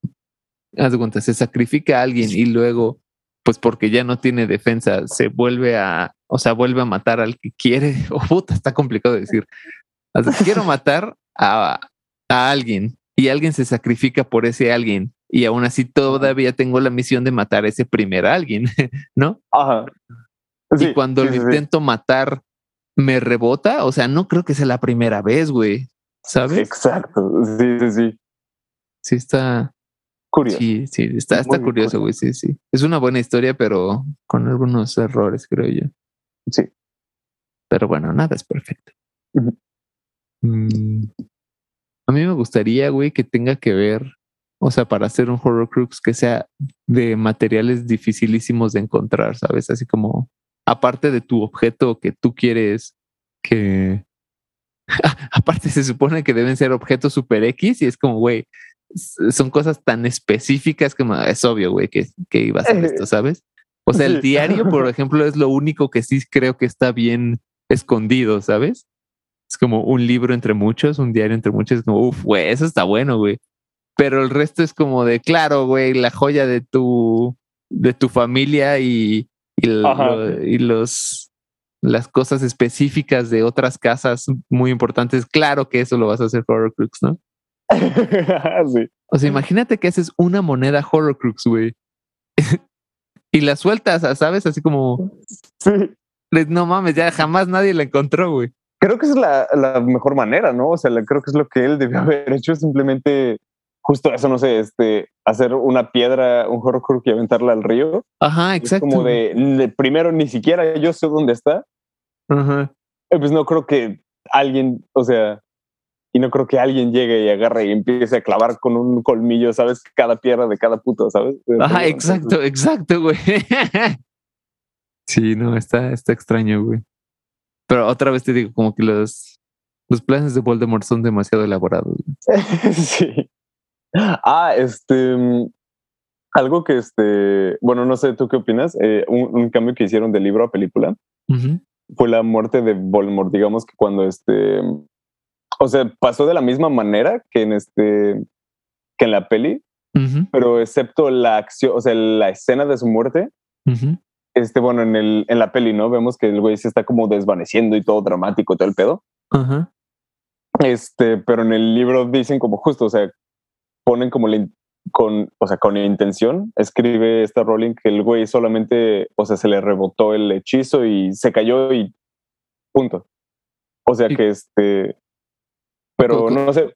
Speaker 1: Haz de cuenta, se sacrifica a alguien y luego pues porque ya no tiene defensa, se vuelve a, o sea, vuelve a matar al que quiere. Oh, puta, está complicado de decir. quiero matar a, a alguien y alguien se sacrifica por ese alguien y aún así todavía tengo la misión de matar a ese primer alguien, ¿no?
Speaker 2: Ajá.
Speaker 1: y cuando lo intento matar, me rebota, o sea, no creo que sea la primera vez, güey, ¿sabes?
Speaker 2: Exacto, sí, sí, sí.
Speaker 1: Sí, está,
Speaker 2: Curioso.
Speaker 1: Sí, sí, está, está curioso, güey. Sí, sí. Es una buena historia, pero con algunos errores, creo yo.
Speaker 2: Sí.
Speaker 1: Pero bueno, nada es perfecto. Mm, a mí me gustaría, güey, que tenga que ver, o sea, para hacer un horror crux que sea de materiales dificilísimos de encontrar, ¿sabes? Así como, aparte de tu objeto que tú quieres que... aparte se supone que deben ser objetos super X y es como, güey, son cosas tan específicas como es obvio, güey, que, que iba a ser esto, ¿sabes? O sea, el diario, por ejemplo, es lo único que sí creo que está bien escondido, ¿sabes? Es como un libro entre muchos, un diario entre muchos, es como, uff, güey, eso está bueno, güey. Pero el resto es como de, claro, güey, la joya de tu, de tu familia y, y, y los, las cosas específicas de otras casas muy importantes, claro que eso lo vas a hacer Horror Crux, ¿no?
Speaker 2: sí.
Speaker 1: O sea, imagínate que haces una moneda Horrocrux, güey. y la sueltas, ¿sabes? Así como.
Speaker 2: Sí.
Speaker 1: No mames, ya jamás nadie la encontró, güey.
Speaker 2: Creo que es la, la, mejor manera, ¿no? O sea, creo que es lo que él debió haber hecho, simplemente justo eso, no sé, este, hacer una piedra, un Horrocrux y aventarla al río.
Speaker 1: Ajá, exacto.
Speaker 2: como de, primero, ni siquiera yo sé dónde está.
Speaker 1: Ajá.
Speaker 2: Pues no creo que alguien, o sea, y no creo que alguien llegue y agarre y empiece a clavar con un colmillo, ¿sabes? Cada piedra de cada puto, ¿sabes?
Speaker 1: Ajá, exacto, exacto, güey. sí, no, está, está extraño, güey. Pero otra vez te digo, como que los, los planes de Voldemort son demasiado elaborados.
Speaker 2: sí. Ah, este. Algo que este. Bueno, no sé, ¿tú qué opinas? Eh, un, cambio que hicieron de libro a película fue la muerte de Voldemort. Digamos que cuando este o sea, pasó de la misma manera que en este que en la peli, pero excepto la acción, o sea, la escena de su muerte. Este, bueno, en el en la peli, ¿no? Vemos que el güey se está como desvaneciendo y todo dramático, todo el pedo. Este, pero en el libro dicen como justo, o sea, ponen como con, o sea, con intención, escribe esta Rowling que el güey solamente, o sea, se le rebotó el hechizo y se cayó y punto. O sea que este, pero no sé.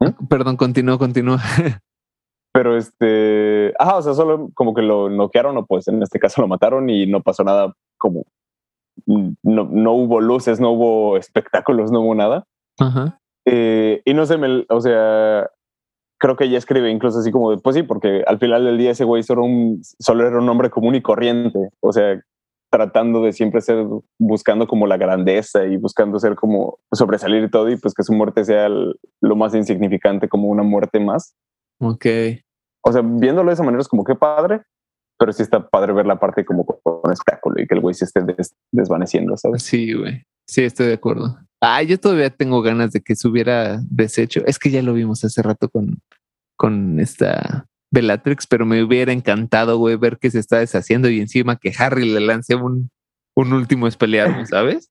Speaker 1: ¿Mm? Perdón, continúo, continúo.
Speaker 2: Pero este, ajá, o sea, solo como que lo noquearon o pues en este caso lo mataron y no pasó nada como no, no hubo luces, no hubo espectáculos, no hubo nada.
Speaker 1: Ajá.
Speaker 2: Eh, y no sé, me, o sea, creo que ella escribe incluso así como de, pues sí, porque al final del día ese güey solo, un, solo era un hombre común y corriente. O sea, tratando de siempre ser, buscando como la grandeza y buscando ser como sobresalir todo, y pues que su muerte sea lo más insignificante, como una muerte más.
Speaker 1: Ok.
Speaker 2: O sea, viéndolo de esa manera es como que padre, pero sí está padre ver la parte como con espectáculo y que el güey se esté desvaneciendo, ¿sabes?
Speaker 1: Sí, güey. Sí, estoy de acuerdo. Ah, yo todavía tengo ganas de que se hubiera deshecho. Es que ya lo vimos hace rato con, con esta Bellatrix, pero me hubiera encantado, güey, ver que se está deshaciendo y encima que Harry le lance un, un último espeleado, ¿sabes?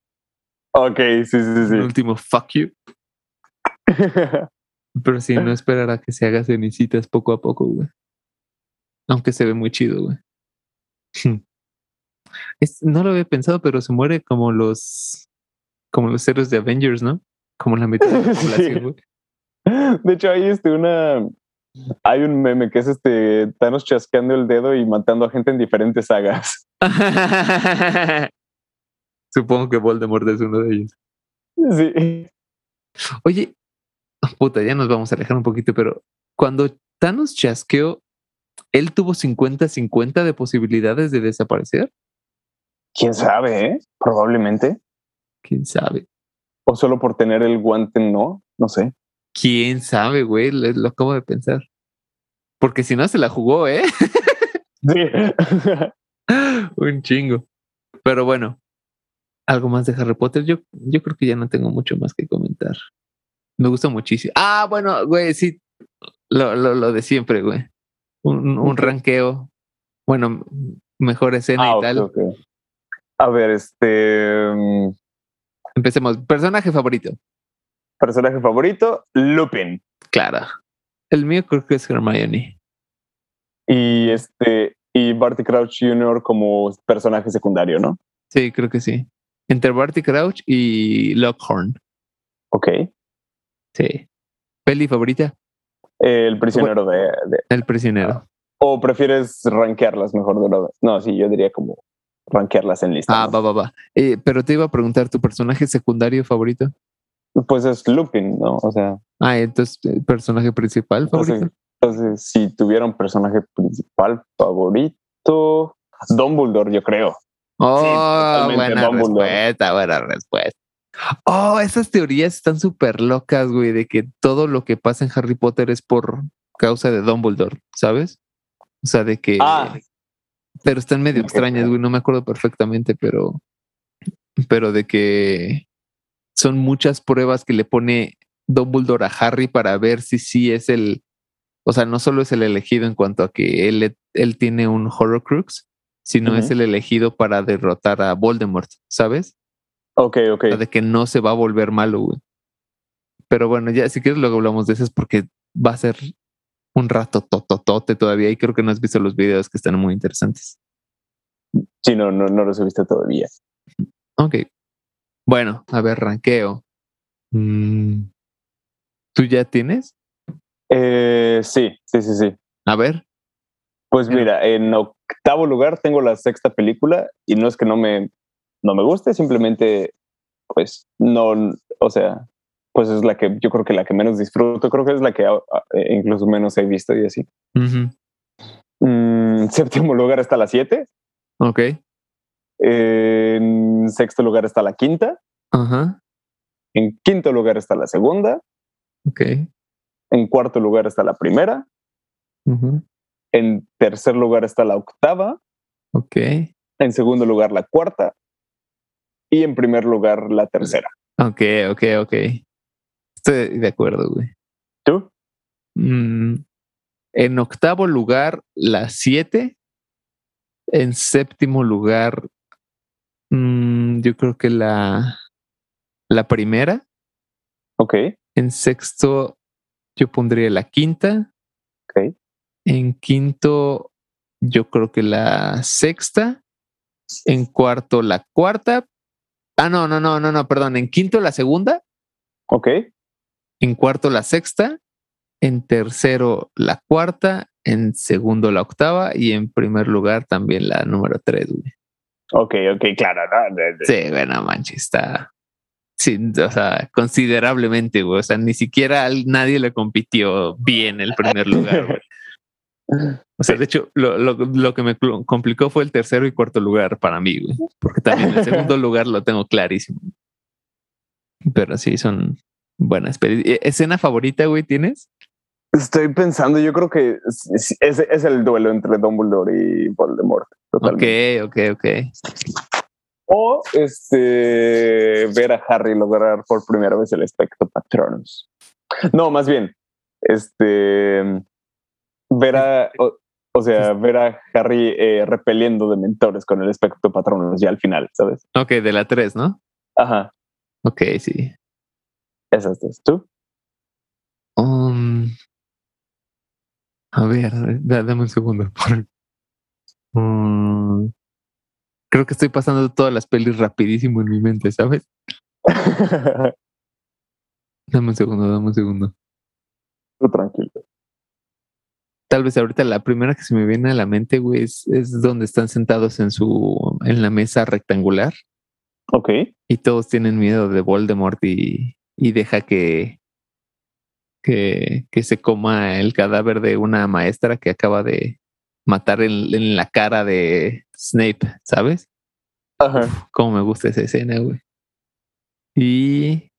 Speaker 2: Ok, sí, sí, sí.
Speaker 1: Un último fuck you. pero sí, no esperará que se haga cenicitas poco a poco, güey. Aunque se ve muy chido, güey. no lo había pensado, pero se muere como los como los héroes de Avengers, ¿no? Como la mitad de la población, güey.
Speaker 2: De hecho, hay este una hay un meme que es este Thanos chasqueando el dedo y matando a gente en diferentes sagas.
Speaker 1: Supongo que Voldemort es uno de ellos.
Speaker 2: Sí.
Speaker 1: Oye, puta, ya nos vamos a alejar un poquito, pero cuando Thanos chasqueó, ¿Él tuvo 50-50 de posibilidades de desaparecer?
Speaker 2: ¿Quién sabe, eh? Probablemente.
Speaker 1: ¿Quién sabe?
Speaker 2: O solo por tener el guante, no, no sé.
Speaker 1: ¿Quién sabe, güey? Lo, lo acabo de pensar. Porque si no, se la jugó, ¿eh?
Speaker 2: Sí.
Speaker 1: Un chingo. Pero bueno, algo más de Harry Potter. Yo, yo creo que ya no tengo mucho más que comentar. Me gusta muchísimo. Ah, bueno, güey, sí. Lo, lo, lo de siempre, güey. Un, un ranqueo. Bueno, mejor escena
Speaker 2: Ah,
Speaker 1: y
Speaker 2: ok,
Speaker 1: tal.
Speaker 2: ok. A ver, este. mm,
Speaker 1: Empecemos. Personaje favorito.
Speaker 2: Personaje favorito, Lupin.
Speaker 1: Claro. El mío creo que es Hermione.
Speaker 2: Y este. Y Barty Crouch Jr. como personaje secundario, ¿no?
Speaker 1: Sí, creo que sí. Entre Barty Crouch y Lockhorn.
Speaker 2: Ok.
Speaker 1: Sí. ¿Peli favorita?
Speaker 2: El prisionero de, de-
Speaker 1: El prisionero.
Speaker 2: ¿O prefieres rankearlas mejor de lo No, sí, yo diría como rankearlas en lista.
Speaker 1: Ah,
Speaker 2: ¿no?
Speaker 1: va, va, va. Eh, pero te iba a preguntar, ¿tu personaje secundario favorito?
Speaker 2: Pues es Lupin, ¿no? O sea,
Speaker 1: Ah, entonces, ¿el personaje principal favorito?
Speaker 2: entonces, si tuviera un personaje principal favorito, Dumbledore, yo creo.
Speaker 1: Oh, buena
Speaker 2: Dumbledore.
Speaker 1: respuesta, buena respuesta. Oh, esas teorías están súper locas, güey, de que todo lo que pasa en Harry Potter es por causa de Dumbledore, ¿sabes? O sea, de que...
Speaker 2: Ah.
Speaker 1: Pero están medio extrañas, güey, no me acuerdo perfectamente, pero... Pero de que son muchas pruebas que le pone Dumbledore a Harry para ver si sí es el... O sea, no solo es el elegido en cuanto a que él, él tiene un Horrocrux, sino es el elegido para derrotar a Voldemort, ¿sabes?
Speaker 2: Ok, ok.
Speaker 1: O sea, de que no se va a volver malo, güey. Pero bueno, ya si quieres luego hablamos de eso es porque va a ser un rato tototote todavía y creo que no has visto los videos que están muy interesantes.
Speaker 2: Sí, no, no, no los he visto todavía.
Speaker 1: Ok. Bueno, a ver, ranqueo. Mm, ¿Tú ya tienes?
Speaker 2: Eh, sí, sí, sí, sí.
Speaker 1: A ver.
Speaker 2: Pues mira, en octavo lugar tengo la sexta película y no es que no me, no me guste, simplemente, pues, no, o sea, pues es la que yo creo que la que menos disfruto, creo que es la que ah, ah, eh, incluso menos he visto y así. Mm, séptimo lugar está la siete,
Speaker 1: Ok.
Speaker 2: En sexto lugar está la quinta,
Speaker 1: Ajá.
Speaker 2: en quinto lugar está la segunda,
Speaker 1: Ok.
Speaker 2: en cuarto lugar está la primera,
Speaker 1: Ujú.
Speaker 2: en tercer lugar está la octava,
Speaker 1: Ok.
Speaker 2: en segundo lugar la cuarta y en primer lugar la tercera.
Speaker 1: Ok, ok, ok. Estoy de acuerdo, güey.
Speaker 2: ¿Tú?
Speaker 1: Mm, en octavo lugar, la 7. En séptimo lugar, mm, yo creo que la, la primera.
Speaker 2: Ok,
Speaker 1: En sexto, yo pondría la quinta.
Speaker 2: ok.
Speaker 1: En quinto, yo creo que la sexta. En cuarto, la cuarta. Ah, no, no, no, no, no, perdón. En quinto, la segunda.
Speaker 2: Ok,
Speaker 1: En cuarto, la sexta. En tercero, la cuarta. En segundo, la octava. Y en primer lugar, también la número tres, güey.
Speaker 2: Ok, ok, claro. no, de- de-
Speaker 1: Sí, bueno, manches, está. Sí, o sea, considerablemente, güey. O sea, ni siquiera al- nadie le compitió bien el primer lugar, güey. O sea, de hecho, lo, lo, lo que me complicó fue el tercero y cuarto lugar para mí, güey. Porque también el segundo lugar lo tengo clarísimo. Pero sí, son buenas. ¿E- ¿Escena favorita, güey, tienes?
Speaker 2: Estoy pensando, yo creo que es, es- es- el duelo entre Dumbledore y Voldemort. Totalmente.
Speaker 1: Ok, ok, ok.
Speaker 2: O este ver a Harry lograr por primera vez el espectro Patronus. No, más bien, este ver a, o, o sea, ver a Harry eh, repeliendo de mentores con el espectro Patronus ya al final, ¿sabes?
Speaker 1: Ok, de la tres, ¿no?
Speaker 2: Ajá,
Speaker 1: Ok, sí.
Speaker 2: esas dos. ¿Tú?
Speaker 1: Um, a ver, da- dame un segundo. Creo que estoy pasando todas las pelis rapidísimo en mi mente, ¿sabes? Dame un segundo, dame un segundo.
Speaker 2: Tranquilo.
Speaker 1: Tal vez ahorita la primera que se me viene a la mente, güey, es, es donde están sentados en su, en la mesa rectangular
Speaker 2: Ok,
Speaker 1: y todos tienen miedo de Voldemort y, y deja que, que, que se coma el cadáver de una maestra que acaba de, matar en, en la cara de Snape, ¿sabes?
Speaker 2: Ajá.
Speaker 1: Cómo me gusta esa escena, güey. Y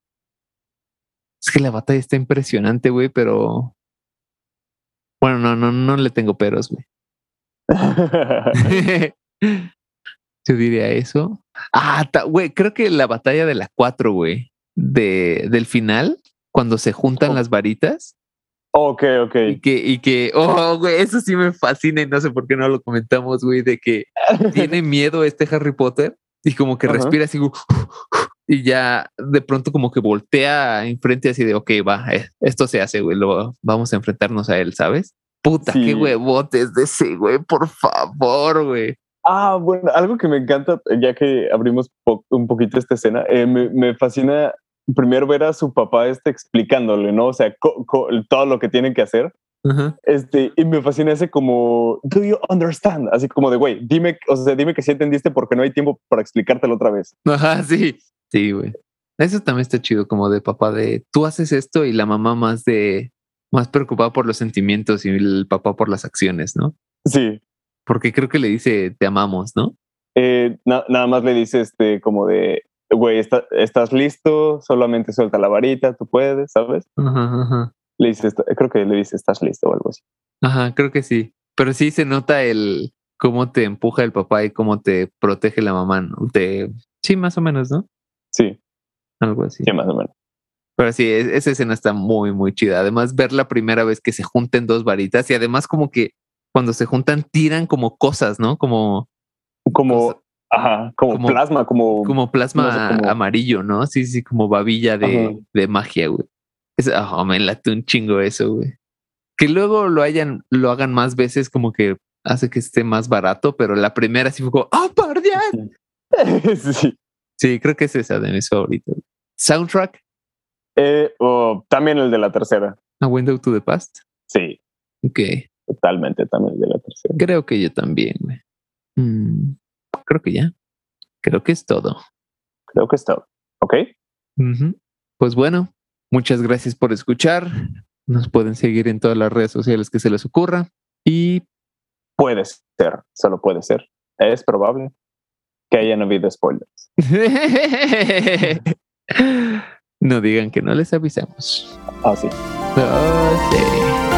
Speaker 1: es que la batalla está impresionante, güey, pero bueno, no, no, no le tengo peros, güey. Yo diría eso. Ah, güey, creo que la batalla de la 4, güey, de, del final, cuando se juntan
Speaker 2: Oh.
Speaker 1: las varitas
Speaker 2: ok, ok.
Speaker 1: y que, y que, oh, güey, eso sí me fascina y no sé por qué no lo comentamos, güey, de que tiene miedo este Harry Potter y como que respira así y ya de pronto como que voltea enfrente así de, ok, va, eh, esto se hace, güey, lo, vamos a enfrentarnos a él, ¿sabes? Puta, qué huevotes de ese, güey, por favor, güey.
Speaker 2: Ah, bueno, algo que me encanta, ya que abrimos po- un poquito esta escena, eh, me, me fascina primero ver a su papá este explicándole, ¿no? O sea, todo lo que tienen que hacer. Este, y me fascina ese como, do you understand? Así como de, güey, dime, o sea, dime que sí entendiste porque no hay tiempo para explicártelo otra vez.
Speaker 1: Ajá, sí. Sí, güey. Eso también está chido, como de papá de tú haces esto y la mamá más de más preocupada por los sentimientos y el papá por las acciones, ¿no?
Speaker 2: Sí.
Speaker 1: Porque creo que le dice te amamos, ¿no?
Speaker 2: Eh, na- nada más le dice, este, como de, güey, está- estás listo, solamente suelta la varita, tú puedes, ¿sabes?
Speaker 1: Ajá, ajá.
Speaker 2: Le dice, "Está- creo que le dice, estás listo o algo así.
Speaker 1: Ajá, creo que sí. Pero sí se nota el cómo te empuja el papá y cómo te protege la mamá, ¿no? Te... Sí, más o menos, ¿no?
Speaker 2: Sí,
Speaker 1: Algo así.
Speaker 2: sí, más o menos.
Speaker 1: Pero sí, es- esa escena está muy, muy chida. Además, ver la primera vez que se junten dos varitas y además como que cuando se juntan tiran como cosas, ¿no? Como,
Speaker 2: Como, ajá, como,
Speaker 1: como-
Speaker 2: plasma, como,
Speaker 1: como plasma
Speaker 2: no sé, como-
Speaker 1: amarillo, ¿no? Sí, sí, como babilla de, de magia, güey. Es, ah, me late un chingo eso, güey. Que luego lo hayan, lo hagan más veces como que hace que esté más barato, pero la primera sí fue como, ¡ah, guardián!
Speaker 2: sí.
Speaker 1: Sí, creo que es esa de mis favoritos. Soundtrack,
Speaker 2: Eh, también el de la tercera.
Speaker 1: A Window to the Past.
Speaker 2: Sí,
Speaker 1: Ok,
Speaker 2: totalmente también el de la tercera.
Speaker 1: creo que yo también, güey. Mm, creo que ya. Creo que es todo.
Speaker 2: Creo que está. Ok.
Speaker 1: Ujú. Pues bueno, muchas gracias por escuchar. Nos pueden seguir en todas las redes sociales que se les ocurra. Y
Speaker 2: Puede ser, solo puede ser. Es probable que hayan habido spoilers.
Speaker 1: no digan que no les avisamos.
Speaker 2: Ah, sí.
Speaker 1: Oh, sí.